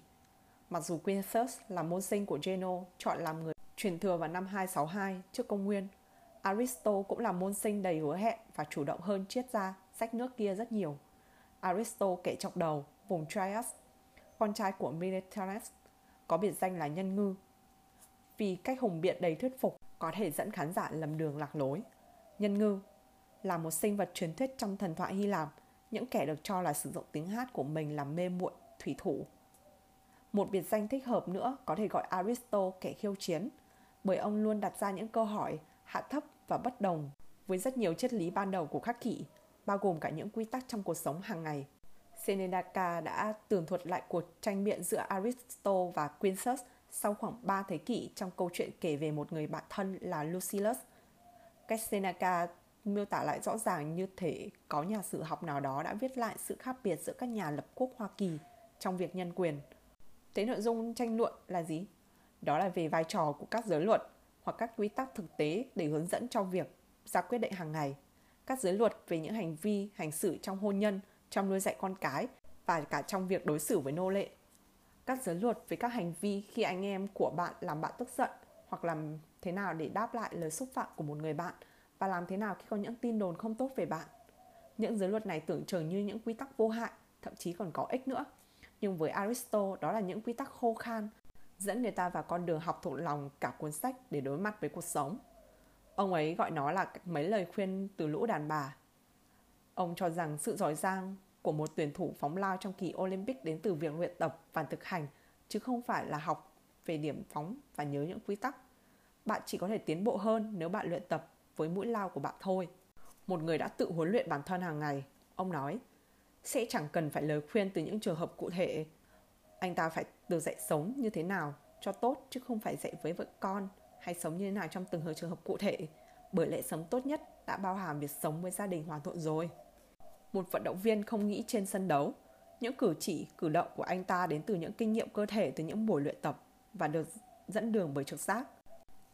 Mặc dù Quintus là môn sinh của Geno chọn làm người truyền thừa vào năm 262 trước công nguyên, Aristo cũng là môn sinh đầy hứa hẹn và chủ động hơn triết gia sách nước kia rất nhiều. Aristo kể chọc đầu vùng Trias, con trai của Miltiades, có biệt danh là nhân ngư. Vì cách hùng biện đầy thuyết phục có thể dẫn khán giả lầm đường lạc lối. Nhân ngư là một sinh vật truyền thuyết trong thần thoại Hy Lạp, những kẻ được cho là sử dụng tiếng hát của mình làm mê muội thủy thủ một biệt danh thích hợp nữa có thể gọi Aristo kẻ khiêu chiến, bởi ông luôn đặt ra những câu hỏi hạ thấp và bất đồng với rất nhiều triết lý ban đầu của khắc kỷ, bao gồm cả những quy tắc trong cuộc sống hàng ngày. Seneca đã tường thuật lại cuộc tranh biện giữa Aristotle và Quintus sau khoảng 3 thế kỷ trong câu chuyện kể về một người bạn thân là Lucilius. Cách Seneca miêu tả lại rõ ràng như thể có nhà sử học nào đó đã viết lại sự khác biệt giữa các nhà lập quốc Hoa Kỳ trong việc nhân quyền – Thế nội dung tranh luận là gì? Đó là về vai trò của các giới luật hoặc các quy tắc thực tế để hướng dẫn trong việc ra quyết định hàng ngày. Các giới luật về những hành vi, hành xử trong hôn nhân, trong nuôi dạy con cái và cả trong việc đối xử với nô lệ. Các giới luật về các hành vi khi anh em của bạn làm bạn tức giận hoặc làm thế nào để đáp lại lời xúc phạm của một người bạn và làm thế nào khi có những tin đồn không tốt về bạn. Những giới luật này tưởng chừng như những quy tắc vô hại, thậm chí còn có ích nữa. Nhưng với Aristotle, đó là những quy tắc khô khan, dẫn người ta vào con đường học thuộc lòng cả cuốn sách để đối mặt với cuộc sống. Ông ấy gọi nó là mấy lời khuyên từ lũ đàn bà. Ông cho rằng sự giỏi giang của một tuyển thủ phóng lao trong kỳ Olympic đến từ việc luyện tập và thực hành, chứ không phải là học về điểm phóng và nhớ những quy tắc. Bạn chỉ có thể tiến bộ hơn nếu bạn luyện tập với mũi lao của bạn thôi. Một người đã tự huấn luyện bản thân hàng ngày, ông nói, sẽ chẳng cần phải lời khuyên từ những trường hợp cụ thể. Anh ta phải được dạy sống như thế nào cho tốt chứ không phải dạy với vợ con hay sống như thế nào trong từng trường hợp cụ thể. Bởi lẽ sống tốt nhất đã bao hàm việc sống với gia đình hòa thuận rồi. Một vận động viên không nghĩ trên sân đấu. Những cử chỉ, cử động của anh ta đến từ những kinh nghiệm cơ thể từ những buổi luyện tập và được dẫn đường bởi trực giác.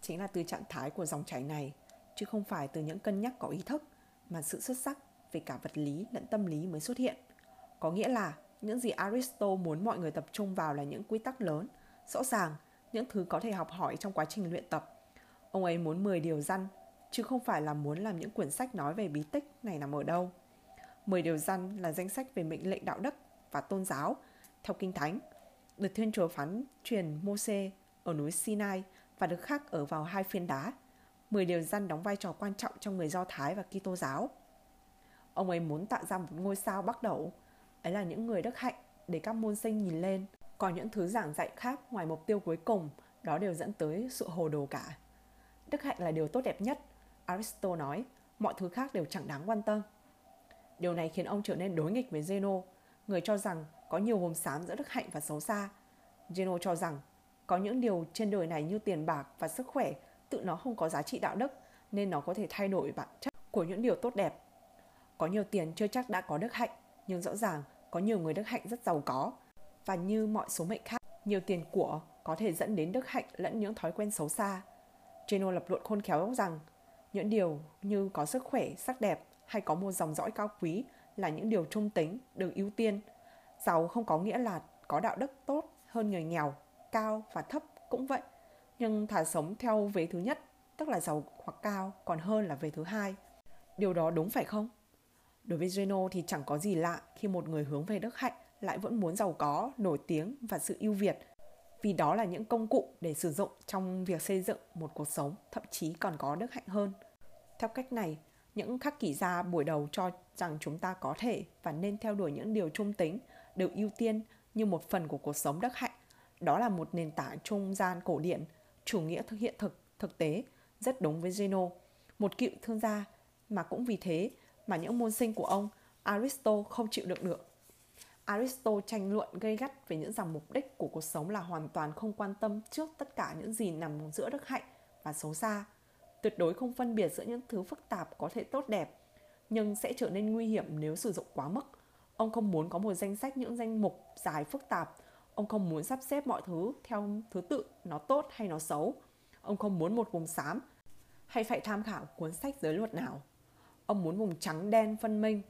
Chính là từ trạng thái của dòng chảy này, chứ không phải từ những cân nhắc có ý thức, mà sự xuất sắc về cả vật lý lẫn tâm lý mới xuất hiện. Có nghĩa là những gì Aristotle muốn mọi người tập trung vào là những quy tắc lớn, rõ ràng, những thứ có thể học hỏi trong quá trình luyện tập. Ông ấy muốn 10 điều răn, chứ không phải là muốn làm những quyển sách nói về bí tích này nằm ở đâu. 10 điều răn là danh sách về mệnh lệnh đạo đức và tôn giáo theo Kinh Thánh, được Thiên Chúa phán truyền Moses ở núi Sinai và được khắc ở vào hai phiên đá. 10 điều răn đóng vai trò quan trọng trong người Do Thái và Kitô giáo. Ông ấy muốn tạo ra một ngôi sao bắt đầu, ấy là những người đức hạnh để các môn sinh nhìn lên. Còn những thứ giảng dạy khác ngoài mục tiêu cuối cùng, đó đều dẫn tới sự hồ đồ cả. Đức hạnh là điều tốt đẹp nhất, Aristotle nói, mọi thứ khác đều chẳng đáng quan tâm. Điều này khiến ông trở nên đối nghịch với Zeno, người cho rằng có nhiều hồn xám giữa đức hạnh và xấu xa. Zeno cho rằng có những điều trên đời này như tiền bạc và sức khỏe tự nó không có giá trị đạo đức nên nó có thể thay đổi bản chất của những điều tốt đẹp. Có nhiều tiền chưa chắc đã có đức hạnh, nhưng rõ ràng có nhiều người đức hạnh rất giàu có. Và như mọi số mệnh khác, nhiều tiền của có thể dẫn đến đức hạnh lẫn những thói quen xấu xa. Geno lập luận khôn khéo rằng những điều như có sức khỏe, sắc đẹp hay có một dòng dõi cao quý là những điều trung tính, được ưu tiên. Giàu không có nghĩa là có đạo đức tốt hơn người nghèo, cao và thấp cũng vậy. Nhưng thà sống theo vế thứ nhất, tức là giàu hoặc cao, còn hơn là vế thứ hai. Điều đó đúng phải không? Đối với Geno thì chẳng có gì lạ khi một người hướng về đức hạnh lại vẫn muốn giàu có, nổi tiếng và sự ưu việt vì đó là những công cụ để sử dụng trong việc xây dựng một cuộc sống thậm chí còn có đức hạnh hơn. Theo cách này, những khắc kỷ gia buổi đầu cho rằng chúng ta có thể và nên theo đuổi những điều trung tính, được ưu tiên như một phần của cuộc sống đức hạnh. Đó là một nền tảng trung gian cổ điển, chủ nghĩa thực hiện thực, thực tế, rất đúng với Zeno, một cựu thương gia mà cũng vì thế mà những môn sinh của ông Aristotle không chịu đựng được. Aristotle tranh luận gây gắt về những rằng mục đích của cuộc sống là hoàn toàn không quan tâm trước tất cả những gì nằm giữa đức hạnh và xấu xa tuyệt đối không phân biệt giữa những thứ phức tạp có thể tốt đẹp, nhưng sẽ trở nên nguy hiểm nếu sử dụng quá mức. Ông không muốn có một danh sách những danh mục dài phức tạp. Ông không muốn sắp xếp mọi thứ theo thứ tự, nó tốt hay nó xấu. Ông không muốn một vùng xám hay phải tham khảo cuốn sách giới luật nào. Ông muốn vùng trắng đen phân minh.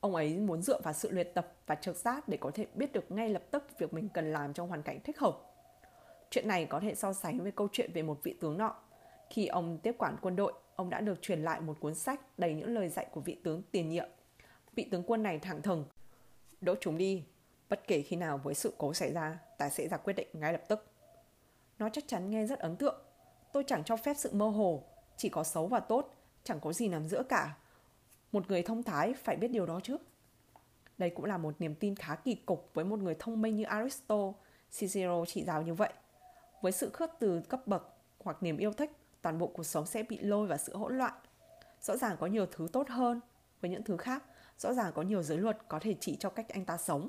Ông ấy muốn dựa vào sự luyện tập và trực giác để có thể biết được ngay lập tức việc mình cần làm trong hoàn cảnh thích hợp. Chuyện này có thể so sánh với câu chuyện về một vị tướng nọ khi ông tiếp quản quân đội, ông đã được truyền lại một cuốn sách đầy những lời dạy của vị tướng tiền nhiệm. Vị tướng quân này thẳng thừng, đỗ chúng đi, bất kể khi nào với sự cố xảy ra, ta sẽ ra quyết định ngay lập tức. Nó chắc chắn nghe rất ấn tượng. Tôi chẳng cho phép sự mơ hồ, chỉ có xấu và tốt, chẳng có gì nằm giữa cả. Một người thông thái phải biết điều đó chứ. Đây cũng là một niềm tin khá kỳ cục với một người thông minh như Aristotle, Cicero chỉ giáo như vậy. Với sự khước từ cấp bậc hoặc niềm yêu thích, toàn bộ cuộc sống sẽ bị lôi vào sự hỗn loạn. Rõ ràng có nhiều thứ tốt hơn với những thứ khác, rõ ràng có nhiều giới luật có thể chỉ cho cách anh ta sống.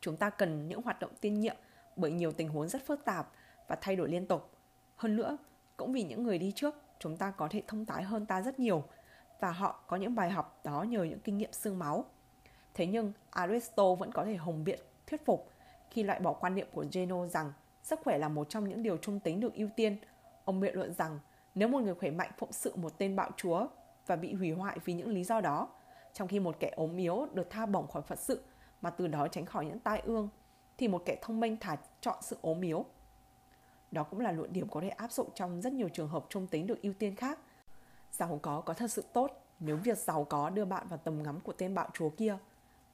Chúng ta cần những hoạt động tiên nhiệm bởi nhiều tình huống rất phức tạp và thay đổi liên tục. Hơn nữa, cũng vì những người đi trước, chúng ta có thể thông tái hơn ta rất nhiều và họ có những bài học đó nhờ những kinh nghiệm xương máu. Thế nhưng Aristo vẫn có thể hùng biện thuyết phục khi loại bỏ quan niệm của Geno rằng sức khỏe là một trong những điều trung tính được ưu tiên Ông biện luận rằng nếu một người khỏe mạnh phụng sự một tên bạo chúa và bị hủy hoại vì những lý do đó, trong khi một kẻ ốm yếu được tha bổng khỏi Phật sự mà từ đó tránh khỏi những tai ương, thì một kẻ thông minh thả chọn sự ốm yếu. Đó cũng là luận điểm có thể áp dụng trong rất nhiều trường hợp trung tính được ưu tiên khác. Giàu có có thật sự tốt nếu việc giàu có đưa bạn vào tầm ngắm của tên bạo chúa kia.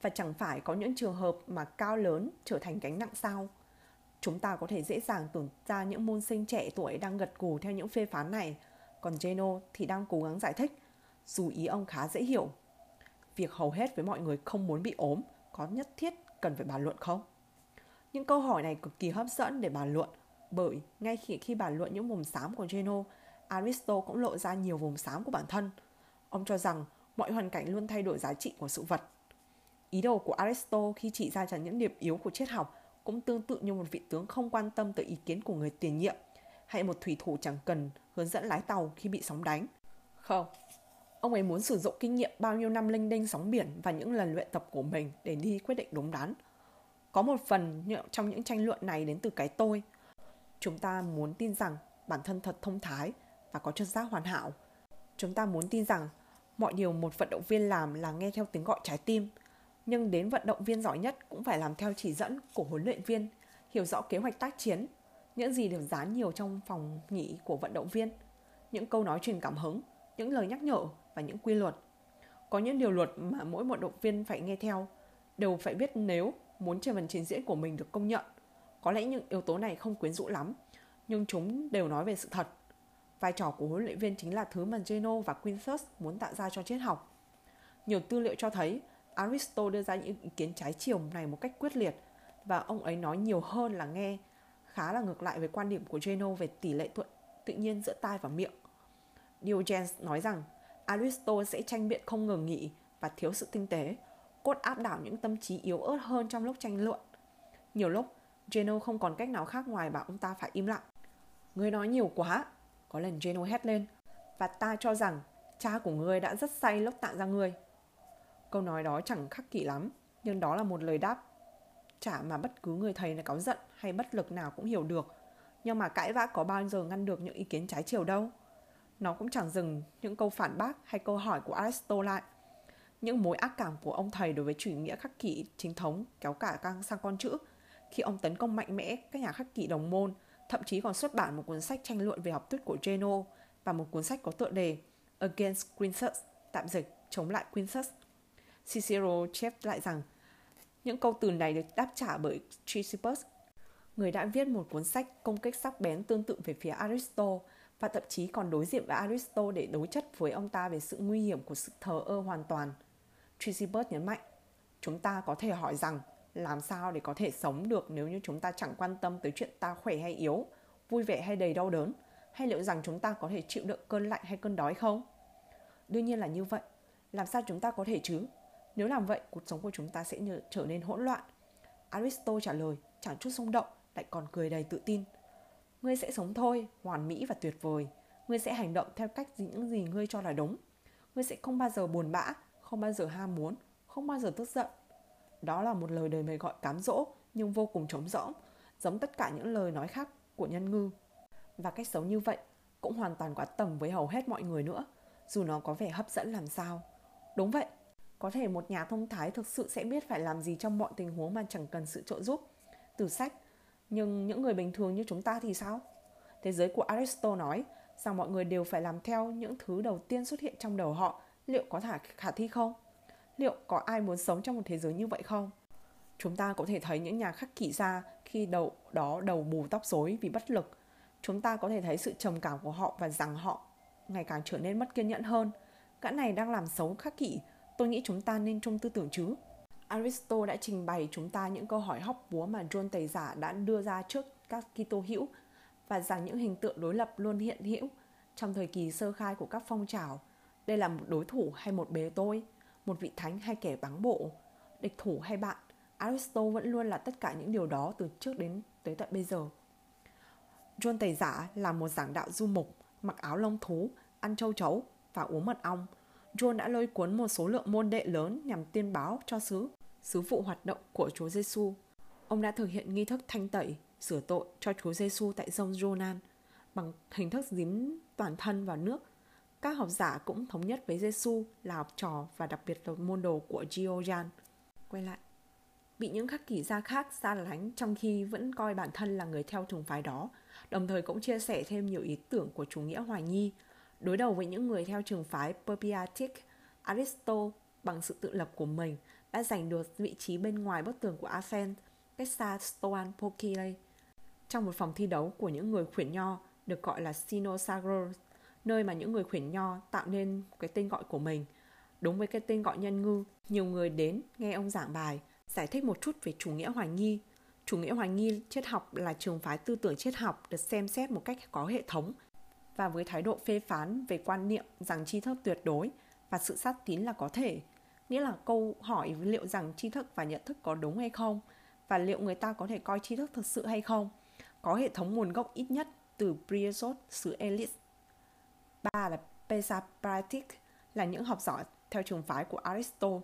và chẳng phải có những trường hợp mà cao lớn trở thành gánh nặng sao? Chúng ta có thể dễ dàng tưởng ra những môn sinh trẻ tuổi đang gật gù theo những phê phán này, còn Geno thì đang cố gắng giải thích, dù ý ông khá dễ hiểu. Việc hầu hết với mọi người không muốn bị ốm có nhất thiết cần phải bàn luận không? Những câu hỏi này cực kỳ hấp dẫn để bàn luận bởi ngay khi khi bàn luận những vùng xám của Geno, Aristo cũng lộ ra nhiều vùng xám của bản thân. Ông cho rằng mọi hoàn cảnh luôn thay đổi giá trị của sự vật. Ý đồ của Aristo khi chỉ ra rằng những điểm yếu của triết học cũng tương tự như một vị tướng không quan tâm tới ý kiến của người tiền nhiệm hay một thủy thủ chẳng cần hướng dẫn lái tàu khi bị sóng đánh. Không, ông ấy muốn sử dụng kinh nghiệm bao nhiêu năm linh đênh sóng biển và những lần luyện tập của mình để đi quyết định đúng đắn. Có một phần trong những tranh luận này đến từ cái tôi. Chúng ta muốn tin rằng bản thân thật thông thái và có chân giác hoàn hảo. Chúng ta muốn tin rằng mọi điều một vận động viên làm là nghe theo tiếng gọi trái tim – nhưng đến vận động viên giỏi nhất cũng phải làm theo chỉ dẫn của huấn luyện viên, hiểu rõ kế hoạch tác chiến, những gì được dán nhiều trong phòng nghỉ của vận động viên, những câu nói truyền cảm hứng, những lời nhắc nhở và những quy luật. Có những điều luật mà mỗi vận động viên phải nghe theo, đều phải biết nếu muốn trên phần trình diễn của mình được công nhận. Có lẽ những yếu tố này không quyến rũ lắm, nhưng chúng đều nói về sự thật. Vai trò của huấn luyện viên chính là thứ mà Geno và Quintus muốn tạo ra cho triết học. Nhiều tư liệu cho thấy Aristotle đưa ra những ý kiến trái chiều này một cách quyết liệt và ông ấy nói nhiều hơn là nghe khá là ngược lại với quan điểm của Zeno về tỷ lệ thuận tự nhiên giữa tai và miệng. Diogenes nói rằng Aristotle sẽ tranh biện không ngừng nghỉ và thiếu sự tinh tế, cốt áp đảo những tâm trí yếu ớt hơn trong lúc tranh luận. Nhiều lúc, Geno không còn cách nào khác ngoài bảo ông ta phải im lặng. Ngươi nói nhiều quá, có lần Geno hét lên, và ta cho rằng cha của ngươi đã rất say lúc tạo ra ngươi. Câu nói đó chẳng khắc kỷ lắm, nhưng đó là một lời đáp trả mà bất cứ người thầy nào cáu giận hay bất lực nào cũng hiểu được. Nhưng mà cãi vã có bao giờ ngăn được những ý kiến trái chiều đâu. Nó cũng chẳng dừng những câu phản bác hay câu hỏi của Aristotle lại. Những mối ác cảm của ông thầy đối với chủ nghĩa khắc kỷ chính thống kéo cả căng sang con chữ khi ông tấn công mạnh mẽ các nhà khắc kỷ đồng môn, thậm chí còn xuất bản một cuốn sách tranh luận về học thuyết của Geno và một cuốn sách có tựa đề Against Quintus, tạm dịch chống lại Quintus Cicero chép lại rằng những câu từ này được đáp trả bởi Chrysippus, người đã viết một cuốn sách công kích sắc bén tương tự về phía Aristo và thậm chí còn đối diện với Aristo để đối chất với ông ta về sự nguy hiểm của sự thờ ơ hoàn toàn. Chrysippus nhấn mạnh, chúng ta có thể hỏi rằng làm sao để có thể sống được nếu như chúng ta chẳng quan tâm tới chuyện ta khỏe hay yếu, vui vẻ hay đầy đau đớn, hay liệu rằng chúng ta có thể chịu đựng cơn lạnh hay cơn đói không? Đương nhiên là như vậy. Làm sao chúng ta có thể chứ? Nếu làm vậy, cuộc sống của chúng ta sẽ trở nên hỗn loạn. Aristo trả lời, chẳng chút xung động, lại còn cười đầy tự tin. Ngươi sẽ sống thôi, hoàn mỹ và tuyệt vời. Ngươi sẽ hành động theo cách những gì ngươi cho là đúng. Ngươi sẽ không bao giờ buồn bã, không bao giờ ham muốn, không bao giờ tức giận. Đó là một lời đời mời gọi cám dỗ nhưng vô cùng trống rỗng, giống tất cả những lời nói khác của nhân ngư. Và cách sống như vậy cũng hoàn toàn quá tầm với hầu hết mọi người nữa, dù nó có vẻ hấp dẫn làm sao. Đúng vậy, có thể một nhà thông thái thực sự sẽ biết phải làm gì trong mọi tình huống mà chẳng cần sự trợ giúp từ sách. Nhưng những người bình thường như chúng ta thì sao? Thế giới của Aristotle nói, rằng mọi người đều phải làm theo những thứ đầu tiên xuất hiện trong đầu họ. Liệu có thả, khả thi không? Liệu có ai muốn sống trong một thế giới như vậy không? Chúng ta có thể thấy những nhà khắc kỷ ra khi đầu, đó đầu bù tóc rối vì bất lực. Chúng ta có thể thấy sự trầm cảm của họ và rằng họ ngày càng trở nên mất kiên nhẫn hơn. Gã này đang làm xấu khắc kỷ Tôi nghĩ chúng ta nên trông tư tưởng chứ. Aristo đã trình bày chúng ta những câu hỏi hóc búa mà John Tẩy Giả đã đưa ra trước các Kitô hữu và rằng những hình tượng đối lập luôn hiện hữu trong thời kỳ sơ khai của các phong trào. Đây là một đối thủ hay một bề tôi, một vị thánh hay kẻ báng bộ, địch thủ hay bạn. Aristo vẫn luôn là tất cả những điều đó từ trước đến tới tận bây giờ. John Tẩy Giả là một giảng đạo du mục, mặc áo lông thú, ăn châu chấu và uống mật ong – John đã lôi cuốn một số lượng môn đệ lớn nhằm tiên báo cho sứ, sứ vụ hoạt động của Chúa Giêsu. Ông đã thực hiện nghi thức thanh tẩy, sửa tội cho Chúa Giêsu tại sông Jonan bằng hình thức dính toàn thân vào nước. Các học giả cũng thống nhất với Giêsu là học trò và đặc biệt là môn đồ của Gioan. Quay lại, bị những khắc kỷ gia khác xa lánh trong khi vẫn coi bản thân là người theo trường phái đó, đồng thời cũng chia sẻ thêm nhiều ý tưởng của chủ nghĩa hoài nghi Đối đầu với những người theo trường phái Perpiatic, Aristotle bằng sự tự lập của mình đã giành được vị trí bên ngoài bức tường của Athens, cách xa Stoan Pokile. Trong một phòng thi đấu của những người khuyển nho được gọi là Sinosagros, nơi mà những người khuyển nho tạo nên cái tên gọi của mình. Đúng với cái tên gọi nhân ngư, nhiều người đến nghe ông giảng bài, giải thích một chút về chủ nghĩa hoài nghi. Chủ nghĩa hoài nghi triết học là trường phái tư tưởng triết học được xem xét một cách có hệ thống và với thái độ phê phán về quan niệm rằng tri thức tuyệt đối và sự sát tín là có thể nghĩa là câu hỏi liệu rằng tri thức và nhận thức có đúng hay không và liệu người ta có thể coi tri thức thực sự hay không có hệ thống nguồn gốc ít nhất từ Priesot xứ Elis. Ba là Pesapratic là những học giỏi theo trường phái của Aristotle.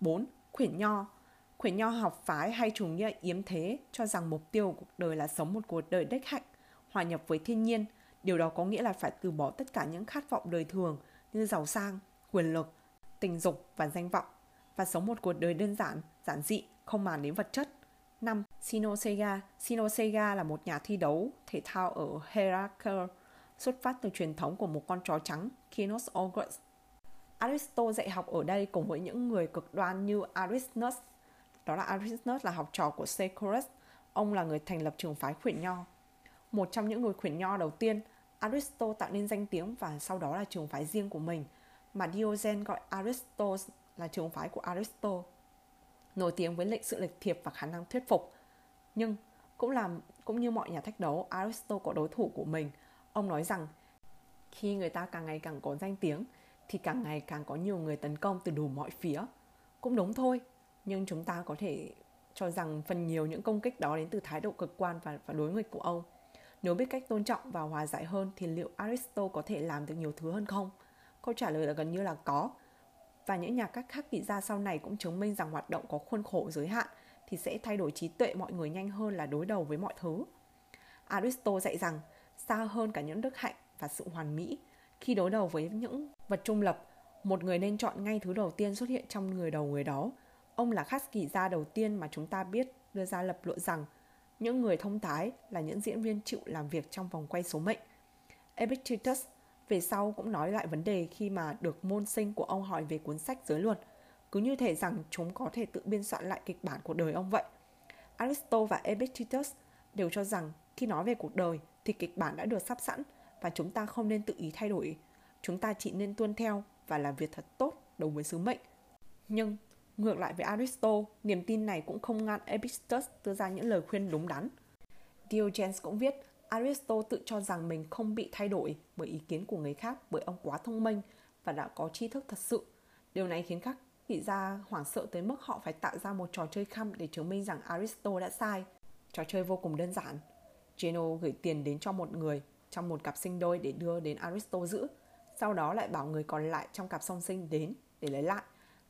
4. Khuyển nho Khuyển nho học phái hay chủ nghĩa yếm thế cho rằng mục tiêu của cuộc đời là sống một cuộc đời đích hạnh, hòa nhập với thiên nhiên. Điều đó có nghĩa là phải từ bỏ tất cả những khát vọng đời thường như giàu sang, quyền lực, tình dục và danh vọng và sống một cuộc đời đơn giản, giản dị, không màng đến vật chất. 5. Sinosega Sinosega là một nhà thi đấu thể thao ở Herakles, xuất phát từ truyền thống của một con chó trắng, Kinos Ogres. Aristotle dạy học ở đây cùng với những người cực đoan như Aristus. Đó là Aristus là học trò của Securus. Ông là người thành lập trường phái khuyển nho. Một trong những người khuyển nho đầu tiên, Aristo tạo nên danh tiếng và sau đó là trường phái riêng của mình, mà Diogen gọi Aristotle là trường phái của Aristotle nổi tiếng với lệnh sự lịch thiệp và khả năng thuyết phục. Nhưng cũng làm cũng như mọi nhà thách đấu, Aristotle có đối thủ của mình. Ông nói rằng khi người ta càng ngày càng có danh tiếng thì càng ngày càng có nhiều người tấn công từ đủ mọi phía. Cũng đúng thôi, nhưng chúng ta có thể cho rằng phần nhiều những công kích đó đến từ thái độ cực quan và, và đối nghịch của ông. Nếu biết cách tôn trọng và hòa giải hơn thì liệu Aristotle có thể làm được nhiều thứ hơn không? Câu trả lời là gần như là có, và những nhà các khắc vị gia sau này cũng chứng minh rằng hoạt động có khuôn khổ giới hạn thì sẽ thay đổi trí tuệ mọi người nhanh hơn là đối đầu với mọi thứ. Aristotle dạy rằng xa hơn cả những đức hạnh và sự hoàn mỹ, khi đối đầu với những vật trung lập, một người nên chọn ngay thứ đầu tiên xuất hiện trong người đầu người đó. Ông là khắc kỷ gia đầu tiên mà chúng ta biết đưa ra lập luận rằng những người thông thái là những diễn viên chịu làm việc trong vòng quay số mệnh. Epictetus về sau cũng nói lại vấn đề khi mà được môn sinh của ông hỏi về cuốn sách giới luật. Cứ như thể rằng chúng có thể tự biên soạn lại kịch bản của đời ông vậy. Aristotle và Epictetus đều cho rằng khi nói về cuộc đời thì kịch bản đã được sắp sẵn và chúng ta không nên tự ý thay đổi. Chúng ta chỉ nên tuân theo và làm việc thật tốt đối với sứ mệnh. Nhưng ngược lại với Aristotle, niềm tin này cũng không ngăn Epictetus đưa ra những lời khuyên đúng đắn. Diogenes cũng viết Aristotle tự cho rằng mình không bị thay đổi bởi ý kiến của người khác bởi ông quá thông minh và đã có tri thức thật sự. Điều này khiến các vị gia hoảng sợ tới mức họ phải tạo ra một trò chơi khăm để chứng minh rằng Aristotle đã sai. Trò chơi vô cùng đơn giản. Geno gửi tiền đến cho một người trong một cặp sinh đôi để đưa đến Aristotle giữ. Sau đó lại bảo người còn lại trong cặp song sinh đến để lấy lại.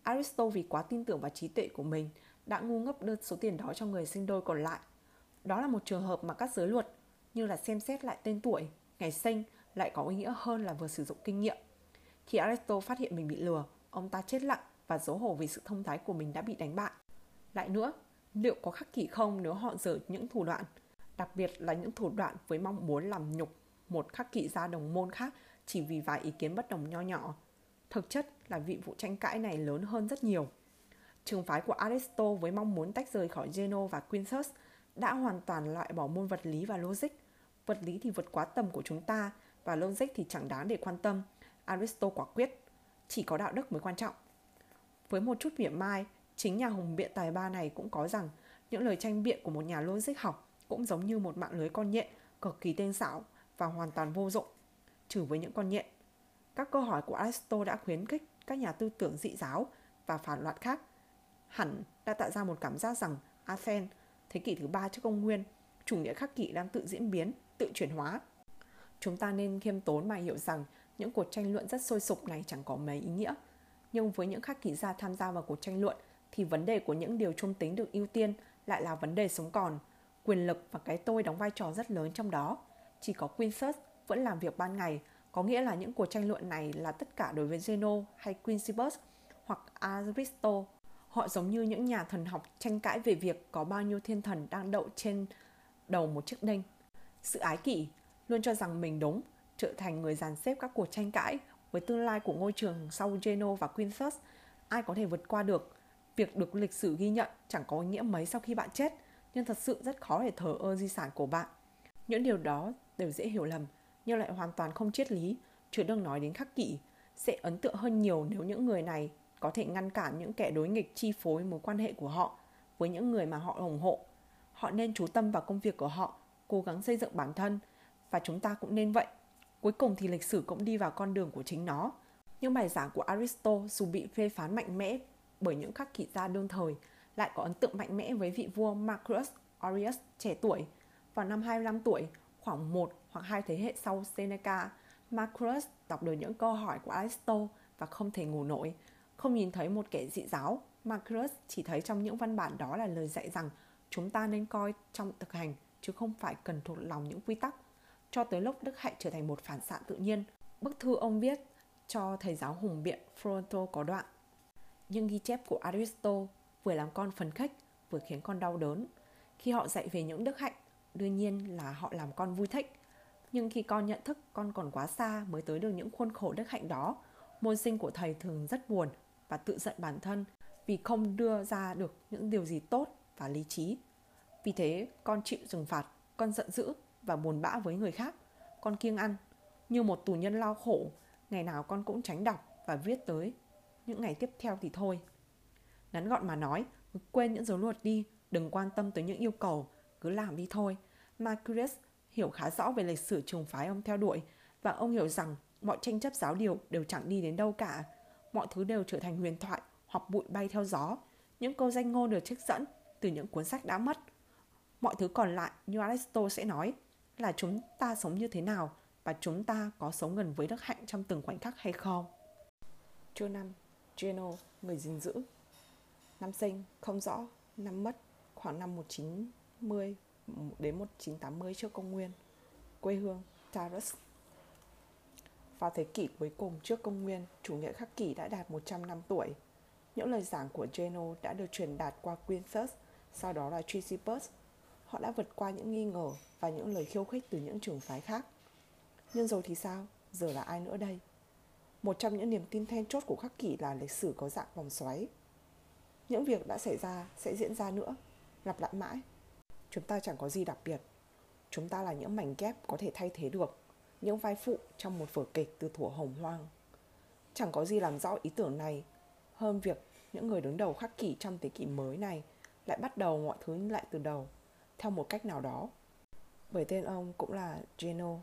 Aristotle vì quá tin tưởng vào trí tuệ của mình đã ngu ngốc đưa số tiền đó cho người sinh đôi còn lại. Đó là một trường hợp mà các giới luật như là xem xét lại tên tuổi, ngày sinh lại có ý nghĩa hơn là vừa sử dụng kinh nghiệm. Khi Aristotle phát hiện mình bị lừa, ông ta chết lặng và xấu hổ vì sự thông thái của mình đã bị đánh bại. Lại nữa, liệu có khắc kỷ không nếu họ dở những thủ đoạn, đặc biệt là những thủ đoạn với mong muốn làm nhục một khắc kỷ gia đồng môn khác chỉ vì vài ý kiến bất đồng nho nhỏ. Thực chất là vị vụ tranh cãi này lớn hơn rất nhiều. Trường phái của Aristotle với mong muốn tách rời khỏi Geno và Quintus đã hoàn toàn loại bỏ môn vật lý và logic – vật lý thì vượt quá tầm của chúng ta và logic thì chẳng đáng để quan tâm. Aristotle quả quyết, chỉ có đạo đức mới quan trọng. Với một chút mỉa mai, chính nhà hùng biện tài ba này cũng có rằng những lời tranh biện của một nhà logic học cũng giống như một mạng lưới con nhện cực kỳ tên xảo và hoàn toàn vô dụng, trừ với những con nhện. Các câu hỏi của Aristotle đã khuyến khích các nhà tư tưởng dị giáo và phản loạn khác hẳn đã tạo ra một cảm giác rằng Athens, thế kỷ thứ ba trước công nguyên, chủ nghĩa khắc kỷ đang tự diễn biến tự chuyển hóa. Chúng ta nên khiêm tốn mà hiểu rằng những cuộc tranh luận rất sôi sục này chẳng có mấy ý nghĩa. Nhưng với những khắc kỷ gia tham gia vào cuộc tranh luận thì vấn đề của những điều trung tính được ưu tiên lại là vấn đề sống còn. Quyền lực và cái tôi đóng vai trò rất lớn trong đó. Chỉ có Quintus vẫn làm việc ban ngày, có nghĩa là những cuộc tranh luận này là tất cả đối với Zeno hay Quincibus hoặc Aristo, Họ giống như những nhà thần học tranh cãi về việc có bao nhiêu thiên thần đang đậu trên đầu một chiếc đinh sự ái kỷ, luôn cho rằng mình đúng, trở thành người dàn xếp các cuộc tranh cãi với tương lai của ngôi trường sau Geno và Quintus, ai có thể vượt qua được? Việc được lịch sử ghi nhận chẳng có ý nghĩa mấy sau khi bạn chết, nhưng thật sự rất khó để thờ ơ di sản của bạn. Những điều đó đều dễ hiểu lầm, nhưng lại hoàn toàn không triết lý, chứ đừng nói đến khắc kỷ. Sẽ ấn tượng hơn nhiều nếu những người này có thể ngăn cản những kẻ đối nghịch chi phối mối quan hệ của họ với những người mà họ ủng hộ. Họ nên chú tâm vào công việc của họ, cố gắng xây dựng bản thân, và chúng ta cũng nên vậy. Cuối cùng thì lịch sử cũng đi vào con đường của chính nó. Những bài giảng của Aristotle dù bị phê phán mạnh mẽ bởi những khắc kỷ gia đương thời, lại có ấn tượng mạnh mẽ với vị vua Marcus Aurelius trẻ tuổi. Vào năm 25 tuổi, khoảng một hoặc hai thế hệ sau Seneca, Marcus đọc được những câu hỏi của Aristotle và không thể ngủ nổi. Không nhìn thấy một kẻ dị giáo, Marcus chỉ thấy trong những văn bản đó là lời dạy rằng chúng ta nên coi trong thực hành chứ không phải cần thuộc lòng những quy tắc cho tới lúc đức hạnh trở thành một phản xạ tự nhiên. Bức thư ông viết cho thầy giáo hùng biện Fronto có đoạn. Nhưng ghi chép của Aristotle vừa làm con phấn khích, vừa khiến con đau đớn. Khi họ dạy về những đức hạnh, đương nhiên là họ làm con vui thích. Nhưng khi con nhận thức con còn quá xa mới tới được những khuôn khổ đức hạnh đó, môn sinh của thầy thường rất buồn và tự giận bản thân vì không đưa ra được những điều gì tốt và lý trí. Vì thế, con chịu trừng phạt, con giận dữ và buồn bã với người khác. Con kiêng ăn, như một tù nhân lao khổ, ngày nào con cũng tránh đọc và viết tới. Những ngày tiếp theo thì thôi. Ngắn gọn mà nói, quên những dấu luật đi, đừng quan tâm tới những yêu cầu, cứ làm đi thôi. Marcus hiểu khá rõ về lịch sử trường phái ông theo đuổi và ông hiểu rằng mọi tranh chấp giáo điều đều chẳng đi đến đâu cả. Mọi thứ đều trở thành huyền thoại hoặc bụi bay theo gió. Những câu danh ngôn được trích dẫn từ những cuốn sách đã mất. Mọi thứ còn lại, như Aristotle sẽ nói, là chúng ta sống như thế nào và chúng ta có sống gần với đức hạnh trong từng khoảnh khắc hay không. Chương 5. Geno, người gìn giữ Năm sinh, không rõ, năm mất, khoảng năm 1910 đến 1980 trước công nguyên. Quê hương, Taurus. Vào thế kỷ cuối cùng trước công nguyên, chủ nghĩa khắc kỷ đã đạt 100 năm tuổi. Những lời giảng của Geno đã được truyền đạt qua Quintus, sau đó là Chrysippus. Họ đã vượt qua những nghi ngờ và những lời khiêu khích từ những trường phái khác. Nhưng rồi thì sao? Giờ là ai nữa đây? Một trong những niềm tin then chốt của khắc kỷ là lịch sử có dạng vòng xoáy. Những việc đã xảy ra sẽ diễn ra nữa, lặp lại mãi. Chúng ta chẳng có gì đặc biệt. Chúng ta là những mảnh ghép có thể thay thế được, những vai phụ trong một vở kịch từ thuở hồng hoang. Chẳng có gì làm rõ ý tưởng này hơn việc những người đứng đầu khắc kỷ trong thế kỷ mới này lại bắt đầu mọi thứ lại từ đầu, theo một cách nào đó. Bởi tên ông cũng là Geno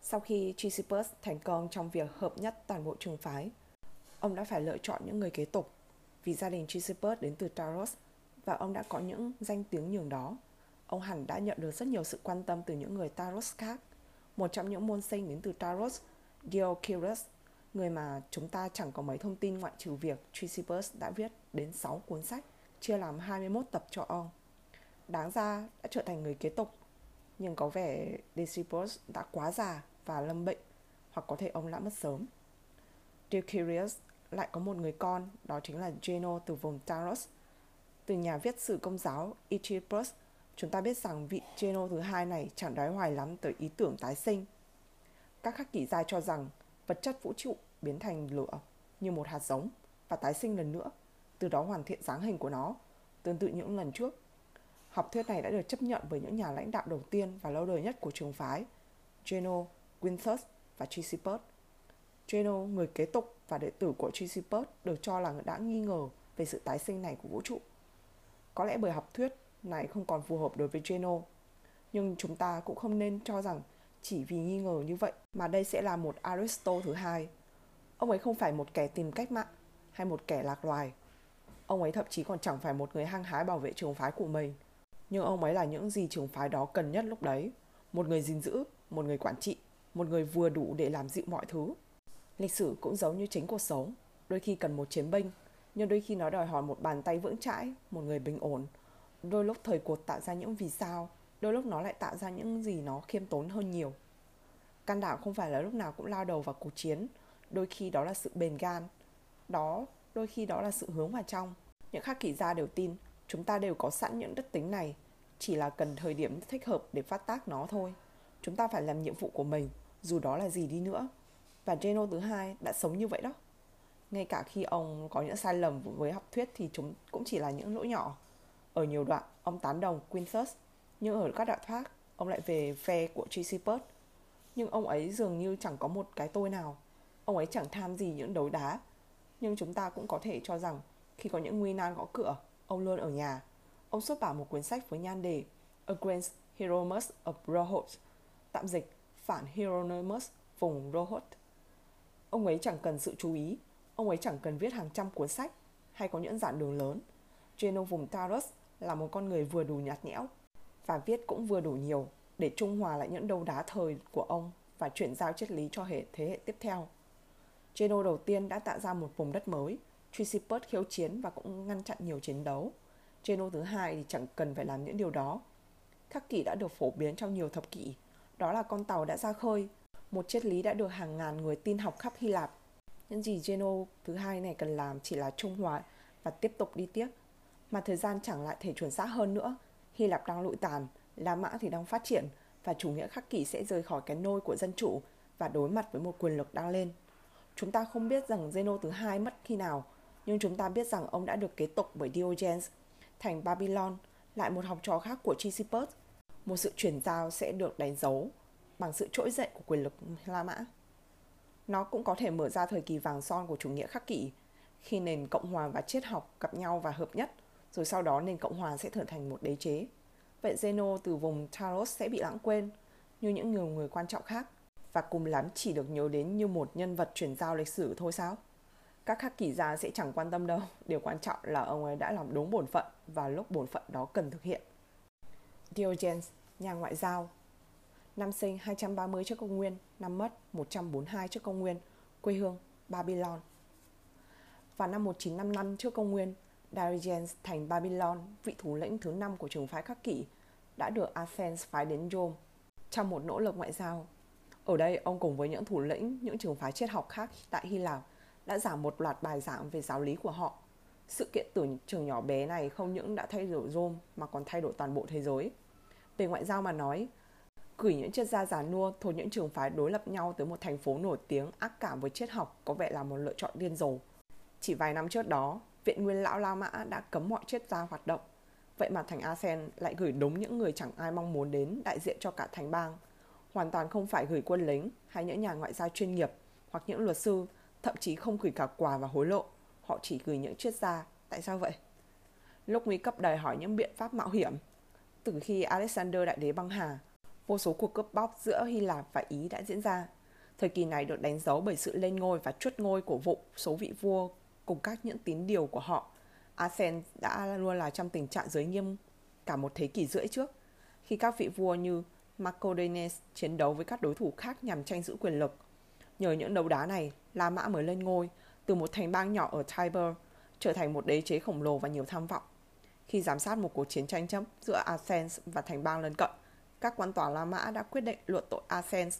sau khi Chrysippus thành công trong việc hợp nhất toàn bộ trường phái, ông đã phải lựa chọn những người kế tục vì gia đình Chrysippus đến từ Taros và ông đã có những danh tiếng nhường đó. Ông hẳn đã nhận được rất nhiều sự quan tâm từ những người Taros khác. Một trong những môn sinh đến từ Taros, Diocurus, người mà chúng ta chẳng có mấy thông tin ngoại trừ việc Chrysippus đã viết đến 6 cuốn sách, chia làm 21 tập cho ông. Đáng ra đã trở thành người kế tục, nhưng có vẻ Decippus đã quá già và lâm bệnh hoặc có thể ông đã mất sớm. Deukirius lại có một người con, đó chính là Geno từ vùng Taros. Từ nhà viết sử công giáo Echipus chúng ta biết rằng vị Geno thứ hai này chẳng đói hoài lắm tới ý tưởng tái sinh. Các khắc kỷ gia cho rằng vật chất vũ trụ biến thành lửa như một hạt giống và tái sinh lần nữa, từ đó hoàn thiện dáng hình của nó, tương tự những lần trước. Học thuyết này đã được chấp nhận bởi những nhà lãnh đạo đầu tiên và lâu đời nhất của trường phái, Geno Quintus và Chrysippus. Geno, người kế tục và đệ tử của Chrysippus được cho là đã nghi ngờ về sự tái sinh này của vũ trụ. Có lẽ bởi học thuyết này không còn phù hợp đối với Geno, nhưng chúng ta cũng không nên cho rằng chỉ vì nghi ngờ như vậy mà đây sẽ là một Aristo thứ hai. Ông ấy không phải một kẻ tìm cách mạng hay một kẻ lạc loài. Ông ấy thậm chí còn chẳng phải một người hăng hái bảo vệ trường phái của mình. Nhưng ông ấy là những gì trường phái đó cần nhất lúc đấy. Một người gìn giữ, một người quản trị một người vừa đủ để làm dịu mọi thứ. Lịch sử cũng giống như chính cuộc sống, đôi khi cần một chiến binh, nhưng đôi khi nó đòi hỏi một bàn tay vững chãi, một người bình ổn. Đôi lúc thời cuộc tạo ra những vì sao, đôi lúc nó lại tạo ra những gì nó khiêm tốn hơn nhiều. Can đảm không phải là lúc nào cũng lao đầu vào cuộc chiến, đôi khi đó là sự bền gan, đó đôi khi đó là sự hướng vào trong. Những khắc kỷ gia đều tin chúng ta đều có sẵn những đức tính này, chỉ là cần thời điểm thích hợp để phát tác nó thôi. Chúng ta phải làm nhiệm vụ của mình dù đó là gì đi nữa. Và Geno thứ hai đã sống như vậy đó. ngay cả khi ông có những sai lầm với học thuyết thì chúng cũng chỉ là những lỗi nhỏ. Ở nhiều đoạn, ông tán đồng Quintus, nhưng ở các đoạn khác, ông lại về phe của Chrysippus. Nhưng ông ấy dường như chẳng có một cái tôi nào. Ông ấy chẳng tham gì những đấu đá. Nhưng chúng ta cũng có thể cho rằng khi có những nguy nan gõ cửa, ông luôn ở nhà. Ông xuất bản một cuốn sách với nhan đề Against Hieronymus of Rohot* tạm dịch phản Hieronymus vùng Rohot). Ông ấy chẳng cần sự chú ý, ông ấy chẳng cần viết hàng trăm cuốn sách hay có những giảng đường lớn. Geno vùng Taurus là một con người vừa đủ nhạt nhẽo và viết cũng vừa đủ nhiều để trung hòa lại những đấu đá thời của ông và chuyển giao triết lý cho hệ thế hệ tiếp theo. Geno đầu tiên đã tạo ra một vùng đất mới, Chrysippus khiếu chiến và cũng ngăn chặn nhiều chiến đấu. Geno thứ hai thì chẳng cần phải làm những điều đó. Khắc kỷ đã được phổ biến trong nhiều thập kỷ. Đó là con tàu đã ra khơi, một triết lý đã được hàng ngàn người tin học khắp Hy Lạp. Những gì Geno thứ hai này cần làm chỉ là trung hòa và tiếp tục đi tiếp. Mà thời gian chẳng lại thể chuẩn xác hơn nữa. Hy Lạp đang lụi tàn, La Mã thì đang phát triển và chủ nghĩa khắc kỷ sẽ rời khỏi cái nôi của dân chủ và đối mặt với một quyền lực đang lên. Chúng ta không biết rằng Zeno thứ hai mất khi nào, nhưng chúng ta biết rằng ông đã được kế tục bởi Diogenes. Thành Babylon, lại một học trò khác của Chrysippus. Một sự chuyển giao sẽ được đánh dấu bằng sự trỗi dậy của quyền lực La Mã. Nó cũng có thể mở ra thời kỳ vàng son của chủ nghĩa khắc kỷ, khi nền Cộng hòa và triết học gặp nhau và hợp nhất, rồi sau đó nền Cộng hòa sẽ trở thành một đế chế. Vậy Zeno từ vùng Taros sẽ bị lãng quên, như những nhiều người quan trọng khác, và cùng lắm chỉ được nhớ đến như một nhân vật chuyển giao lịch sử thôi sao? Các khắc kỷ gia sẽ chẳng quan tâm đâu, điều quan trọng là ông ấy đã làm đúng bổn phận và lúc bổn phận đó cần thực hiện. Diogenes, nhà ngoại giao, năm sinh 230 trước công nguyên, năm mất 142 trước công nguyên, quê hương Babylon. Vào năm 1955 trước công nguyên, Darius thành Babylon, vị thủ lĩnh thứ năm của trường phái khắc kỷ, đã được Athens phái đến Rome trong một nỗ lực ngoại giao. Ở đây, ông cùng với những thủ lĩnh những trường phái triết học khác tại Hy Lạp đã giảng một loạt bài giảng về giáo lý của họ. Sự kiện từ trường nhỏ bé này không những đã thay đổi Rome mà còn thay đổi toàn bộ thế giới. Về ngoại giao mà nói, gửi những triết gia già nua thuộc những trường phái đối lập nhau tới một thành phố nổi tiếng ác cảm với triết học có vẻ là một lựa chọn điên rồ. Chỉ vài năm trước đó, Viện Nguyên Lão La Mã đã cấm mọi triết gia hoạt động. Vậy mà thành Asen lại gửi đúng những người chẳng ai mong muốn đến đại diện cho cả thành bang. Hoàn toàn không phải gửi quân lính hay những nhà ngoại giao chuyên nghiệp hoặc những luật sư, thậm chí không gửi cả quà và hối lộ. Họ chỉ gửi những triết gia. Tại sao vậy? Lúc nguy cấp đòi hỏi những biện pháp mạo hiểm. Từ khi Alexander Đại Đế băng hà, vô số cuộc cướp bóc giữa Hy Lạp và Ý đã diễn ra. Thời kỳ này được đánh dấu bởi sự lên ngôi và chuất ngôi của vụ số vị vua cùng các những tín điều của họ. Athens đã luôn là trong tình trạng giới nghiêm cả một thế kỷ rưỡi trước, khi các vị vua như Macrodenes chiến đấu với các đối thủ khác nhằm tranh giữ quyền lực. Nhờ những đấu đá này, La Mã mới lên ngôi từ một thành bang nhỏ ở Tiber trở thành một đế chế khổng lồ và nhiều tham vọng. Khi giám sát một cuộc chiến tranh chấp giữa Athens và thành bang lân cận, các quan tòa La Mã đã quyết định luận tội Athens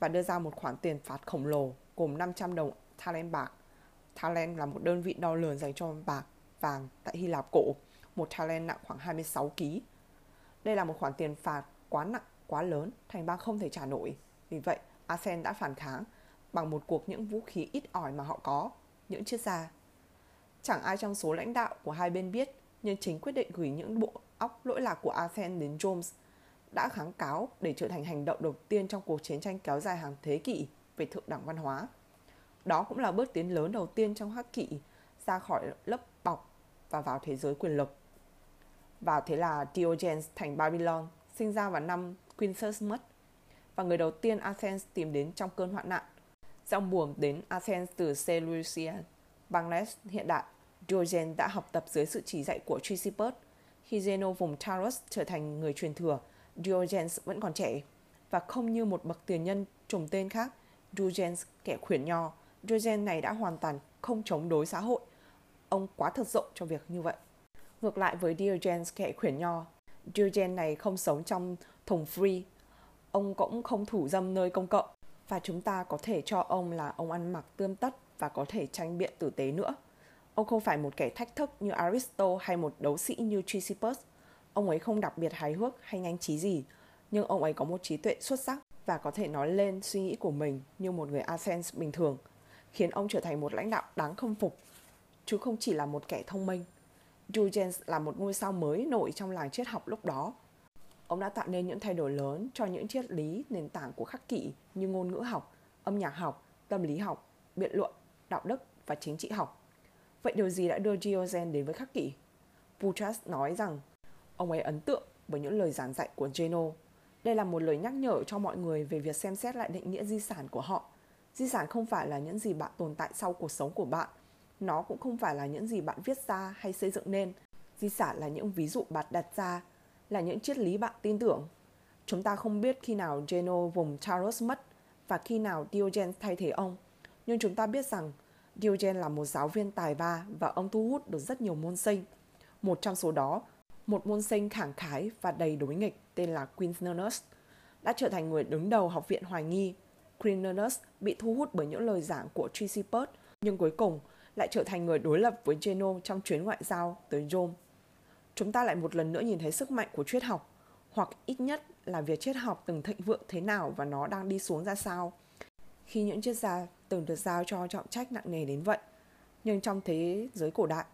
và đưa ra một khoản tiền phạt khổng lồ gồm 500 đồng talent bạc. Talent là một đơn vị đo lường dành cho bạc, vàng tại Hy Lạp cổ. Một talent nặng khoảng 26 kg. Đây là một khoản tiền phạt quá nặng, quá lớn, thành bang không thể trả nổi. Vì vậy, Athens đã phản kháng bằng một cuộc những vũ khí ít ỏi mà họ có, những chiếc da. Chẳng ai trong số lãnh đạo của hai bên biết, nhưng chính quyết định gửi những bộ óc lỗi lạc của Athens đến Jones đã kháng cáo để trở thành hành động đầu tiên trong cuộc chiến tranh kéo dài hàng thế kỷ về thượng đẳng văn hóa. Đó cũng là bước tiến lớn đầu tiên trong hắc Kỵ ra khỏi lớp bọc và vào thế giới quyền lực. Và thế là Diogenes thành Babylon, sinh ra vào năm Quintus mất. Và người đầu tiên Athens tìm đến trong cơn hoạn nạn. Dòng buồm đến Athens từ Seleucia, Bangladesh hiện đại. Diogenes đã học tập dưới sự chỉ dạy của Chrysippus. Khi Zeno vùng Taurus trở thành người truyền thừa, Diogenes vẫn còn trẻ và không như một bậc tiền nhân trùng tên khác, Diogenes kẻ khuyển nho, Diogen này đã hoàn toàn không chống đối xã hội. Ông quá thật rộng cho việc như vậy. Ngược lại với Diogenes kẻ khuyển nho, Diogenes này không sống trong thùng free. Ông cũng không thủ dâm nơi công cộng và chúng ta có thể cho ông là ông ăn mặc tươm tất và có thể tranh biện tử tế nữa. Ông không phải một kẻ thách thức như Aristotle hay một đấu sĩ như Chrysippus. Ông ấy không đặc biệt hài hước hay nhanh trí gì, nhưng ông ấy có một trí tuệ xuất sắc và có thể nói lên suy nghĩ của mình như một người Athens bình thường khiến ông trở thành một lãnh đạo đáng khâm phục, chứ không chỉ là một kẻ thông minh. Huygens là một ngôi sao mới nổi trong làng triết học lúc đó. Ông đã tạo nên những thay đổi lớn cho những triết lý nền tảng của khắc kỷ như ngôn ngữ học, âm nhạc học, tâm lý học, biện luận, đạo đức và chính trị học. Vậy điều gì đã đưa Diogenes đến với khắc kỷ? Boutras nói rằng ông ấy ấn tượng bởi những lời giảng dạy của Geno. Đây là một lời nhắc nhở cho mọi người về việc xem xét lại định nghĩa di sản của họ. Di sản không phải là những gì bạn tồn tại sau cuộc sống của bạn. Nó cũng không phải là những gì bạn viết ra hay xây dựng nên. Di sản là những ví dụ bạn đặt ra, là những triết lý bạn tin tưởng. Chúng ta không biết khi nào Geno vùng Charles mất và khi nào Diogenes thay thế ông. Nhưng chúng ta biết rằng Diogenes là một giáo viên tài ba và ông thu hút được rất nhiều môn sinh. Một trong số đó, một môn sinh khẳng khái và đầy đối nghịch tên là Quintinus, đã trở thành người đứng đầu học viện hoài nghi. Quintinus bị thu hút bởi những lời giảng của Chrysippus, nhưng cuối cùng lại trở thành người đối lập với Geno trong chuyến ngoại giao tới Rome. Chúng ta lại một lần nữa nhìn thấy sức mạnh của triết học, hoặc ít nhất là việc triết học từng thịnh vượng thế nào và nó đang đi xuống ra sao. Khi những triết gia từng được giao cho trọng trách nặng nề đến vậy, nhưng trong thế giới cổ đại,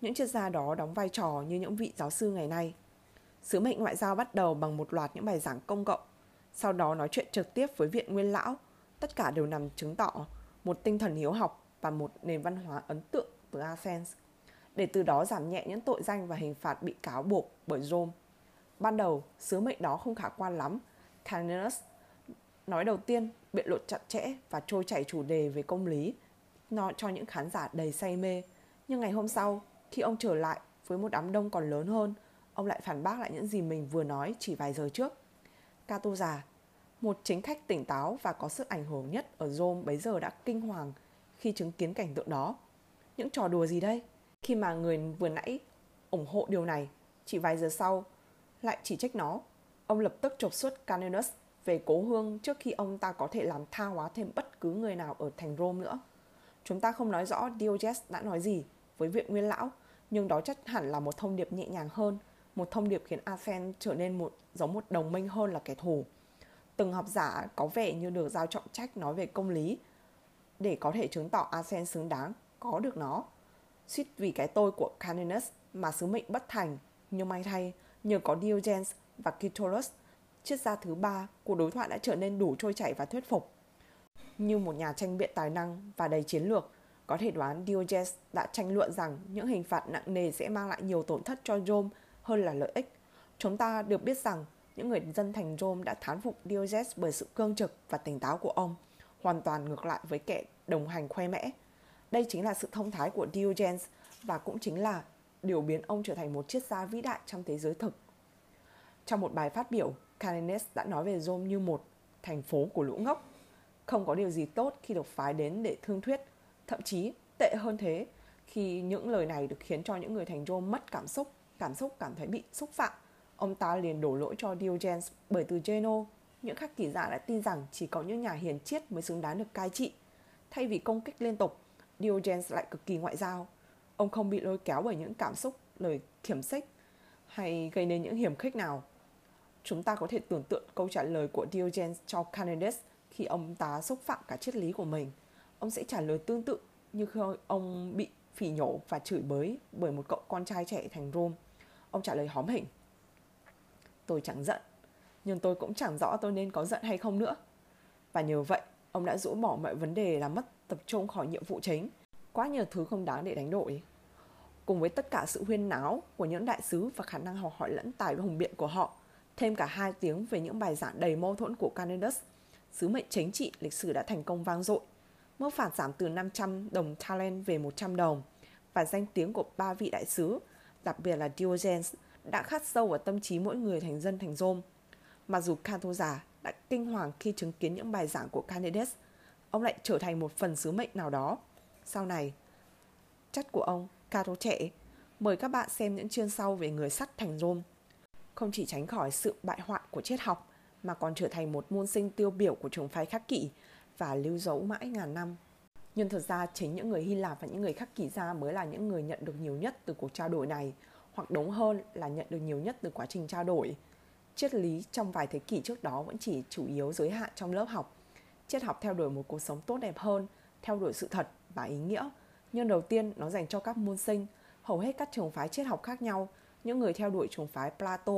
những triết gia đó đóng vai trò như những vị giáo sư ngày nay. Sứ mệnh ngoại giao bắt đầu bằng một loạt những bài giảng công cộng, sau đó nói chuyện trực tiếp với viện nguyên lão, tất cả đều nằm chứng tỏ một tinh thần hiếu học và một nền văn hóa ấn tượng từ Athens, để từ đó giảm nhẹ những tội danh và hình phạt bị cáo buộc bởi Rome. Ban đầu, sứ mệnh đó không khả quan lắm. Caninus nói đầu tiên biện luận chặt chẽ và trôi chảy chủ đề về công lý nó cho những khán giả đầy say mê. Nhưng ngày hôm sau, khi ông trở lại với một đám đông còn lớn hơn, ông lại phản bác lại những gì mình vừa nói chỉ vài giờ trước. Cato già, một chính khách tỉnh táo và có sức ảnh hưởng nhất ở Rome bấy giờ đã kinh hoàng khi chứng kiến cảnh tượng đó. Những trò đùa gì đây? Khi mà người vừa nãy ủng hộ điều này, chỉ vài giờ sau lại chỉ trách nó. Ông lập tức trục xuất Canenus về cố hương trước khi ông ta có thể làm tha hóa thêm bất cứ người nào ở thành Rome nữa. Chúng ta không nói rõ Diogenes đã nói gì với viện nguyên lão, nhưng đó chắc hẳn là một thông điệp nhẹ nhàng hơn, một thông điệp khiến Athens trở nên một giống một đồng minh hơn là kẻ thù. Từng học giả có vẻ như được giao trọng trách nói về công lý để có thể chứng tỏ Asen xứng đáng có được nó. Suýt vì cái tôi của Caninus mà sứ mệnh bất thành, nhưng may thay, nhờ có Diogenes và Catullus, triết gia thứ ba, cuộc đối thoại đã trở nên đủ trôi chảy và thuyết phục. Như một nhà tranh biện tài năng và đầy chiến lược, có thể đoán Diogenes đã tranh luận rằng những hình phạt nặng nề sẽ mang lại nhiều tổn thất cho Rome hơn là lợi ích. Chúng ta được biết rằng những người dân thành Rome đã thán phục Diogenes bởi sự cương trực và tỉnh táo của ông, hoàn toàn ngược lại với kẻ đồng hành khoe mẽ. Đây chính là sự thông thái của Diogenes và cũng chính là điều biến ông trở thành một triết gia vĩ đại trong thế giới thực. Trong một bài phát biểu, Calines đã nói về Rome như một thành phố của lũ ngốc. Không có điều gì tốt khi được phái đến để thương thuyết, thậm chí tệ hơn thế khi những lời này được khiến cho những người thành Rome mất cảm xúc, cảm xúc cảm thấy bị xúc phạm. Ông ta liền đổ lỗi cho Diogenes bởi từ Geno, những khắc kỷ giả đã tin rằng chỉ có những nhà hiền triết mới xứng đáng được cai trị. Thay vì công kích liên tục, Diogenes lại cực kỳ ngoại giao. Ông không bị lôi kéo bởi những cảm xúc, lời khiểm xích hay gây nên những hiểm khích nào. Chúng ta có thể tưởng tượng câu trả lời của Diogenes cho Canides khi ông ta xúc phạm cả triết lý của mình. Ông sẽ trả lời tương tự như khi ông bị phỉ nhổ và chửi bới bởi một cậu con trai trẻ thành Rome. Ông trả lời hóm hỉnh. Tôi chẳng giận, nhưng tôi cũng chẳng rõ tôi nên có giận hay không nữa. Và nhờ vậy, ông đã rũ bỏ mọi vấn đề làm mất tập trung khỏi nhiệm vụ chính. Quá nhiều thứ không đáng để đánh đổi. Cùng với tất cả sự huyên náo của những đại sứ và khả năng học hỏi lẫn tài hùng biện của họ, thêm cả hai tiếng về những bài giảng đầy mâu thuẫn của Canadus, sứ mệnh chính trị lịch sử đã thành công vang dội. Mức phạt giảm từ 500 đồng talent về 100 đồng và danh tiếng của ba vị đại sứ, đặc biệt là Diogenes, đã khắc sâu vào tâm trí mỗi người thành dân thành rôm. Mặc dù Cato già đã kinh hoàng khi chứng kiến những bài giảng của Candides, ông lại trở thành một phần sứ mệnh nào đó. Sau này, chất của ông, Cato trẻ, mời các bạn xem những chương sau về người sắt thành Rome. Không chỉ tránh khỏi sự bại hoại của triết học, mà còn trở thành một môn sinh tiêu biểu của trường phái khắc kỷ và lưu dấu mãi ngàn năm. Nhưng thật ra chính những người Hy Lạp và những người khắc kỷ gia mới là những người nhận được nhiều nhất từ cuộc trao đổi này, hoặc đúng hơn là nhận được nhiều nhất từ quá trình trao đổi. Triết lý trong vài thế kỷ trước đó vẫn chỉ chủ yếu giới hạn trong lớp học. Triết học theo đuổi một cuộc sống tốt đẹp hơn theo đuổi sự thật và ý nghĩa. Nhưng đầu tiên nó dành cho các môn sinh, hầu hết các trường phái triết học khác nhau, những người theo đuổi trường phái Plato,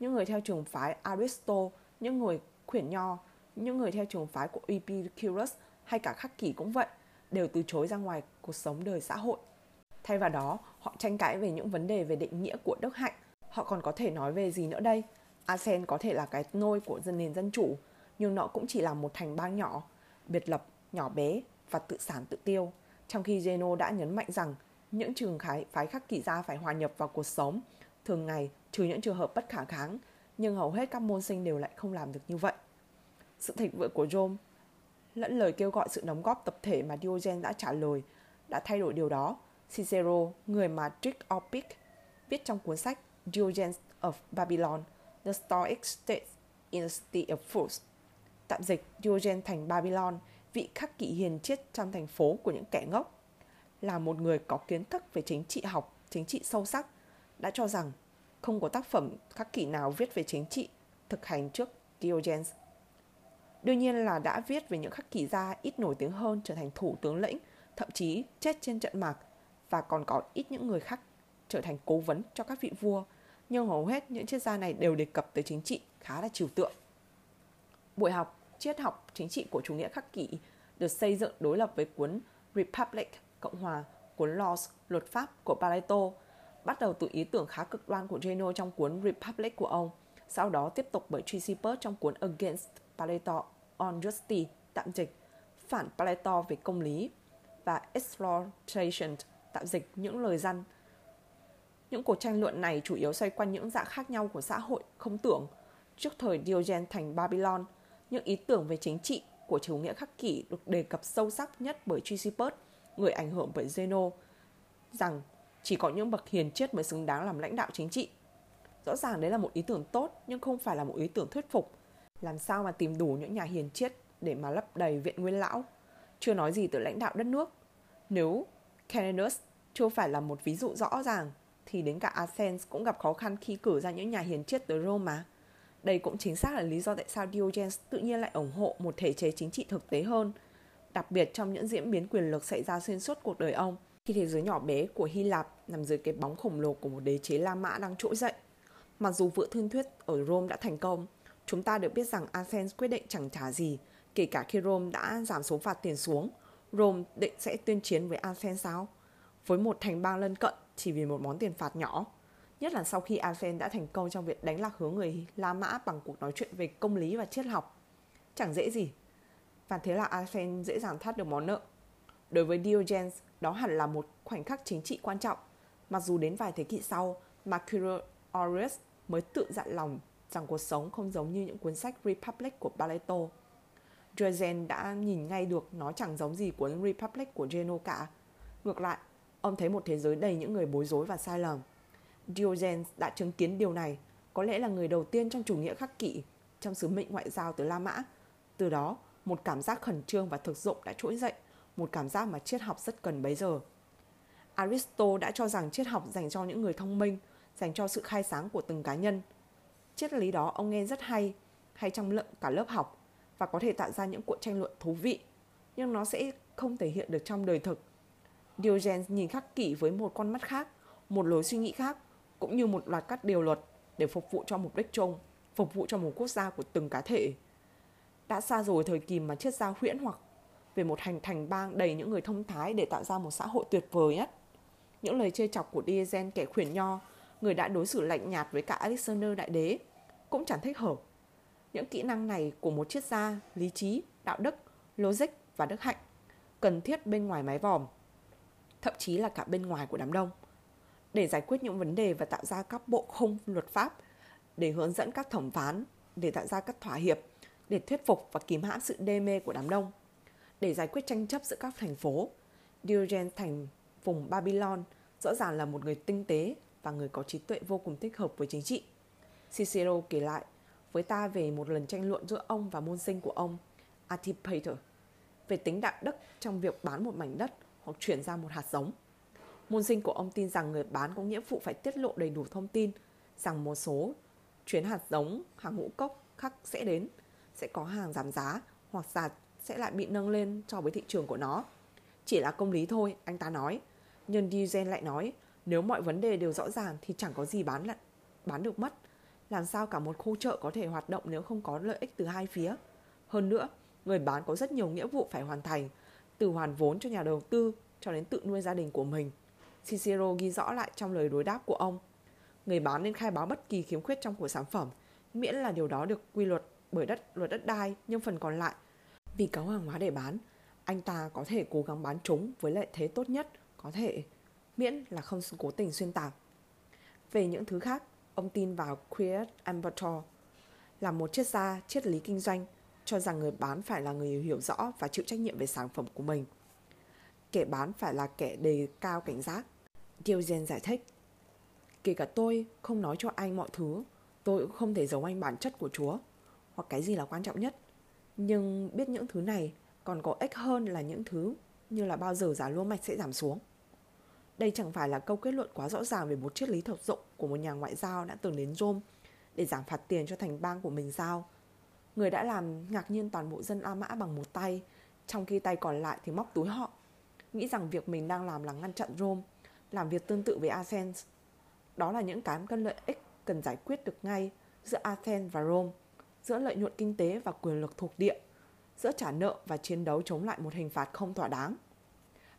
những người theo trường phái Aristo, những người khuyển nho, những người theo trường phái của Epicurus hay cả khắc kỷ cũng vậy, đều từ chối ra ngoài cuộc sống đời xã hội. Thay vào đó, họ tranh cãi về những vấn đề về định nghĩa của đức hạnh. Họ còn có thể nói về gì nữa đây? Asean có thể là cái nôi của dân nền dân chủ, nhưng nó cũng chỉ là một thành bang nhỏ, biệt lập, nhỏ bé và tự sản tự tiêu. Trong khi Geno đã nhấn mạnh rằng những trường khái phái khắc kỷ gia phải hòa nhập vào cuộc sống thường ngày trừ những trường hợp bất khả kháng, nhưng hầu hết các môn sinh đều lại không làm được như vậy. Sự thịnh vượng của Rome lẫn lời kêu gọi sự đóng góp tập thể mà Diogen đã trả lời đã thay đổi điều đó. Cicero, người mà Trick viết trong cuốn sách Diogenes of Babylon, The Stoic State in the city of Fools, tạm dịch Diogenes thành Babylon, vị khắc kỷ hiền triết trong thành phố của những kẻ ngốc, là một người có kiến thức về chính trị học, chính trị sâu sắc, đã cho rằng không có tác phẩm khắc kỷ nào viết về chính trị thực hành trước Diogenes. Đương nhiên là đã viết về những khắc kỷ gia ít nổi tiếng hơn trở thành thủ tướng lĩnh, thậm chí chết trên trận mạc và còn có ít những người khác trở thành cố vấn cho các vị vua, nhưng hầu hết những triết gia này đều đề cập tới chính trị khá là trừu tượng. Buổi học triết học chính trị của chủ nghĩa khắc kỷ được xây dựng đối lập với cuốn Republic Cộng hòa, cuốn Laws luật pháp của Plato, bắt đầu từ ý tưởng khá cực đoan của Zeno trong cuốn Republic của ông, sau đó tiếp tục bởi Chrysippus trong cuốn Against Plato on Justice tạm dịch phản Plato về công lý và Exploitation tạm dịch những lời răn. Những cuộc tranh luận này chủ yếu xoay quanh những dạng khác nhau của xã hội không tưởng. Trước thời Diogen thành Babylon, những ý tưởng về chính trị của chủ nghĩa khắc kỷ được đề cập sâu sắc nhất bởi Chrysippus, người ảnh hưởng bởi Zeno, rằng chỉ có những bậc hiền triết mới xứng đáng làm lãnh đạo chính trị. Rõ ràng đấy là một ý tưởng tốt nhưng không phải là một ý tưởng thuyết phục. Làm sao mà tìm đủ những nhà hiền triết để mà lấp đầy viện nguyên lão? Chưa nói gì tới lãnh đạo đất nước. Nếu Calenus chưa phải là một ví dụ rõ ràng thì đến cả Athens cũng gặp khó khăn khi cử ra những nhà hiền triết tới Rome mà. Đây cũng chính xác là lý do tại sao Diogenes tự nhiên lại ủng hộ một thể chế chính trị thực tế hơn, đặc biệt trong những diễn biến quyền lực xảy ra xuyên suốt cuộc đời ông khi thế giới nhỏ bé của Hy Lạp nằm dưới cái bóng khổng lồ của một đế chế La Mã đang trỗi dậy. Mặc dù vựa thương thuyết ở Rome đã thành công, chúng ta được biết rằng Athens quyết định chẳng trả gì, kể cả khi Rome đã giảm số phạt tiền xuống. Rome định sẽ tuyên chiến với Athens sao? Với một thành bang lân cận chỉ vì một món tiền phạt nhỏ. Nhất là sau khi Athens đã thành công trong việc đánh lạc hướng người La Mã bằng cuộc nói chuyện về công lý và triết học. Chẳng dễ gì. Và thế là Athens dễ dàng thoát được món nợ. Đối với Diogenes, đó hẳn là một khoảnh khắc chính trị quan trọng, mặc dù đến vài thế kỷ sau, Mercurius Aurelius mới tự dặn lòng rằng cuộc sống không giống như những cuốn sách Republic của Plato. Dresden đã nhìn ngay được nó chẳng giống gì cuốn Republic của Geno cả. Ngược lại, ông thấy một thế giới đầy những người bối rối và sai lầm. Diogenes đã chứng kiến điều này, có lẽ là người đầu tiên trong chủ nghĩa khắc kỷ trong sứ mệnh ngoại giao từ La Mã. Từ đó, một cảm giác khẩn trương và thực dụng đã trỗi dậy một cảm giác mà triết học rất cần bấy giờ. Aristotle đã cho rằng triết học dành cho những người thông minh, dành cho sự khai sáng của từng cá nhân. Triết lý đó ông nghe rất hay, hay trong lượng cả lớp học và có thể tạo ra những cuộc tranh luận thú vị, nhưng nó sẽ không thể hiện được trong đời thực. Diogenes nhìn khắc kỷ với một con mắt khác, một lối suy nghĩ khác, cũng như một loạt các điều luật để phục vụ cho mục đích chung, phục vụ cho một quốc gia của từng cá thể. Đã xa rồi thời kỳ mà triết gia huyễn hoặc về một hành thành bang đầy những người thông thái để tạo ra một xã hội tuyệt vời nhất. Những lời chê chọc của Diogenes kẻ khuyển nho, người đã đối xử lạnh nhạt với cả Alexander Đại Đế, cũng chẳng thích hợp. Những kỹ năng này của một triết gia, lý trí, đạo đức, logic và đức hạnh, cần thiết bên ngoài mái vòm, thậm chí là cả bên ngoài của đám đông. Để giải quyết những vấn đề và tạo ra các bộ khung luật pháp, để hướng dẫn các thẩm phán, để tạo ra các thỏa hiệp, để thuyết phục và kìm hãm sự đê mê của đám đông – để giải quyết tranh chấp giữa các thành phố. Diogenes thành vùng Babylon rõ ràng là một người tinh tế và người có trí tuệ vô cùng thích hợp với chính trị. Cicero kể lại với ta về một lần tranh luận giữa ông và môn sinh của ông, Antipater, về tính đạo đức trong việc bán một mảnh đất hoặc chuyển ra một hạt giống. Môn sinh của ông tin rằng người bán có nghĩa vụ phải tiết lộ đầy đủ thông tin rằng một số chuyến hạt giống hàng ngũ cốc khác sẽ đến, sẽ có hàng giảm giá hoặc sạt sẽ lại bị nâng lên so với thị trường của nó. Chỉ là công lý thôi, anh ta nói. Nhưng Dijen lại nói, nếu mọi vấn đề đều rõ ràng thì chẳng có gì bán lại, bán được mất. Làm sao cả một khu chợ có thể hoạt động nếu không có lợi ích từ hai phía? Hơn nữa, người bán có rất nhiều nghĩa vụ phải hoàn thành, từ hoàn vốn cho nhà đầu tư cho đến tự nuôi gia đình của mình. Cicero ghi rõ lại trong lời đối đáp của ông. Người bán nên khai báo bất kỳ khiếm khuyết trong của sản phẩm, miễn là điều đó được quy luật bởi đất luật đất đai, nhưng phần còn lại vì có hàng hóa để bán, anh ta có thể cố gắng bán chúng với lợi thế tốt nhất có thể, miễn là không cố tình xuyên tạc. Về những thứ khác, ông tin vào Quiet Ambator là một triết gia triết lý kinh doanh, cho rằng người bán phải là người hiểu rõ và chịu trách nhiệm về sản phẩm của mình. Kẻ bán phải là kẻ đề cao cảnh giác. Diogen giải thích, kể cả tôi không nói cho anh mọi thứ, tôi cũng không thể giấu anh bản chất của Chúa, hoặc cái gì là quan trọng nhất. Nhưng biết những thứ này còn có ích hơn là những thứ như là bao giờ giá lúa mạch sẽ giảm xuống. Đây chẳng phải là câu kết luận quá rõ ràng về một triết lý thực dụng của một nhà ngoại giao đã từng đến Rome để giảm phạt tiền cho thành bang của mình sao? Người đã làm ngạc nhiên toàn bộ dân La Mã bằng một tay, trong khi tay còn lại thì móc túi họ. Nghĩ rằng việc mình đang làm là ngăn chặn Rome, làm việc tương tự với Athens. Đó là những cái cân lợi ích cần giải quyết được ngay giữa Athens và Rome, giữa lợi nhuận kinh tế và quyền lực thuộc địa, giữa trả nợ và chiến đấu chống lại một hình phạt không thỏa đáng.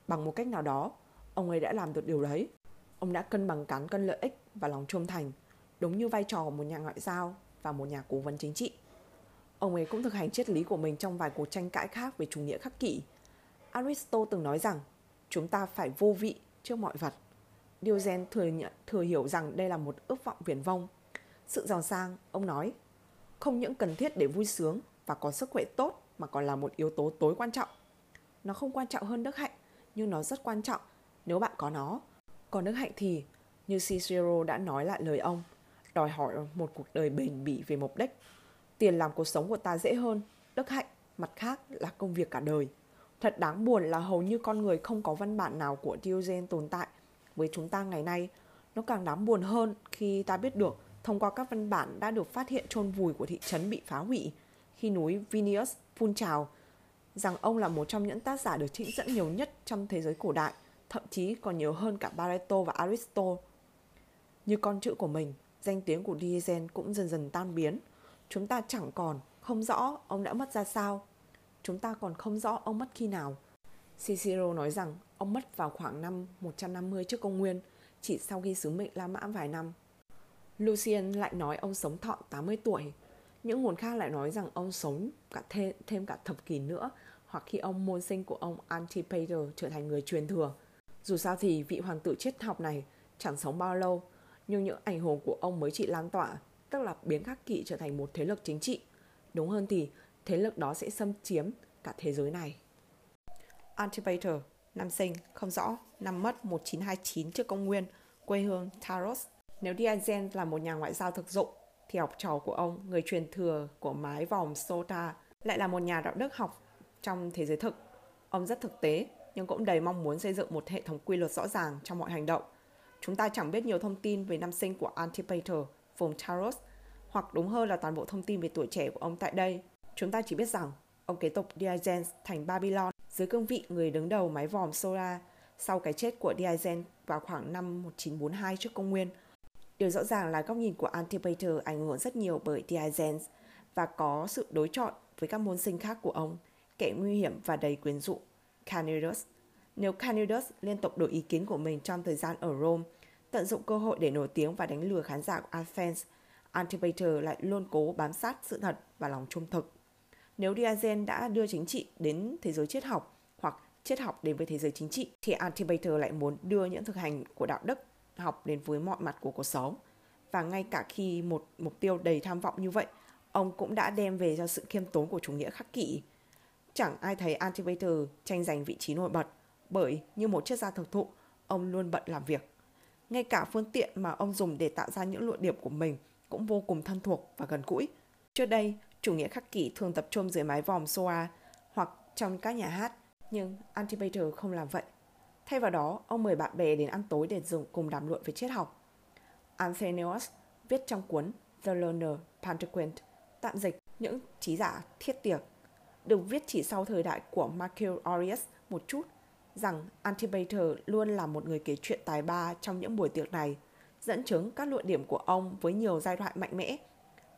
Bằng một cách nào đó, ông ấy đã làm được điều đấy. Ông đã cân bằng cán cân lợi ích và lòng trung thành, đúng như vai trò của một nhà ngoại giao và một nhà cố vấn chính trị. Ông ấy cũng thực hành triết lý của mình trong vài cuộc tranh cãi khác về chủ nghĩa khắc kỷ. Aristotle từng nói rằng chúng ta phải vô vị trước mọi vật. Diogen thừa nhận thừa hiểu rằng đây là một ước vọng viển vông. Sự giàu sang, ông nói, không những cần thiết để vui sướng và có sức khỏe tốt mà còn là một yếu tố tối quan trọng. Nó không quan trọng hơn đức hạnh, nhưng nó rất quan trọng nếu bạn có nó. Còn đức hạnh thì, như Cicero đã nói lại lời ông, đòi hỏi một cuộc đời bền bỉ về mục đích. Tiền làm cuộc sống của ta dễ hơn, đức hạnh, mặt khác là công việc cả đời. Thật đáng buồn là hầu như con người không có văn bản nào của Diogen tồn tại với chúng ta ngày nay. Nó càng đáng buồn hơn khi ta biết được thông qua các văn bản đã được phát hiện chôn vùi của thị trấn bị phá hủy khi núi Vinius phun trào rằng ông là một trong những tác giả được trích dẫn nhiều nhất trong thế giới cổ đại, thậm chí còn nhiều hơn cả Barreto và Aristotle. Như con chữ của mình, danh tiếng của Diogen cũng dần dần tan biến. Chúng ta chẳng còn không rõ ông đã mất ra sao. Chúng ta còn không rõ ông mất khi nào. Cicero nói rằng ông mất vào khoảng năm 150 trước công nguyên, chỉ sau khi sứ mệnh La Mã vài năm. Lucien lại nói ông sống thọ 80 tuổi. Những nguồn khác lại nói rằng ông sống cả thêm, thêm cả thập kỷ nữa hoặc khi ông môn sinh của ông Antipater trở thành người truyền thừa. Dù sao thì vị hoàng tử triết học này chẳng sống bao lâu, nhưng những ảnh hưởng của ông mới chỉ lan tỏa, tức là biến khắc kỵ trở thành một thế lực chính trị. Đúng hơn thì thế lực đó sẽ xâm chiếm cả thế giới này. Antipater, năm sinh, không rõ, năm mất 1929 trước công nguyên, quê hương Taros. Nếu Diogen là một nhà ngoại giao thực dụng, thì học trò của ông, người truyền thừa của mái vòm Sota, lại là một nhà đạo đức học trong thế giới thực. Ông rất thực tế, nhưng cũng đầy mong muốn xây dựng một hệ thống quy luật rõ ràng trong mọi hành động. Chúng ta chẳng biết nhiều thông tin về năm sinh của Antipater, vùng Taros, hoặc đúng hơn là toàn bộ thông tin về tuổi trẻ của ông tại đây. Chúng ta chỉ biết rằng ông kế tục Diogenes thành Babylon dưới cương vị người đứng đầu mái vòm Sora sau cái chết của Diogenes vào khoảng năm 1942 trước công nguyên. Điều rõ ràng là góc nhìn của Antipater ảnh hưởng rất nhiều bởi Diogenes và có sự đối chọi với các môn sinh khác của ông, kẻ nguy hiểm và đầy quyến rũ, Canidus. Nếu Canidus liên tục đổi ý kiến của mình trong thời gian ở Rome, tận dụng cơ hội để nổi tiếng và đánh lừa khán giả của Athens, Antipater lại luôn cố bám sát sự thật và lòng trung thực. Nếu Diogenes đã đưa chính trị đến thế giới triết học hoặc triết học đến với thế giới chính trị, thì Antipater lại muốn đưa những thực hành của đạo đức học đến với mọi mặt của cuộc sống. Và ngay cả khi một mục tiêu đầy tham vọng như vậy, ông cũng đã đem về cho sự khiêm tốn của chủ nghĩa khắc kỷ. Chẳng ai thấy Antipater tranh giành vị trí nổi bật, bởi như một chiếc gia thực thụ, ông luôn bận làm việc. Ngay cả phương tiện mà ông dùng để tạo ra những luận điểm của mình cũng vô cùng thân thuộc và gần gũi. Trước đây, chủ nghĩa khắc kỷ thường tập trung dưới mái vòm Soa hoặc trong các nhà hát, nhưng Antipater không làm vậy. Thay vào đó, ông mời bạn bè đến ăn tối để dùng cùng đàm luận về triết học. Anthenius viết trong cuốn The Learner Pantagruel, tạm dịch những trí giả thiết tiệc, được viết chỉ sau thời đại của Marcus Aurelius một chút, rằng Antipater luôn là một người kể chuyện tài ba trong những buổi tiệc này, dẫn chứng các luận điểm của ông với nhiều giai thoại mạnh mẽ.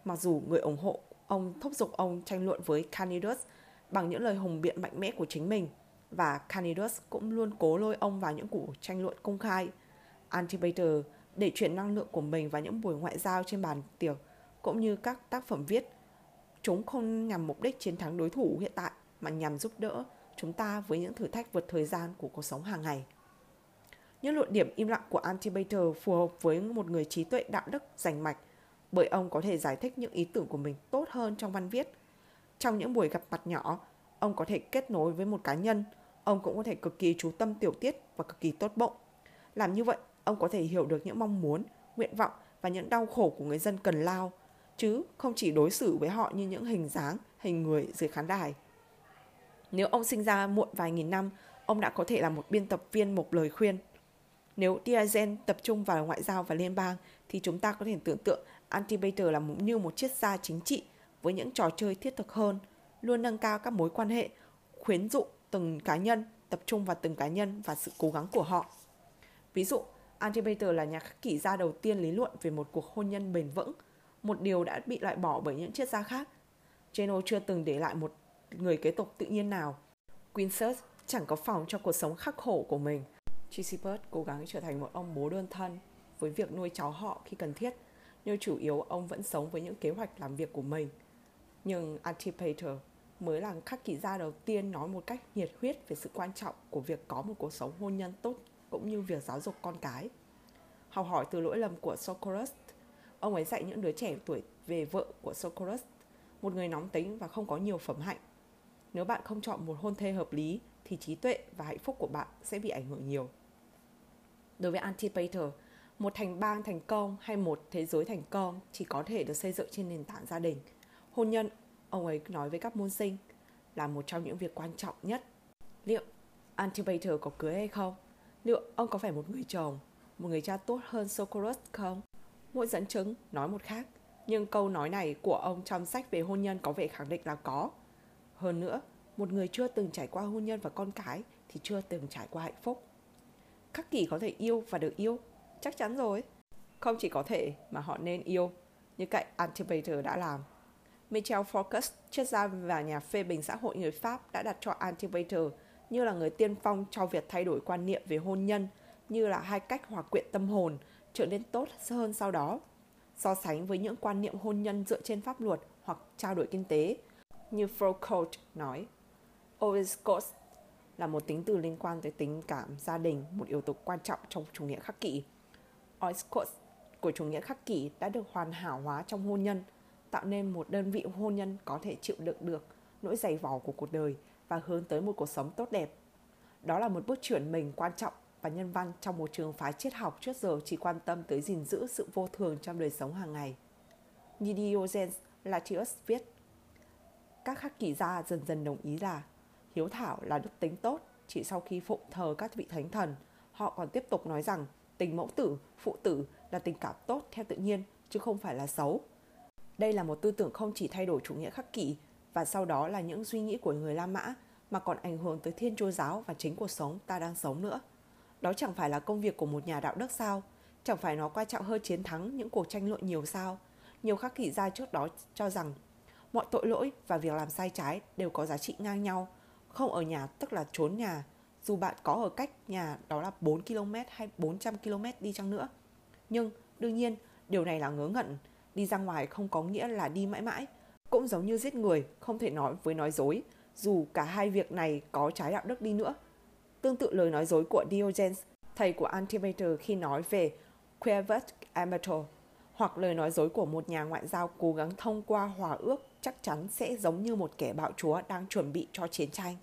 Mặc dù người ủng hộ ông thúc giục ông tranh luận với Candidus bằng những lời hùng biện mạnh mẽ của chính mình và Candidus cũng luôn cố lôi ông vào những cuộc tranh luận công khai. Antipater để chuyển năng lượng của mình vào những buổi ngoại giao trên bàn tiệc cũng như các tác phẩm viết. Chúng không nhằm mục đích chiến thắng đối thủ hiện tại mà nhằm giúp đỡ chúng ta với những thử thách vượt thời gian của cuộc sống hàng ngày. Những luận điểm im lặng của Antibater phù hợp với một người trí tuệ đạo đức rành mạch bởi ông có thể giải thích những ý tưởng của mình tốt hơn trong văn viết. Trong những buổi gặp mặt nhỏ, ông có thể kết nối với một cá nhân, ông cũng có thể cực kỳ chú tâm tiểu tiết và cực kỳ tốt bụng. Làm như vậy, ông có thể hiểu được những mong muốn, nguyện vọng và những đau khổ của người dân cần lao, chứ không chỉ đối xử với họ như những hình dáng, hình người dưới khán đài. Nếu ông sinh ra muộn vài nghìn năm, ông đã có thể là một biên tập viên một lời khuyên. Nếu Diazen tập trung vào ngoại giao và liên bang, thì chúng ta có thể tưởng tượng Antipater là như một chiếc gia chính trị với những trò chơi thiết thực hơn, luôn nâng cao các mối quan hệ, khuyến dụ từng cá nhân, tập trung vào từng cá nhân và sự cố gắng của họ. Ví dụ, Antipater là nhà khắc kỷ gia đầu tiên lý luận về một cuộc hôn nhân bền vững, một điều đã bị loại bỏ bởi những triết gia khác. Geno chưa từng để lại một người kế tục tự nhiên nào. Quincus chẳng có phòng cho cuộc sống khắc khổ của mình. Chisipert cố gắng trở thành một ông bố đơn thân với việc nuôi cháu họ khi cần thiết, nhưng chủ yếu ông vẫn sống với những kế hoạch làm việc của mình. Nhưng Antipater mới là khắc kỷ gia đầu tiên nói một cách nhiệt huyết về sự quan trọng của việc có một cuộc sống hôn nhân tốt cũng như việc giáo dục con cái. Học hỏi từ lỗi lầm của Socrates, ông ấy dạy những đứa trẻ tuổi về vợ của Socrates, một người nóng tính và không có nhiều phẩm hạnh. Nếu bạn không chọn một hôn thê hợp lý thì trí tuệ và hạnh phúc của bạn sẽ bị ảnh hưởng nhiều. Đối với Antipater, một thành bang thành công hay một thế giới thành công chỉ có thể được xây dựng trên nền tảng gia đình. Hôn nhân, ông ấy nói với các môn sinh, là một trong những việc quan trọng nhất. Liệu Antipater có cưới hay không? Liệu ông có phải một người chồng, một người cha tốt hơn Socrates không? Mỗi dẫn chứng nói một khác, nhưng câu nói này của ông trong sách về hôn nhân có vẻ khẳng định là có. Hơn nữa, một người chưa từng trải qua hôn nhân và con cái thì chưa từng trải qua hạnh phúc. Khắc kỷ có thể yêu và được yêu, chắc chắn rồi. Không chỉ có thể mà họ nên yêu, như cạnh Antipater đã làm. Michel Foucault, triết gia và nhà phê bình xã hội người Pháp đã đặt cho Antipater như là người tiên phong cho việc thay đổi quan niệm về hôn nhân, như là hai cách hòa quyện tâm hồn trở nên tốt hơn sau đó. So sánh với những quan niệm hôn nhân dựa trên pháp luật hoặc trao đổi kinh tế, như Foucault nói. Oiscos là một tính từ liên quan tới tình cảm gia đình, một yếu tố quan trọng trong chủ nghĩa khắc kỷ. Oiscos của chủ nghĩa khắc kỷ đã được hoàn hảo hóa trong hôn nhân, tạo nên một đơn vị hôn nhân có thể chịu đựng được nỗi dày vò của cuộc đời và hướng tới một cuộc sống tốt đẹp. Đó là một bước chuyển mình quan trọng và nhân văn trong một trường phái triết học trước giờ chỉ quan tâm tới gìn giữ sự vô thường trong đời sống hàng ngày. Như Diogenes Laertius viết, các khắc kỷ gia dần dần đồng ý là hiếu thảo là đức tính tốt chỉ sau khi phụng thờ các vị thánh thần. Họ còn tiếp tục nói rằng tình mẫu tử, phụ tử là tình cảm tốt theo tự nhiên chứ không phải là xấu. Đây là một tư tưởng không chỉ thay đổi chủ nghĩa khắc kỷ và sau đó là những suy nghĩ của người La Mã mà còn ảnh hưởng tới Thiên Chúa giáo và chính cuộc sống ta đang sống nữa. Đó chẳng phải là công việc của một nhà đạo đức sao? Chẳng phải nó quan trọng hơn chiến thắng những cuộc tranh luận nhiều sao? Nhiều khắc kỷ gia trước đó cho rằng mọi tội lỗi và việc làm sai trái đều có giá trị ngang nhau. Không ở nhà tức là trốn nhà, dù bạn có ở cách nhà đó là 4 km hay 400 km đi chăng nữa. Nhưng đương nhiên, điều này là ngớ ngẩn. Đi ra ngoài không có nghĩa là đi mãi mãi, cũng giống như giết người, không thể nói với nói dối, dù cả hai việc này có trái đạo đức đi nữa. Tương tự lời nói dối của Diogenes, thầy của Antipater khi nói về Quevet Amator, hoặc lời nói dối của một nhà ngoại giao cố gắng thông qua hòa ước chắc chắn sẽ giống như một kẻ bạo chúa đang chuẩn bị cho chiến tranh.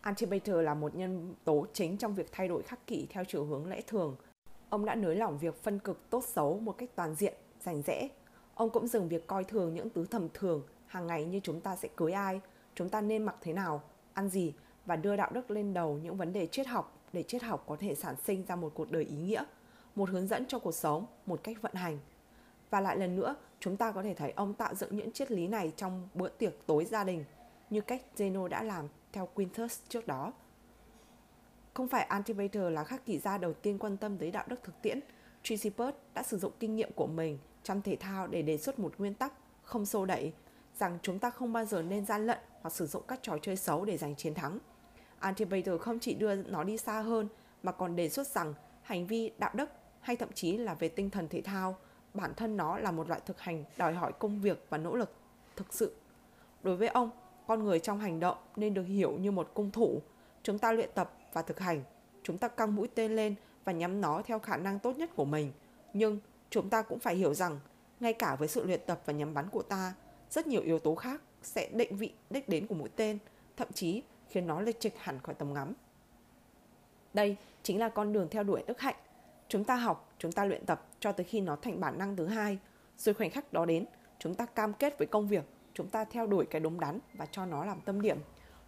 Antipater là một nhân tố chính trong việc thay đổi khắc kỷ theo chiều hướng lẽ thường. Ông đã nới lỏng việc phân cực tốt xấu một cách toàn diện, rành rẽ. Ông cũng dừng việc coi thường những thứ thầm thường hàng ngày như chúng ta sẽ cưới ai, chúng ta nên mặc thế nào, ăn gì và đưa đạo đức lên đầu những vấn đề triết học để triết học có thể sản sinh ra một cuộc đời ý nghĩa, một hướng dẫn cho cuộc sống, một cách vận hành. Và lại lần nữa, chúng ta có thể thấy ông tạo dựng những triết lý này trong bữa tiệc tối gia đình, như cách Zeno đã làm theo Quintus trước đó. Không phải Antipater là khắc kỷ gia đầu tiên quan tâm tới đạo đức thực tiễn. Chrysippus đã sử dụng kinh nghiệm của mình trong thể thao để đề xuất một nguyên tắc không xô đẩy rằng chúng ta không bao giờ nên gian lận hoặc sử dụng các trò chơi xấu để giành chiến thắng. Antipater không chỉ đưa nó đi xa hơn mà còn đề xuất rằng hành vi đạo đức hay thậm chí là về tinh thần thể thao, bản thân nó là một loại thực hành đòi hỏi công việc và nỗ lực thực sự. Đối với ông, con người trong hành động nên được hiểu như một cung thủ. Chúng ta luyện tập và thực hành. Chúng ta căng mũi tên lên và nhắm nó theo khả năng tốt nhất của mình. Nhưng chúng ta cũng phải hiểu rằng, ngay cả với sự luyện tập và nhắm bắn của ta, rất nhiều yếu tố khác sẽ định vị đích đến của mũi tên, thậm chí khiến nó lệch trịch hẳn khỏi tầm ngắm. Đây chính là con đường theo đuổi đức hạnh. Chúng ta học, chúng ta luyện tập cho tới khi nó thành bản năng thứ hai. Rồi khoảnh khắc đó đến, chúng ta cam kết với công việc, chúng ta theo đuổi cái đúng đắn và cho nó làm tâm điểm.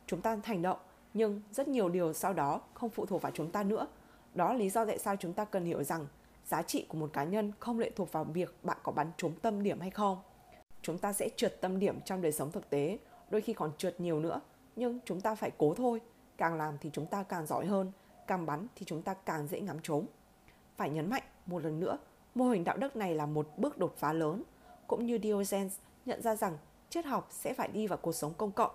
Chúng ta hành động, nhưng rất nhiều điều sau đó không phụ thuộc vào chúng ta nữa. Đó là lý do tại sao chúng ta cần hiểu rằng giá trị của một cá nhân không lệ thuộc vào việc bạn có bắn trúng tâm điểm hay không. Chúng ta sẽ trượt tâm điểm trong đời sống thực tế, đôi khi còn trượt nhiều nữa, nhưng chúng ta phải cố thôi. Càng làm thì chúng ta càng giỏi hơn, càng bắn thì chúng ta càng dễ ngắm trúng. Phải nhấn mạnh một lần nữa, mô hình đạo đức này là một bước đột phá lớn, cũng như Diogenes nhận ra rằng triết học sẽ phải đi vào cuộc sống công cộng.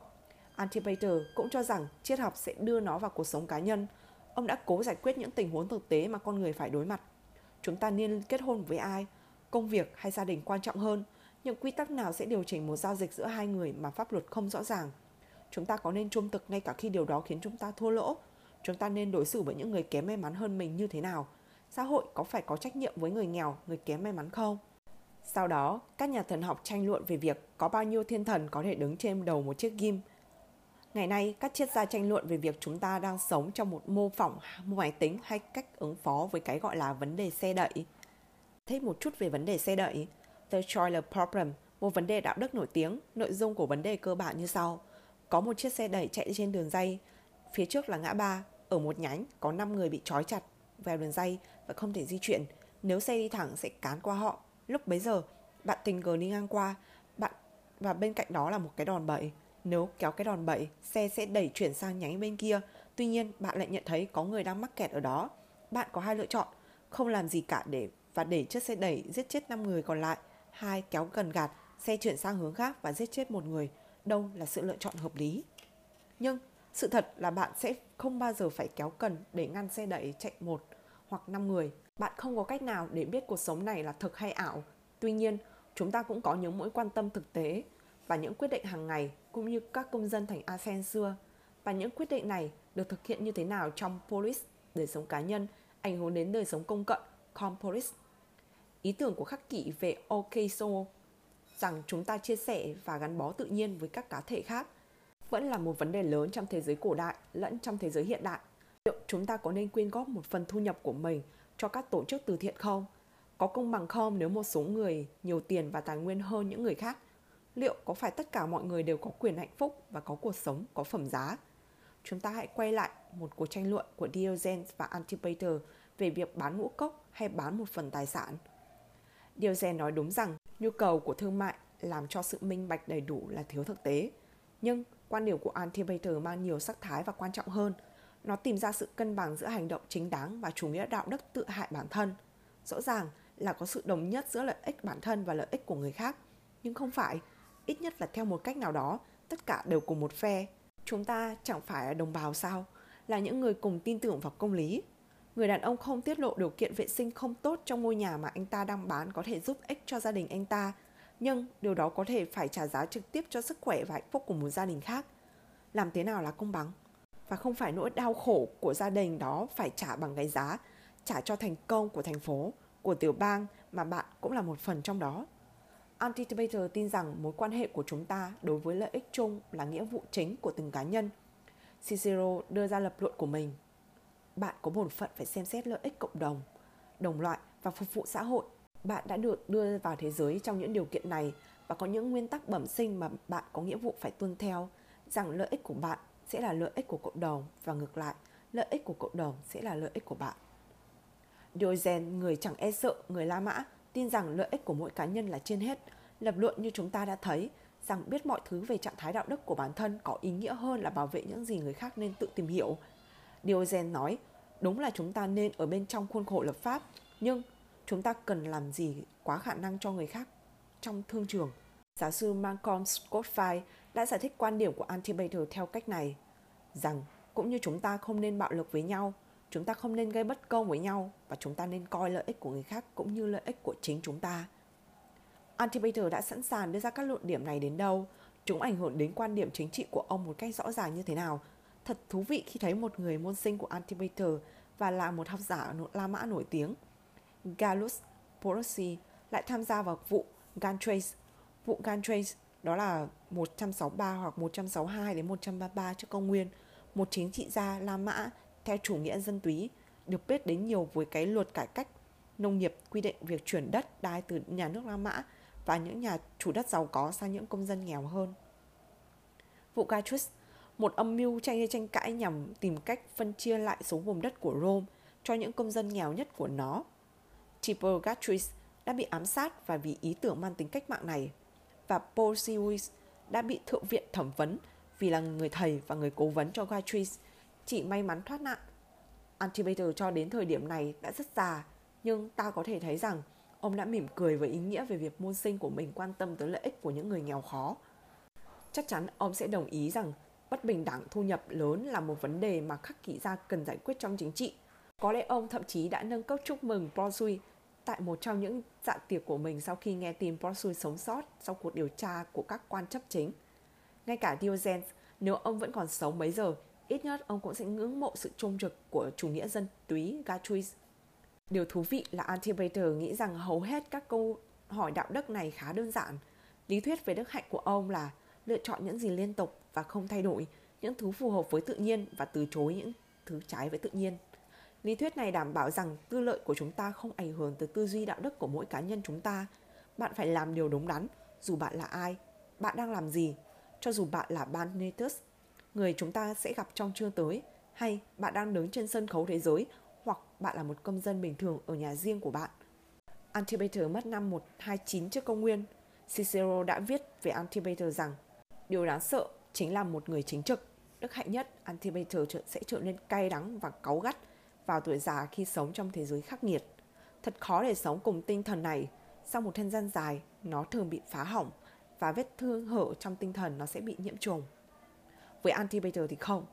Antipater cũng cho rằng triết học sẽ đưa nó vào cuộc sống cá nhân. Ông đã cố giải quyết những tình huống thực tế mà con người phải đối mặt. Chúng ta nên kết hôn với ai? Công việc hay gia đình quan trọng hơn? Những quy tắc nào sẽ điều chỉnh một giao dịch giữa hai người mà pháp luật không rõ ràng? Chúng ta có nên trung thực ngay cả khi điều đó khiến chúng ta thua lỗ? Chúng ta nên đối xử với những người kém may mắn hơn mình như thế nào? Xã hội có phải có trách nhiệm với người nghèo, người kém may mắn không? Sau đó, các nhà thần học tranh luận về việc có bao nhiêu thiên thần có thể đứng trên đầu một chiếc ghim. Ngày nay, các triết gia tranh luận về việc chúng ta đang sống trong một mô phỏng máy tính hay cách ứng phó với cái gọi là vấn đề xe đẩy. thêm một chút về vấn đề xe đẩy. The Troiler Problem, một vấn đề đạo đức nổi tiếng, nội dung của vấn đề cơ bản như sau. Có một chiếc xe đẩy chạy trên đường dây, phía trước là ngã ba, ở một nhánh có 5 người bị trói chặt vào đường dây và không thể di chuyển. Nếu xe đi thẳng sẽ cán qua họ Lúc bấy giờ, bạn tình cờ đi ngang qua, bạn và bên cạnh đó là một cái đòn bẩy. Nếu kéo cái đòn bẩy, xe sẽ đẩy chuyển sang nhánh bên kia. Tuy nhiên, bạn lại nhận thấy có người đang mắc kẹt ở đó. Bạn có hai lựa chọn, không làm gì cả để và để chiếc xe đẩy giết chết 5 người còn lại. Hai, kéo gần gạt, xe chuyển sang hướng khác và giết chết một người. Đâu là sự lựa chọn hợp lý? Nhưng sự thật là bạn sẽ không bao giờ phải kéo cần để ngăn xe đẩy chạy một hoặc năm người bạn không có cách nào để biết cuộc sống này là thực hay ảo. Tuy nhiên, chúng ta cũng có những mối quan tâm thực tế và những quyết định hàng ngày cũng như các công dân thành ASEAN xưa. Và những quyết định này được thực hiện như thế nào trong polis, đời sống cá nhân, ảnh hưởng đến đời sống công cộng, compolis. Ý tưởng của khắc kỷ về Okeso rằng chúng ta chia sẻ và gắn bó tự nhiên với các cá thể khác vẫn là một vấn đề lớn trong thế giới cổ đại lẫn trong thế giới hiện đại. Liệu chúng ta có nên quyên góp một phần thu nhập của mình cho các tổ chức từ thiện không? Có công bằng không nếu một số người nhiều tiền và tài nguyên hơn những người khác? Liệu có phải tất cả mọi người đều có quyền hạnh phúc và có cuộc sống có phẩm giá? Chúng ta hãy quay lại một cuộc tranh luận của Diogenes và Antipater về việc bán ngũ cốc hay bán một phần tài sản. Diogenes nói đúng rằng nhu cầu của thương mại làm cho sự minh bạch đầy đủ là thiếu thực tế. Nhưng quan điểm của Antipater mang nhiều sắc thái và quan trọng hơn – nó tìm ra sự cân bằng giữa hành động chính đáng và chủ nghĩa đạo đức tự hại bản thân. Rõ ràng là có sự đồng nhất giữa lợi ích bản thân và lợi ích của người khác, nhưng không phải, ít nhất là theo một cách nào đó, tất cả đều cùng một phe. Chúng ta chẳng phải là đồng bào sao, là những người cùng tin tưởng vào công lý. Người đàn ông không tiết lộ điều kiện vệ sinh không tốt trong ngôi nhà mà anh ta đang bán có thể giúp ích cho gia đình anh ta, nhưng điều đó có thể phải trả giá trực tiếp cho sức khỏe và hạnh phúc của một gia đình khác. Làm thế nào là công bằng? và không phải nỗi đau khổ của gia đình đó phải trả bằng cái giá trả cho thành công của thành phố, của tiểu bang mà bạn cũng là một phần trong đó. Anticipator tin rằng mối quan hệ của chúng ta đối với lợi ích chung là nghĩa vụ chính của từng cá nhân. Cicero đưa ra lập luận của mình. Bạn có bổn phận phải xem xét lợi ích cộng đồng, đồng loại và phục vụ xã hội. Bạn đã được đưa vào thế giới trong những điều kiện này và có những nguyên tắc bẩm sinh mà bạn có nghĩa vụ phải tuân theo rằng lợi ích của bạn sẽ là lợi ích của cộng đồng và ngược lại, lợi ích của cộng đồng sẽ là lợi ích của bạn. Diogen, người chẳng e sợ, người La Mã, tin rằng lợi ích của mỗi cá nhân là trên hết. Lập luận như chúng ta đã thấy, rằng biết mọi thứ về trạng thái đạo đức của bản thân có ý nghĩa hơn là bảo vệ những gì người khác nên tự tìm hiểu. Diogen nói, đúng là chúng ta nên ở bên trong khuôn khổ lập pháp, nhưng chúng ta cần làm gì quá khả năng cho người khác trong thương trường. Giáo sư Malcolm Scottfield đã giải thích quan điểm của Antipater theo cách này, rằng cũng như chúng ta không nên bạo lực với nhau, chúng ta không nên gây bất công với nhau và chúng ta nên coi lợi ích của người khác cũng như lợi ích của chính chúng ta. Antipater đã sẵn sàng đưa ra các luận điểm này đến đâu, chúng ảnh hưởng đến quan điểm chính trị của ông một cách rõ ràng như thế nào. Thật thú vị khi thấy một người môn sinh của Antipater và là một học giả La Mã nổi tiếng. Gallus Porossi lại tham gia vào vụ Gantrace. Vụ Gantrace đó là 163 hoặc 162 đến 133 trước công nguyên, một chính trị gia La Mã theo chủ nghĩa dân túy được biết đến nhiều với cái luật cải cách nông nghiệp quy định việc chuyển đất đai từ nhà nước La Mã và những nhà chủ đất giàu có sang những công dân nghèo hơn. Vụ Gatrus, một âm mưu tranh tranh cãi nhằm tìm cách phân chia lại số vùng đất của Rome cho những công dân nghèo nhất của nó. Tiber Gatris đã bị ám sát và vì ý tưởng mang tính cách mạng này và Porcius đã bị thượng viện thẩm vấn vì là người thầy và người cố vấn cho Gatris, chỉ may mắn thoát nạn. Antipater cho đến thời điểm này đã rất già, nhưng ta có thể thấy rằng ông đã mỉm cười với ý nghĩa về việc môn sinh của mình quan tâm tới lợi ích của những người nghèo khó. Chắc chắn ông sẽ đồng ý rằng bất bình đẳng thu nhập lớn là một vấn đề mà khắc kỹ gia cần giải quyết trong chính trị. Có lẽ ông thậm chí đã nâng cấp chúc mừng Borsui tại một trong những dạ tiệc của mình sau khi nghe tin Borsui sống sót sau cuộc điều tra của các quan chấp chính. Ngay cả Diogenes, nếu ông vẫn còn sống mấy giờ, ít nhất ông cũng sẽ ngưỡng mộ sự trung trực của chủ nghĩa dân túy Gatruis. Điều thú vị là Antipater nghĩ rằng hầu hết các câu hỏi đạo đức này khá đơn giản. Lý thuyết về đức hạnh của ông là lựa chọn những gì liên tục và không thay đổi, những thứ phù hợp với tự nhiên và từ chối những thứ trái với tự nhiên. Lý thuyết này đảm bảo rằng tư lợi của chúng ta không ảnh hưởng tới tư duy đạo đức của mỗi cá nhân chúng ta. Bạn phải làm điều đúng đắn, dù bạn là ai, bạn đang làm gì, cho dù bạn là Banetus, người chúng ta sẽ gặp trong chương tới, hay bạn đang đứng trên sân khấu thế giới, hoặc bạn là một công dân bình thường ở nhà riêng của bạn. Antipater mất năm 129 trước công nguyên. Cicero đã viết về Antipater rằng điều đáng sợ chính là một người chính trực. Đức hạnh nhất, Antipater sẽ trở nên cay đắng và cáu gắt vào tuổi già khi sống trong thế giới khắc nghiệt. Thật khó để sống cùng tinh thần này. Sau một thời gian dài, nó thường bị phá hỏng và vết thương hở trong tinh thần nó sẽ bị nhiễm trùng. Với Antipater thì không.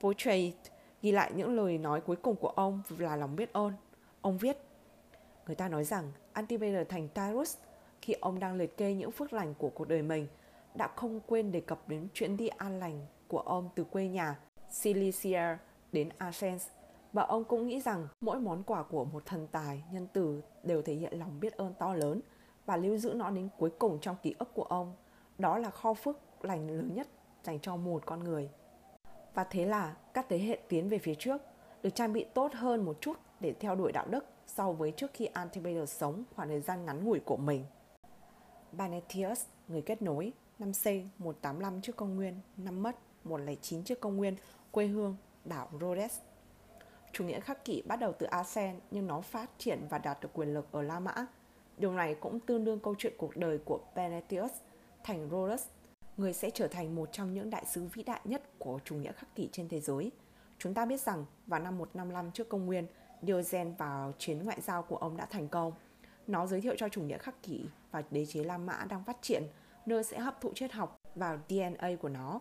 Portrait ghi lại những lời nói cuối cùng của ông là lòng biết ơn. Ông viết, người ta nói rằng Antipater thành Tyrus khi ông đang liệt kê những phước lành của cuộc đời mình đã không quên đề cập đến chuyến đi an lành của ông từ quê nhà Cilicia đến Athens và ông cũng nghĩ rằng mỗi món quà của một thần tài nhân từ đều thể hiện lòng biết ơn to lớn và lưu giữ nó đến cuối cùng trong ký ức của ông. Đó là kho phước lành lớn nhất dành cho một con người. Và thế là các thế hệ tiến về phía trước được trang bị tốt hơn một chút để theo đuổi đạo đức so với trước khi Antipater sống khoảng thời gian ngắn ngủi của mình. Banetius, người kết nối, năm C 185 trước công nguyên, năm mất 109 trước công nguyên, quê hương đảo Rhodes. Chủ nghĩa khắc kỷ bắt đầu từ Asen nhưng nó phát triển và đạt được quyền lực ở La Mã. Điều này cũng tương đương câu chuyện cuộc đời của Penetius, thành Rhodes người sẽ trở thành một trong những đại sứ vĩ đại nhất của chủ nghĩa khắc kỷ trên thế giới. Chúng ta biết rằng vào năm 155 trước công nguyên, Diogen vào chuyến ngoại giao của ông đã thành công. Nó giới thiệu cho chủ nghĩa khắc kỷ và đế chế La Mã đang phát triển, nơi sẽ hấp thụ triết học vào DNA của nó.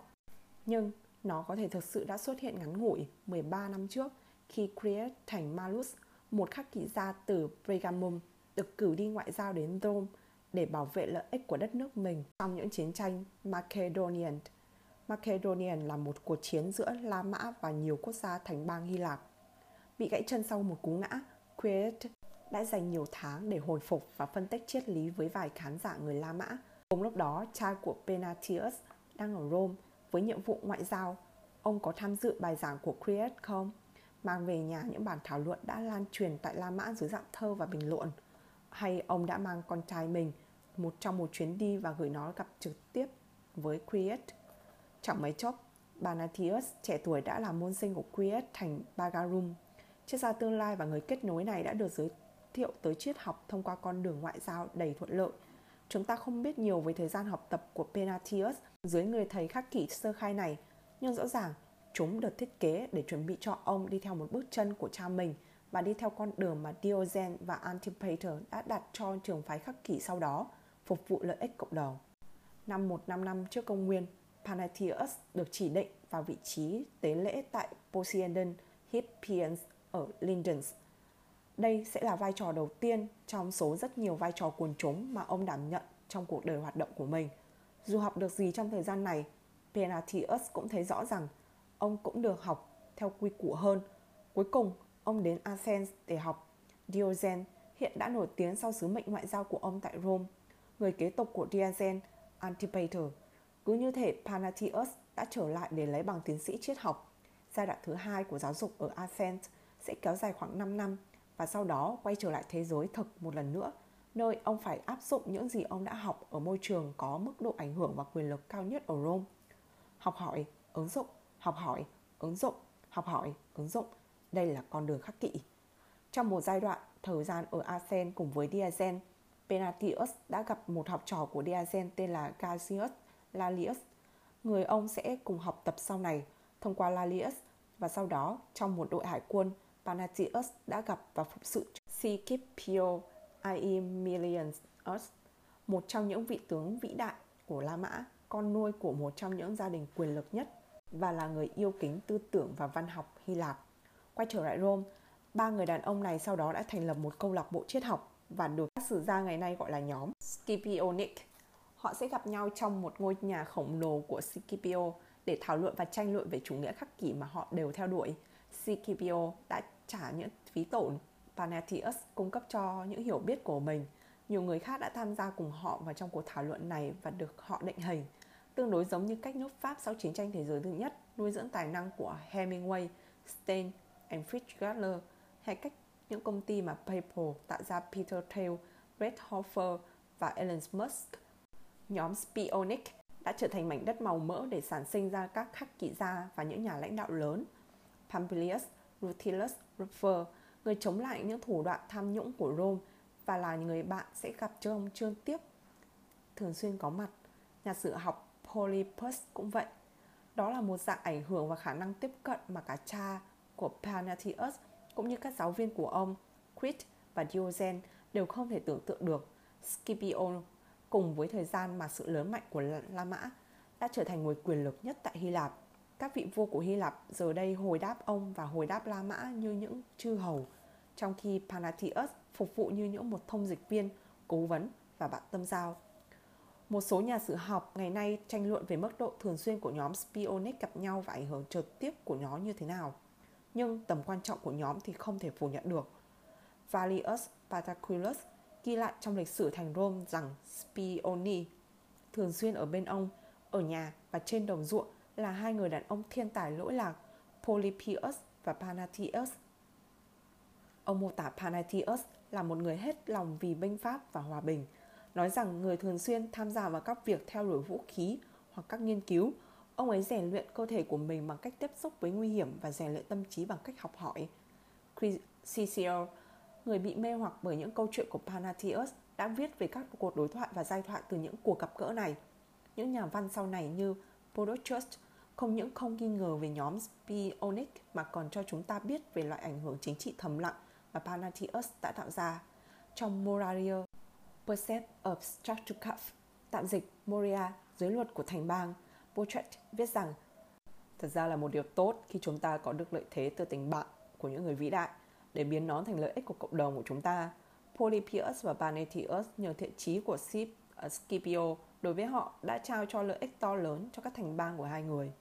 Nhưng nó có thể thực sự đã xuất hiện ngắn ngủi 13 năm trước khi Create thành Malus, một khắc kỷ gia từ Pergamum, được cử đi ngoại giao đến Rome để bảo vệ lợi ích của đất nước mình trong những chiến tranh Macedonian. Macedonian là một cuộc chiến giữa La Mã và nhiều quốc gia thành bang Hy Lạp. Bị gãy chân sau một cú ngã, Quiet đã dành nhiều tháng để hồi phục và phân tích triết lý với vài khán giả người La Mã. Cùng lúc đó, cha của Penatius đang ở Rome với nhiệm vụ ngoại giao. Ông có tham dự bài giảng của Creed không? Mang về nhà những bản thảo luận đã lan truyền tại La Mã dưới dạng thơ và bình luận – hay ông đã mang con trai mình một trong một chuyến đi và gửi nó gặp trực tiếp với Creed. Chẳng mấy chốc, Banatius trẻ tuổi đã là môn sinh của Creed thành Bagarum. Triết gia tương lai và người kết nối này đã được giới thiệu tới triết học thông qua con đường ngoại giao đầy thuận lợi. Chúng ta không biết nhiều về thời gian học tập của Penatius dưới người thầy khắc kỷ sơ khai này, nhưng rõ ràng chúng được thiết kế để chuẩn bị cho ông đi theo một bước chân của cha mình và đi theo con đường mà Diogen và Antipater đã đặt cho trường phái khắc kỷ sau đó, phục vụ lợi ích cộng đồng. Năm 155 trước công nguyên, Panatheus được chỉ định vào vị trí tế lễ tại Poseidon Hippians ở Lindens. Đây sẽ là vai trò đầu tiên trong số rất nhiều vai trò quần chúng mà ông đảm nhận trong cuộc đời hoạt động của mình. Dù học được gì trong thời gian này, Penatius cũng thấy rõ rằng ông cũng được học theo quy củ hơn. Cuối cùng, ông đến Athens để học. Diogen hiện đã nổi tiếng sau sứ mệnh ngoại giao của ông tại Rome. Người kế tục của Diogen, Antipater. Cứ như thể Panathius đã trở lại để lấy bằng tiến sĩ triết học. Giai đoạn thứ hai của giáo dục ở Athens sẽ kéo dài khoảng 5 năm và sau đó quay trở lại thế giới thực một lần nữa, nơi ông phải áp dụng những gì ông đã học ở môi trường có mức độ ảnh hưởng và quyền lực cao nhất ở Rome. Học hỏi, ứng dụng, học hỏi, ứng dụng, học hỏi, ứng dụng. Đây là con đường khắc kỷ. Trong một giai đoạn thời gian ở Athens cùng với Diazen, Penatius đã gặp một học trò của Diazen tên là Cassius Lalius. Người ông sẽ cùng học tập sau này thông qua Lalius và sau đó trong một đội hải quân, Panatius đã gặp và phục sự Scipio Aemilianus, một trong những vị tướng vĩ đại của La Mã, con nuôi của một trong những gia đình quyền lực nhất và là người yêu kính tư tưởng và văn học Hy Lạp. Quay trở lại Rome, ba người đàn ông này sau đó đã thành lập một câu lạc bộ triết học và được các sử gia ngày nay gọi là nhóm Scipionic. Họ sẽ gặp nhau trong một ngôi nhà khổng lồ của Scipio để thảo luận và tranh luận về chủ nghĩa khắc kỷ mà họ đều theo đuổi. Scipio đã trả những phí tổn Panatius cung cấp cho những hiểu biết của mình. Nhiều người khác đã tham gia cùng họ vào trong cuộc thảo luận này và được họ định hình. Tương đối giống như cách nước Pháp sau chiến tranh thế giới thứ nhất nuôi dưỡng tài năng của Hemingway, Stein and Fitzgerald hay cách những công ty mà PayPal tạo ra Peter Thiel, Red Hoffer và Elon Musk. Nhóm Spionic đã trở thành mảnh đất màu mỡ để sản sinh ra các khắc kỹ gia và những nhà lãnh đạo lớn. Pompilius Rutilus Ruffer, người chống lại những thủ đoạn tham nhũng của Rome và là người bạn sẽ gặp trong chương tiếp thường xuyên có mặt. Nhà sử học Polypus cũng vậy. Đó là một dạng ảnh hưởng và khả năng tiếp cận mà cả cha của Panatius cũng như các giáo viên của ông, Crete và Diogen đều không thể tưởng tượng được. Scipio cùng với thời gian mà sự lớn mạnh của La Mã đã trở thành người quyền lực nhất tại Hy Lạp. Các vị vua của Hy Lạp giờ đây hồi đáp ông và hồi đáp La Mã như những chư hầu, trong khi Panathius phục vụ như những một thông dịch viên, cố vấn và bạn tâm giao. Một số nhà sử học ngày nay tranh luận về mức độ thường xuyên của nhóm Spionic gặp nhau và ảnh hưởng trực tiếp của nó như thế nào. Nhưng tầm quan trọng của nhóm thì không thể phủ nhận được. Valius Pataculus ghi lại trong lịch sử thành Rome rằng Spioni thường xuyên ở bên ông, ở nhà và trên đồng ruộng là hai người đàn ông thiên tài lỗi lạc Polypius và Panatius. Ông mô tả Panatius là một người hết lòng vì binh pháp và hòa bình, nói rằng người thường xuyên tham gia vào các việc theo đuổi vũ khí hoặc các nghiên cứu. Ông ấy rèn luyện cơ thể của mình bằng cách tiếp xúc với nguy hiểm và rèn luyện tâm trí bằng cách học hỏi. Cicero người bị mê hoặc bởi những câu chuyện của Panatius đã viết về các cuộc đối thoại và giai thoại từ những cuộc gặp gỡ này. Những nhà văn sau này như Podochus không những không nghi ngờ về nhóm Spionic mà còn cho chúng ta biết về loại ảnh hưởng chính trị thầm lặng mà Panatius đã tạo ra. Trong Moraria, Percept of Stratukov, tạm dịch Moria dưới luật của thành bang, Portrait viết rằng Thật ra là một điều tốt khi chúng ta có được lợi thế từ tình bạn của những người vĩ đại để biến nó thành lợi ích của cộng đồng của chúng ta. Polypius và panathius nhờ thiện trí của Scipio đối với họ đã trao cho lợi ích to lớn cho các thành bang của hai người.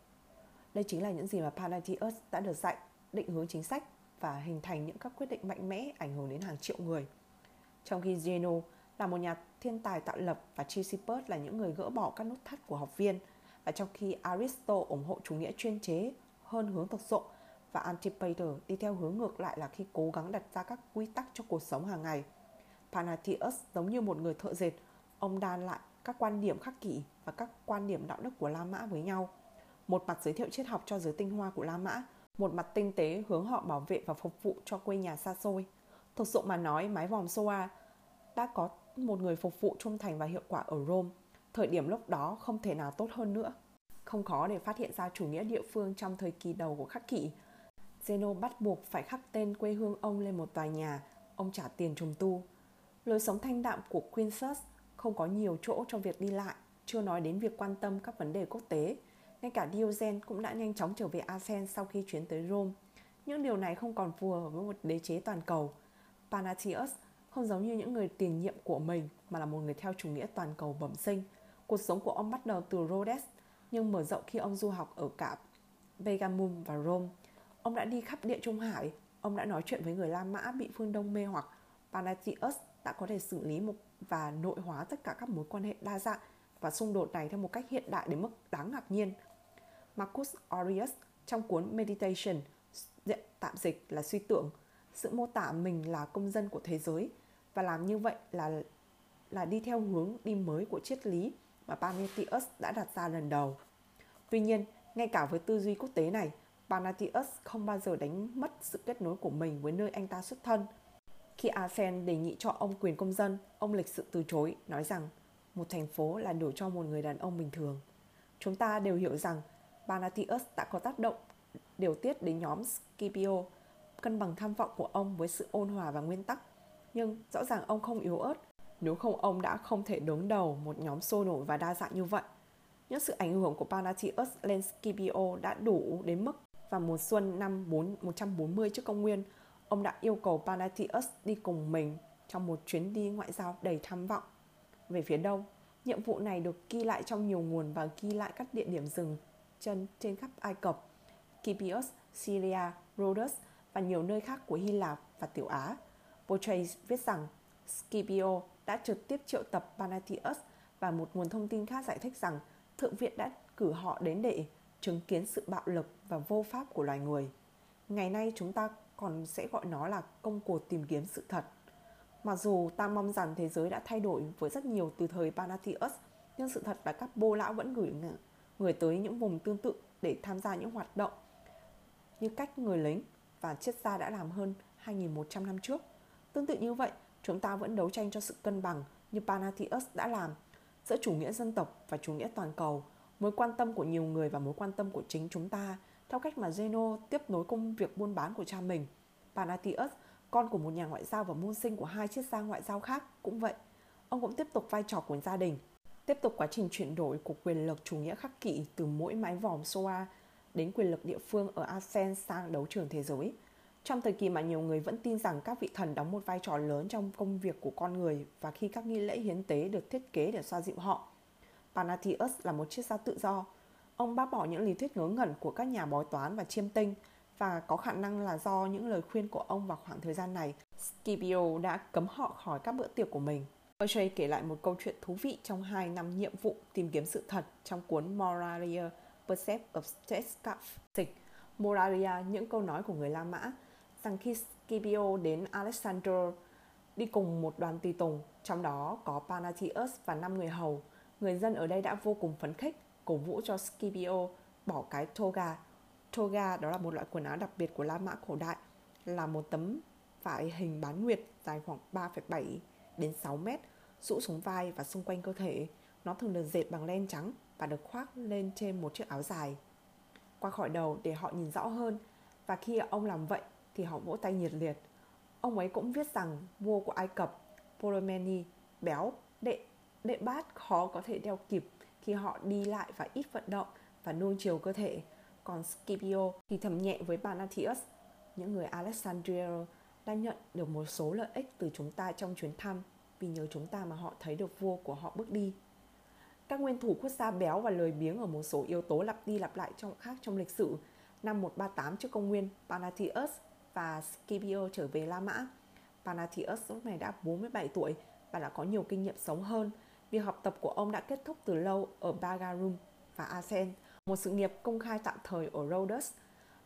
Đây chính là những gì mà Panetius đã được dạy, định hướng chính sách và hình thành những các quyết định mạnh mẽ ảnh hưởng đến hàng triệu người. Trong khi Zeno là một nhà thiên tài tạo lập và Chrysippus là những người gỡ bỏ các nút thắt của học viên và trong khi Aristotle ủng hộ chủ nghĩa chuyên chế hơn hướng thực dụng và Antipater đi theo hướng ngược lại là khi cố gắng đặt ra các quy tắc cho cuộc sống hàng ngày. Panatius giống như một người thợ dệt, ông đan lại các quan điểm khắc kỷ và các quan điểm đạo đức của La Mã với nhau. Một mặt giới thiệu triết học cho giới tinh hoa của La Mã, một mặt tinh tế hướng họ bảo vệ và phục vụ cho quê nhà xa xôi. Thực sự mà nói, mái vòm Soa đã có một người phục vụ trung thành và hiệu quả ở Rome. Thời điểm lúc đó không thể nào tốt hơn nữa. không khó để phát hiện ra chủ nghĩa địa phương trong thời kỳ đầu của khắc kỷ. Zeno bắt buộc phải khắc tên quê hương ông lên một tòa nhà, ông trả tiền trùng tu. Lối sống thanh đạm của Quintus không có nhiều chỗ trong việc đi lại, chưa nói đến việc quan tâm các vấn đề quốc tế. Ngay cả Diogen cũng đã nhanh chóng trở về Athens sau khi chuyến tới Rome. Những điều này không còn phù hợp với một đế chế toàn cầu. Panathius không giống như những người tiền nhiệm của mình mà là một người theo chủ nghĩa toàn cầu bẩm sinh. Cuộc sống của ông bắt đầu từ Rhodes nhưng mở rộng khi ông du học ở cả Pergamum và Rome. Ông đã đi khắp địa Trung Hải, ông đã nói chuyện với người La Mã bị phương Đông mê hoặc. Panathius đã có thể xử lý một và nội hóa tất cả các mối quan hệ đa dạng và xung đột này theo một cách hiện đại đến mức đáng ngạc nhiên. Marcus Aurelius trong cuốn Meditation dạ, tạm dịch là suy tưởng sự mô tả mình là công dân của thế giới và làm như vậy là là đi theo hướng đi mới của triết lý mà Panathius đã đặt ra lần đầu. Tuy nhiên, ngay cả với tư duy quốc tế này, Panathius không bao giờ đánh mất sự kết nối của mình với nơi anh ta xuất thân. Khi Asen đề nghị cho ông quyền công dân, ông lịch sự từ chối, nói rằng một thành phố là đủ cho một người đàn ông bình thường. Chúng ta đều hiểu rằng Panathius đã có tác động điều tiết đến nhóm Scipio, cân bằng tham vọng của ông với sự ôn hòa và nguyên tắc. Nhưng rõ ràng ông không yếu ớt, nếu không ông đã không thể đứng đầu một nhóm sôi nổi và đa dạng như vậy. Những sự ảnh hưởng của Panathius lên Scipio đã đủ đến mức và mùa xuân năm 4, 140 trước công nguyên, ông đã yêu cầu Panathius đi cùng mình trong một chuyến đi ngoại giao đầy tham vọng. Về phía đông, nhiệm vụ này được ghi lại trong nhiều nguồn và ghi lại các địa điểm dừng chân trên khắp Ai Cập, Kipios, Syria, Rhodes và nhiều nơi khác của Hy Lạp và Tiểu Á. Portrays viết rằng Scipio đã trực tiếp triệu tập Panathius và một nguồn thông tin khác giải thích rằng Thượng viện đã cử họ đến để chứng kiến sự bạo lực và vô pháp của loài người. Ngày nay chúng ta còn sẽ gọi nó là công cuộc tìm kiếm sự thật. Mặc dù ta mong rằng thế giới đã thay đổi với rất nhiều từ thời Panathius, nhưng sự thật là các bô lão vẫn gửi người tới những vùng tương tự để tham gia những hoạt động như cách người lính và triết gia đã làm hơn 2.100 năm trước. Tương tự như vậy, chúng ta vẫn đấu tranh cho sự cân bằng như Panathius đã làm giữa chủ nghĩa dân tộc và chủ nghĩa toàn cầu, mối quan tâm của nhiều người và mối quan tâm của chính chúng ta, theo cách mà Zeno tiếp nối công việc buôn bán của cha mình. Panathius, con của một nhà ngoại giao và môn sinh của hai triết gia ngoại giao khác, cũng vậy. Ông cũng tiếp tục vai trò của gia đình, tiếp tục quá trình chuyển đổi của quyền lực chủ nghĩa khắc kỷ từ mỗi mái vòm Soa đến quyền lực địa phương ở asean sang đấu trường thế giới. Trong thời kỳ mà nhiều người vẫn tin rằng các vị thần đóng một vai trò lớn trong công việc của con người và khi các nghi lễ hiến tế được thiết kế để xoa dịu họ. Panathius là một triết gia tự do. Ông bác bỏ những lý thuyết ngớ ngẩn của các nhà bói toán và chiêm tinh và có khả năng là do những lời khuyên của ông vào khoảng thời gian này, Scipio đã cấm họ khỏi các bữa tiệc của mình. Hershey kể lại một câu chuyện thú vị trong hai năm nhiệm vụ tìm kiếm sự thật trong cuốn Moralia Percept of Statecraft. Dịch Moralia, những câu nói của người La Mã, rằng khi Scipio đến Alexander đi cùng một đoàn tùy tùng, trong đó có Panatius và năm người hầu, người dân ở đây đã vô cùng phấn khích, cổ vũ cho Scipio bỏ cái toga. Toga đó là một loại quần áo đặc biệt của La Mã cổ đại, là một tấm vải hình bán nguyệt dài khoảng 3,7 đến 6 mét, rũ xuống vai và xung quanh cơ thể. Nó thường được dệt bằng len trắng và được khoác lên trên một chiếc áo dài. Qua khỏi đầu để họ nhìn rõ hơn và khi ông làm vậy thì họ vỗ tay nhiệt liệt. Ông ấy cũng viết rằng vua của Ai Cập, Ptolemy, béo, đệ, đệ bát khó có thể đeo kịp khi họ đi lại và ít vận động và nuông chiều cơ thể. Còn Scipio thì thầm nhẹ với Panathius, những người Alexandria đã nhận được một số lợi ích từ chúng ta trong chuyến thăm vì nhờ chúng ta mà họ thấy được vua của họ bước đi. Các nguyên thủ quốc gia béo và lười biếng ở một số yếu tố lặp đi lặp lại trong khác trong lịch sử. Năm 138 trước công nguyên, Panathius và Scipio trở về La Mã. Panathius lúc này đã 47 tuổi và đã có nhiều kinh nghiệm sống hơn. Việc học tập của ông đã kết thúc từ lâu ở Bagarum và Asen, một sự nghiệp công khai tạm thời ở Rhodes,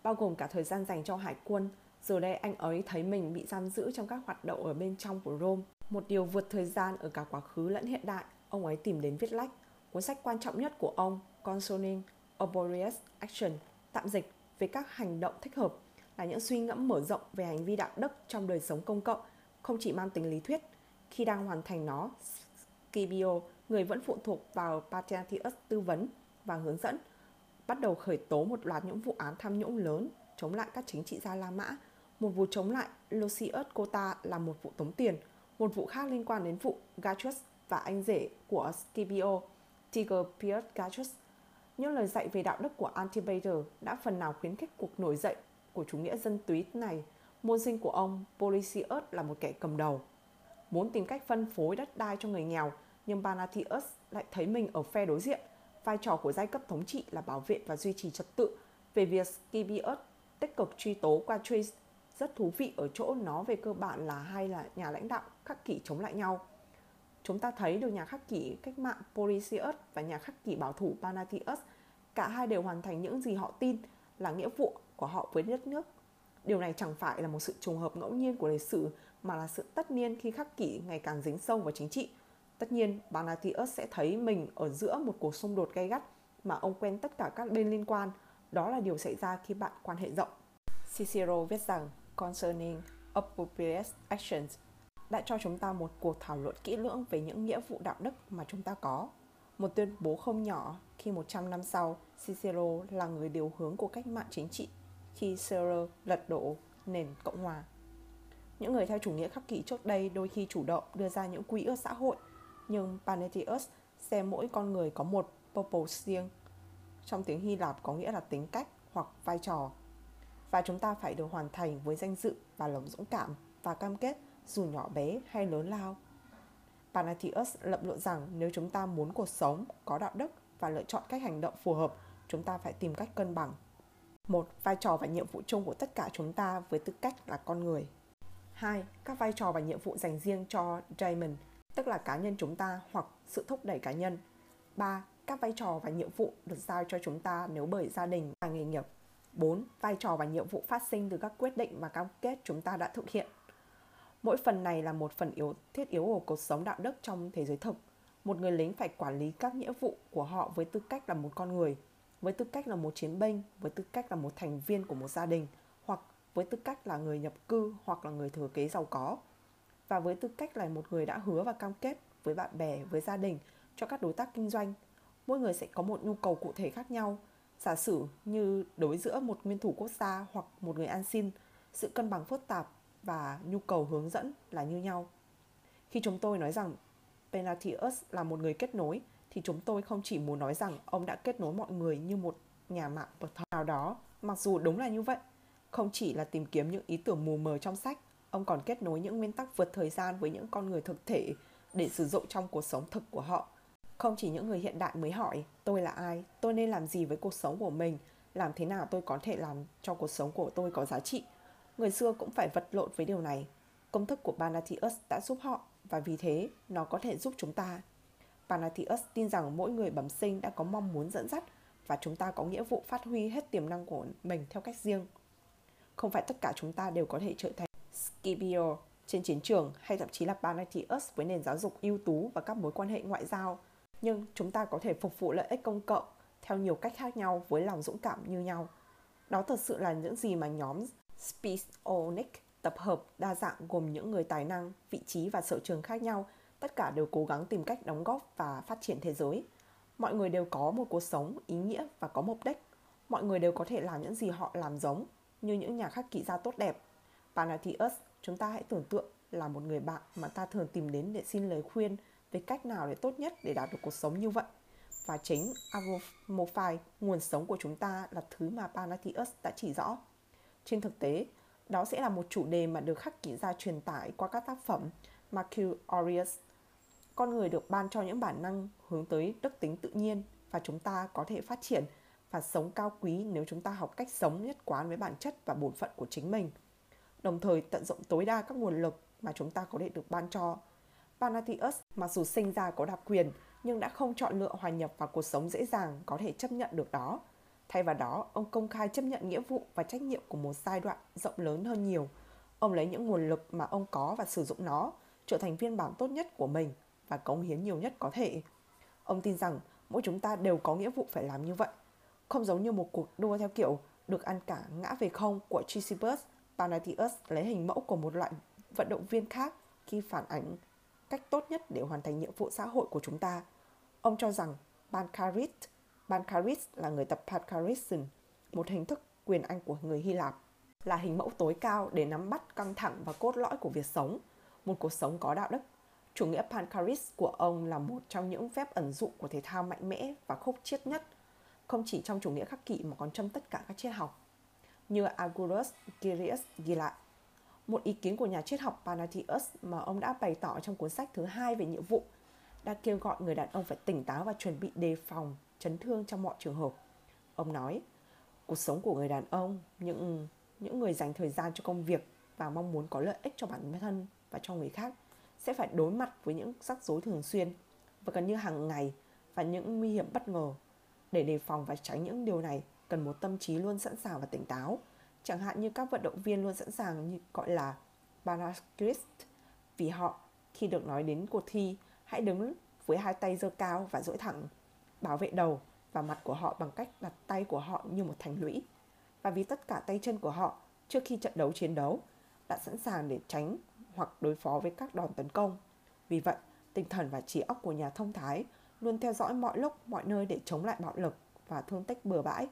bao gồm cả thời gian dành cho hải quân. Giờ đây anh ấy thấy mình bị giam giữ trong các hoạt động ở bên trong của Rome. Một điều vượt thời gian ở cả quá khứ lẫn hiện đại, ông ấy tìm đến viết lách. Cuốn sách quan trọng nhất của ông, Concerning Oborious Action, tạm dịch về các hành động thích hợp, là những suy ngẫm mở rộng về hành vi đạo đức trong đời sống công cộng, không chỉ mang tính lý thuyết. Khi đang hoàn thành nó, Scipio, người vẫn phụ thuộc vào Panathius tư vấn và hướng dẫn, bắt đầu khởi tố một loạt những vụ án tham nhũng lớn chống lại các chính trị gia La Mã. Một vụ chống lại Lucius Cota là một vụ tống tiền, một vụ khác liên quan đến vụ Gatrus và anh rể của Scipio, Tiger Pierce Gatrus. Những lời dạy về đạo đức của Antipater đã phần nào khuyến khích cuộc nổi dậy của chủ nghĩa dân túy này. Môn sinh của ông Policius là một kẻ cầm đầu. Muốn tìm cách phân phối đất đai cho người nghèo, nhưng Banatius lại thấy mình ở phe đối diện. Vai trò của giai cấp thống trị là bảo vệ và duy trì trật tự. Về việc Scipius tích cực truy tố qua Trace rất thú vị ở chỗ nó về cơ bản là hai là nhà lãnh đạo khắc kỷ chống lại nhau. Chúng ta thấy được nhà khắc kỷ cách mạng Policius và nhà khắc kỷ bảo thủ Panatius, cả hai đều hoàn thành những gì họ tin là nghĩa vụ của họ với đất nước. Điều này chẳng phải là một sự trùng hợp ngẫu nhiên của lịch sử mà là sự tất nhiên khi khắc kỷ ngày càng dính sâu vào chính trị. Tất nhiên, Panatius sẽ thấy mình ở giữa một cuộc xung đột gay gắt mà ông quen tất cả các bên liên quan. Đó là điều xảy ra khi bạn quan hệ rộng. Cicero viết rằng Concerning Appropriate Actions đã cho chúng ta một cuộc thảo luận kỹ lưỡng về những nghĩa vụ đạo đức mà chúng ta có. Một tuyên bố không nhỏ khi 100 năm sau, Cicero là người điều hướng của cách mạng chính trị khi Cicero lật đổ nền Cộng hòa. Những người theo chủ nghĩa khắc kỷ trước đây đôi khi chủ động đưa ra những quy ước xã hội, nhưng Panetius xem mỗi con người có một purpose riêng. Trong tiếng Hy Lạp có nghĩa là tính cách hoặc vai trò. Và chúng ta phải được hoàn thành với danh dự và lòng dũng cảm và cam kết dù nhỏ bé hay lớn lao. Panathius lập luận rằng nếu chúng ta muốn cuộc sống có đạo đức và lựa chọn cách hành động phù hợp, chúng ta phải tìm cách cân bằng. Một, vai trò và nhiệm vụ chung của tất cả chúng ta với tư cách là con người. 2. Các vai trò và nhiệm vụ dành riêng cho Diamond, tức là cá nhân chúng ta hoặc sự thúc đẩy cá nhân. 3. Các vai trò và nhiệm vụ được giao cho chúng ta nếu bởi gia đình và nghề nghiệp. 4. Vai trò và nhiệm vụ phát sinh từ các quyết định và cam kết chúng ta đã thực hiện. Mỗi phần này là một phần yếu thiết yếu của cuộc sống đạo đức trong thế giới thực. Một người lính phải quản lý các nghĩa vụ của họ với tư cách là một con người, với tư cách là một chiến binh, với tư cách là một thành viên của một gia đình, hoặc với tư cách là người nhập cư hoặc là người thừa kế giàu có, và với tư cách là một người đã hứa và cam kết với bạn bè, với gia đình, cho các đối tác kinh doanh. Mỗi người sẽ có một nhu cầu cụ thể khác nhau. Giả sử như đối giữa một nguyên thủ quốc gia hoặc một người ăn xin, sự cân bằng phức tạp và nhu cầu hướng dẫn là như nhau. Khi chúng tôi nói rằng Penatius là một người kết nối thì chúng tôi không chỉ muốn nói rằng ông đã kết nối mọi người như một nhà mạng bậc nào đó, mặc dù đúng là như vậy. Không chỉ là tìm kiếm những ý tưởng mù mờ trong sách, ông còn kết nối những nguyên tắc vượt thời gian với những con người thực thể để sử dụng trong cuộc sống thực của họ. Không chỉ những người hiện đại mới hỏi, tôi là ai, tôi nên làm gì với cuộc sống của mình, làm thế nào tôi có thể làm cho cuộc sống của tôi có giá trị. Người xưa cũng phải vật lộn với điều này. Công thức của panathius đã giúp họ và vì thế nó có thể giúp chúng ta Panathius tin rằng mỗi người bẩm sinh đã có mong muốn dẫn dắt và chúng ta có nghĩa vụ phát huy hết tiềm năng của mình theo cách riêng. Không phải tất cả chúng ta đều có thể trở thành Scipio trên chiến trường hay thậm chí là Panathius với nền giáo dục ưu tú và các mối quan hệ ngoại giao, nhưng chúng ta có thể phục vụ lợi ích công cộng theo nhiều cách khác nhau với lòng dũng cảm như nhau. Đó thật sự là những gì mà nhóm Spionic tập hợp đa dạng gồm những người tài năng, vị trí và sở trường khác nhau. Tất cả đều cố gắng tìm cách đóng góp và phát triển thế giới. Mọi người đều có một cuộc sống ý nghĩa và có mục đích. Mọi người đều có thể làm những gì họ làm giống như những nhà khắc kỹ gia tốt đẹp. Panathius chúng ta hãy tưởng tượng là một người bạn mà ta thường tìm đến để xin lời khuyên về cách nào để tốt nhất để đạt được cuộc sống như vậy và chính Amophai, nguồn sống của chúng ta là thứ mà Panathius đã chỉ rõ. Trên thực tế, đó sẽ là một chủ đề mà được khắc kỹ ra truyền tải qua các tác phẩm Marcus Aurelius con người được ban cho những bản năng hướng tới đức tính tự nhiên và chúng ta có thể phát triển và sống cao quý nếu chúng ta học cách sống nhất quán với bản chất và bổn phận của chính mình đồng thời tận dụng tối đa các nguồn lực mà chúng ta có thể được ban cho Panathius mặc dù sinh ra có đặc quyền nhưng đã không chọn lựa hòa nhập vào cuộc sống dễ dàng có thể chấp nhận được đó. Thay vào đó, ông công khai chấp nhận nghĩa vụ và trách nhiệm của một giai đoạn rộng lớn hơn nhiều. Ông lấy những nguồn lực mà ông có và sử dụng nó, trở thành phiên bản tốt nhất của mình và cống hiến nhiều nhất có thể. Ông tin rằng mỗi chúng ta đều có nghĩa vụ phải làm như vậy. Không giống như một cuộc đua theo kiểu được ăn cả ngã về không của Chrysippus, Panathius lấy hình mẫu của một loại vận động viên khác khi phản ảnh cách tốt nhất để hoàn thành nhiệm vụ xã hội của chúng ta. Ông cho rằng Bancarit, Bancaris là người tập Pancarism, một hình thức quyền Anh của người Hy Lạp, là hình mẫu tối cao để nắm bắt căng thẳng và cốt lõi của việc sống, một cuộc sống có đạo đức. Chủ nghĩa Pancaris của ông là một trong những phép ẩn dụ của thể thao mạnh mẽ và khốc chiết nhất, không chỉ trong chủ nghĩa khắc kỷ mà còn trong tất cả các triết học. Như Agurus Girius ghi lại, một ý kiến của nhà triết học Panatius mà ông đã bày tỏ trong cuốn sách thứ hai về nhiệm vụ đã kêu gọi người đàn ông phải tỉnh táo và chuẩn bị đề phòng chấn thương trong mọi trường hợp. Ông nói, cuộc sống của người đàn ông, những những người dành thời gian cho công việc và mong muốn có lợi ích cho bản thân và cho người khác sẽ phải đối mặt với những rắc rối thường xuyên và gần như hàng ngày và những nguy hiểm bất ngờ. Để đề phòng và tránh những điều này, cần một tâm trí luôn sẵn sàng và tỉnh táo. Chẳng hạn như các vận động viên luôn sẵn sàng như gọi là Banascrist vì họ khi được nói đến cuộc thi hãy đứng với hai tay giơ cao và duỗi thẳng, bảo vệ đầu và mặt của họ bằng cách đặt tay của họ như một thành lũy. Và vì tất cả tay chân của họ trước khi trận đấu chiến đấu đã sẵn sàng để tránh hoặc đối phó với các đòn tấn công. Vì vậy, tinh thần và trí óc của nhà thông thái luôn theo dõi mọi lúc, mọi nơi để chống lại bạo lực và thương tích bừa bãi.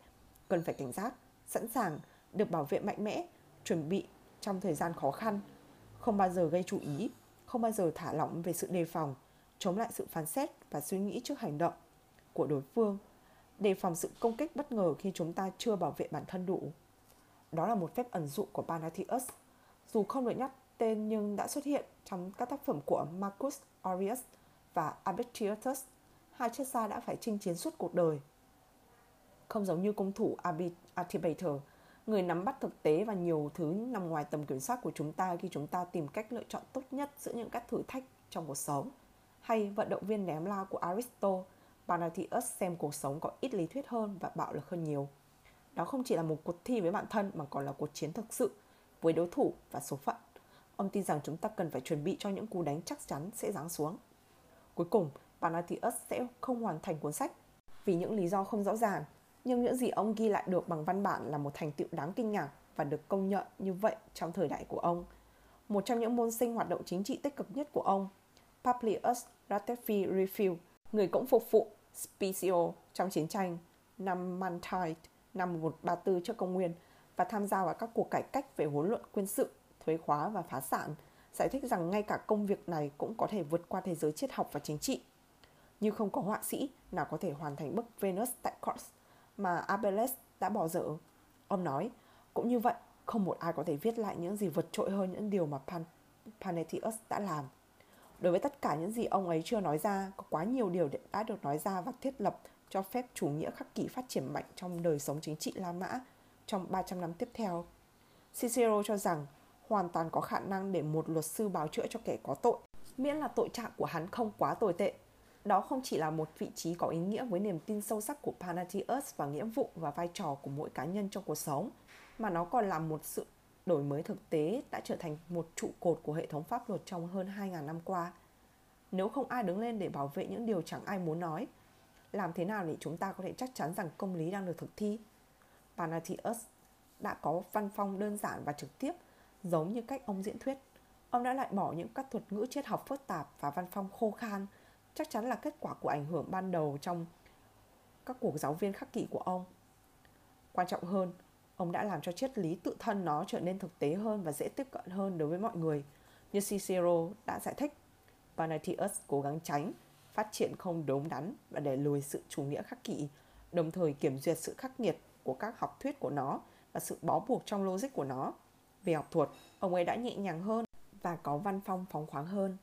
Cần phải cảnh giác, sẵn sàng, được bảo vệ mạnh mẽ, chuẩn bị trong thời gian khó khăn, không bao giờ gây chú ý, không bao giờ thả lỏng về sự đề phòng, chống lại sự phán xét và suy nghĩ trước hành động của đối phương, đề phòng sự công kích bất ngờ khi chúng ta chưa bảo vệ bản thân đủ. Đó là một phép ẩn dụ của Panathius, dù không được nhắc tên nhưng đã xuất hiện trong các tác phẩm của Marcus Aurelius và Epictetus. Hai triết gia đã phải chinh chiến suốt cuộc đời. Không giống như công thủ Artibator, người nắm bắt thực tế và nhiều thứ nằm ngoài tầm kiểm soát của chúng ta khi chúng ta tìm cách lựa chọn tốt nhất giữa những các thử thách trong cuộc sống. Hay vận động viên ném lao của Aristotle, Panathius xem cuộc sống có ít lý thuyết hơn và bạo lực hơn nhiều. Đó không chỉ là một cuộc thi với bản thân mà còn là cuộc chiến thực sự với đối thủ và số phận. Ông tin rằng chúng ta cần phải chuẩn bị cho những cú đánh chắc chắn sẽ giáng xuống. Cuối cùng, Panathius sẽ không hoàn thành cuốn sách vì những lý do không rõ ràng, nhưng những gì ông ghi lại được bằng văn bản là một thành tựu đáng kinh ngạc và được công nhận như vậy trong thời đại của ông. Một trong những môn sinh hoạt động chính trị tích cực nhất của ông, Publius Ratefi Refill, người cũng phục vụ Specio trong chiến tranh năm Mantide năm 134 trước công nguyên và tham gia vào các cuộc cải cách về huấn luận quân sự, thuế khóa và phá sản, giải thích rằng ngay cả công việc này cũng có thể vượt qua thế giới triết học và chính trị. Như không có họa sĩ nào có thể hoàn thành bức Venus tại Kors mà Apelles đã bỏ dở. Ông nói, cũng như vậy, không một ai có thể viết lại những gì vượt trội hơn những điều mà Pan Panethius đã làm. Đối với tất cả những gì ông ấy chưa nói ra, có quá nhiều điều đã được nói ra và thiết lập cho phép chủ nghĩa khắc kỷ phát triển mạnh trong đời sống chính trị La Mã trong 300 năm tiếp theo. Cicero cho rằng hoàn toàn có khả năng để một luật sư báo chữa cho kẻ có tội, miễn là tội trạng của hắn không quá tồi tệ. Đó không chỉ là một vị trí có ý nghĩa với niềm tin sâu sắc của Panathius và nghĩa vụ và vai trò của mỗi cá nhân trong cuộc sống, mà nó còn là một sự đổi mới thực tế đã trở thành một trụ cột của hệ thống pháp luật trong hơn 2.000 năm qua. Nếu không ai đứng lên để bảo vệ những điều chẳng ai muốn nói, làm thế nào để chúng ta có thể chắc chắn rằng công lý đang được thực thi? Panathius đã có văn phong đơn giản và trực tiếp, giống như cách ông diễn thuyết. Ông đã loại bỏ những các thuật ngữ triết học phức tạp và văn phong khô khan, chắc chắn là kết quả của ảnh hưởng ban đầu trong các cuộc giáo viên khắc kỷ của ông. Quan trọng hơn, ông đã làm cho triết lý tự thân nó trở nên thực tế hơn và dễ tiếp cận hơn đối với mọi người. Như Cicero đã giải thích, Panathius cố gắng tránh, phát triển không đúng đắn và để lùi sự chủ nghĩa khắc kỷ, đồng thời kiểm duyệt sự khắc nghiệt của các học thuyết của nó và sự bó buộc trong logic của nó. Về học thuật, ông ấy đã nhẹ nhàng hơn và có văn phong phóng khoáng hơn.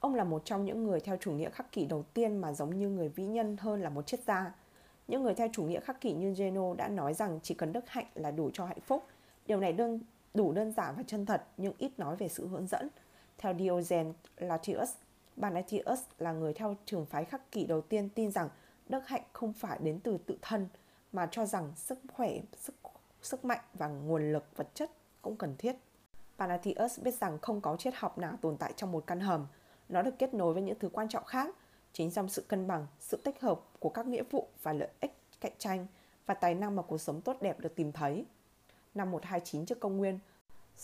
Ông là một trong những người theo chủ nghĩa khắc kỷ đầu tiên mà giống như người vĩ nhân hơn là một triết gia. Những người theo chủ nghĩa khắc kỷ như Geno đã nói rằng chỉ cần đức hạnh là đủ cho hạnh phúc. Điều này đơn đủ đơn giản và chân thật nhưng ít nói về sự hướng dẫn. Theo Diogenes Laertius, Banatius là người theo trường phái khắc kỷ đầu tiên tin rằng đức hạnh không phải đến từ tự thân mà cho rằng sức khỏe, sức sức mạnh và nguồn lực vật chất cũng cần thiết. Panathius biết rằng không có triết học nào tồn tại trong một căn hầm. Nó được kết nối với những thứ quan trọng khác, chính trong sự cân bằng, sự tích hợp của các nghĩa vụ và lợi ích cạnh tranh và tài năng mà cuộc sống tốt đẹp được tìm thấy. Năm 129 trước công nguyên,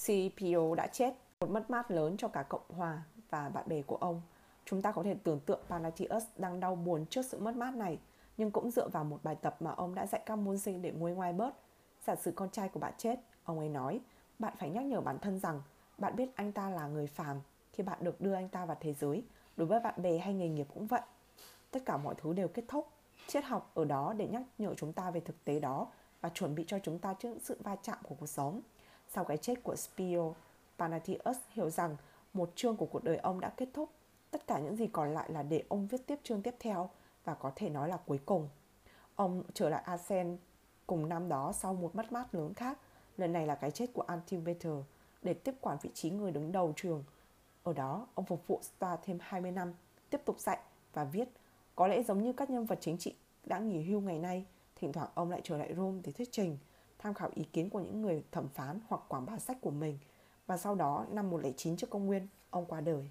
CPO đã chết, một mất mát lớn cho cả Cộng hòa và bạn bè của ông. Chúng ta có thể tưởng tượng Panathius đang đau buồn trước sự mất mát này, nhưng cũng dựa vào một bài tập mà ông đã dạy các môn sinh để nguôi ngoai bớt. Giả sử con trai của bạn chết, ông ấy nói, bạn phải nhắc nhở bản thân rằng bạn biết anh ta là người phàm khi bạn được đưa anh ta vào thế giới. Đối với bạn bè hay nghề nghiệp cũng vậy. Tất cả mọi thứ đều kết thúc. Triết học ở đó để nhắc nhở chúng ta về thực tế đó và chuẩn bị cho chúng ta trước sự va chạm của cuộc sống. Sau cái chết của Spio, Panathius hiểu rằng một chương của cuộc đời ông đã kết thúc. Tất cả những gì còn lại là để ông viết tiếp chương tiếp theo và có thể nói là cuối cùng. Ông trở lại Asen cùng năm đó sau một mất mát lớn khác, lần này là cái chết của Antipater để tiếp quản vị trí người đứng đầu trường. Ở đó, ông phục vụ Star thêm 20 năm, tiếp tục dạy và viết. Có lẽ giống như các nhân vật chính trị đã nghỉ hưu ngày nay, thỉnh thoảng ông lại trở lại Rome để thuyết trình, tham khảo ý kiến của những người thẩm phán hoặc quảng bá sách của mình. Và sau đó, năm 109 trước công nguyên, ông qua đời.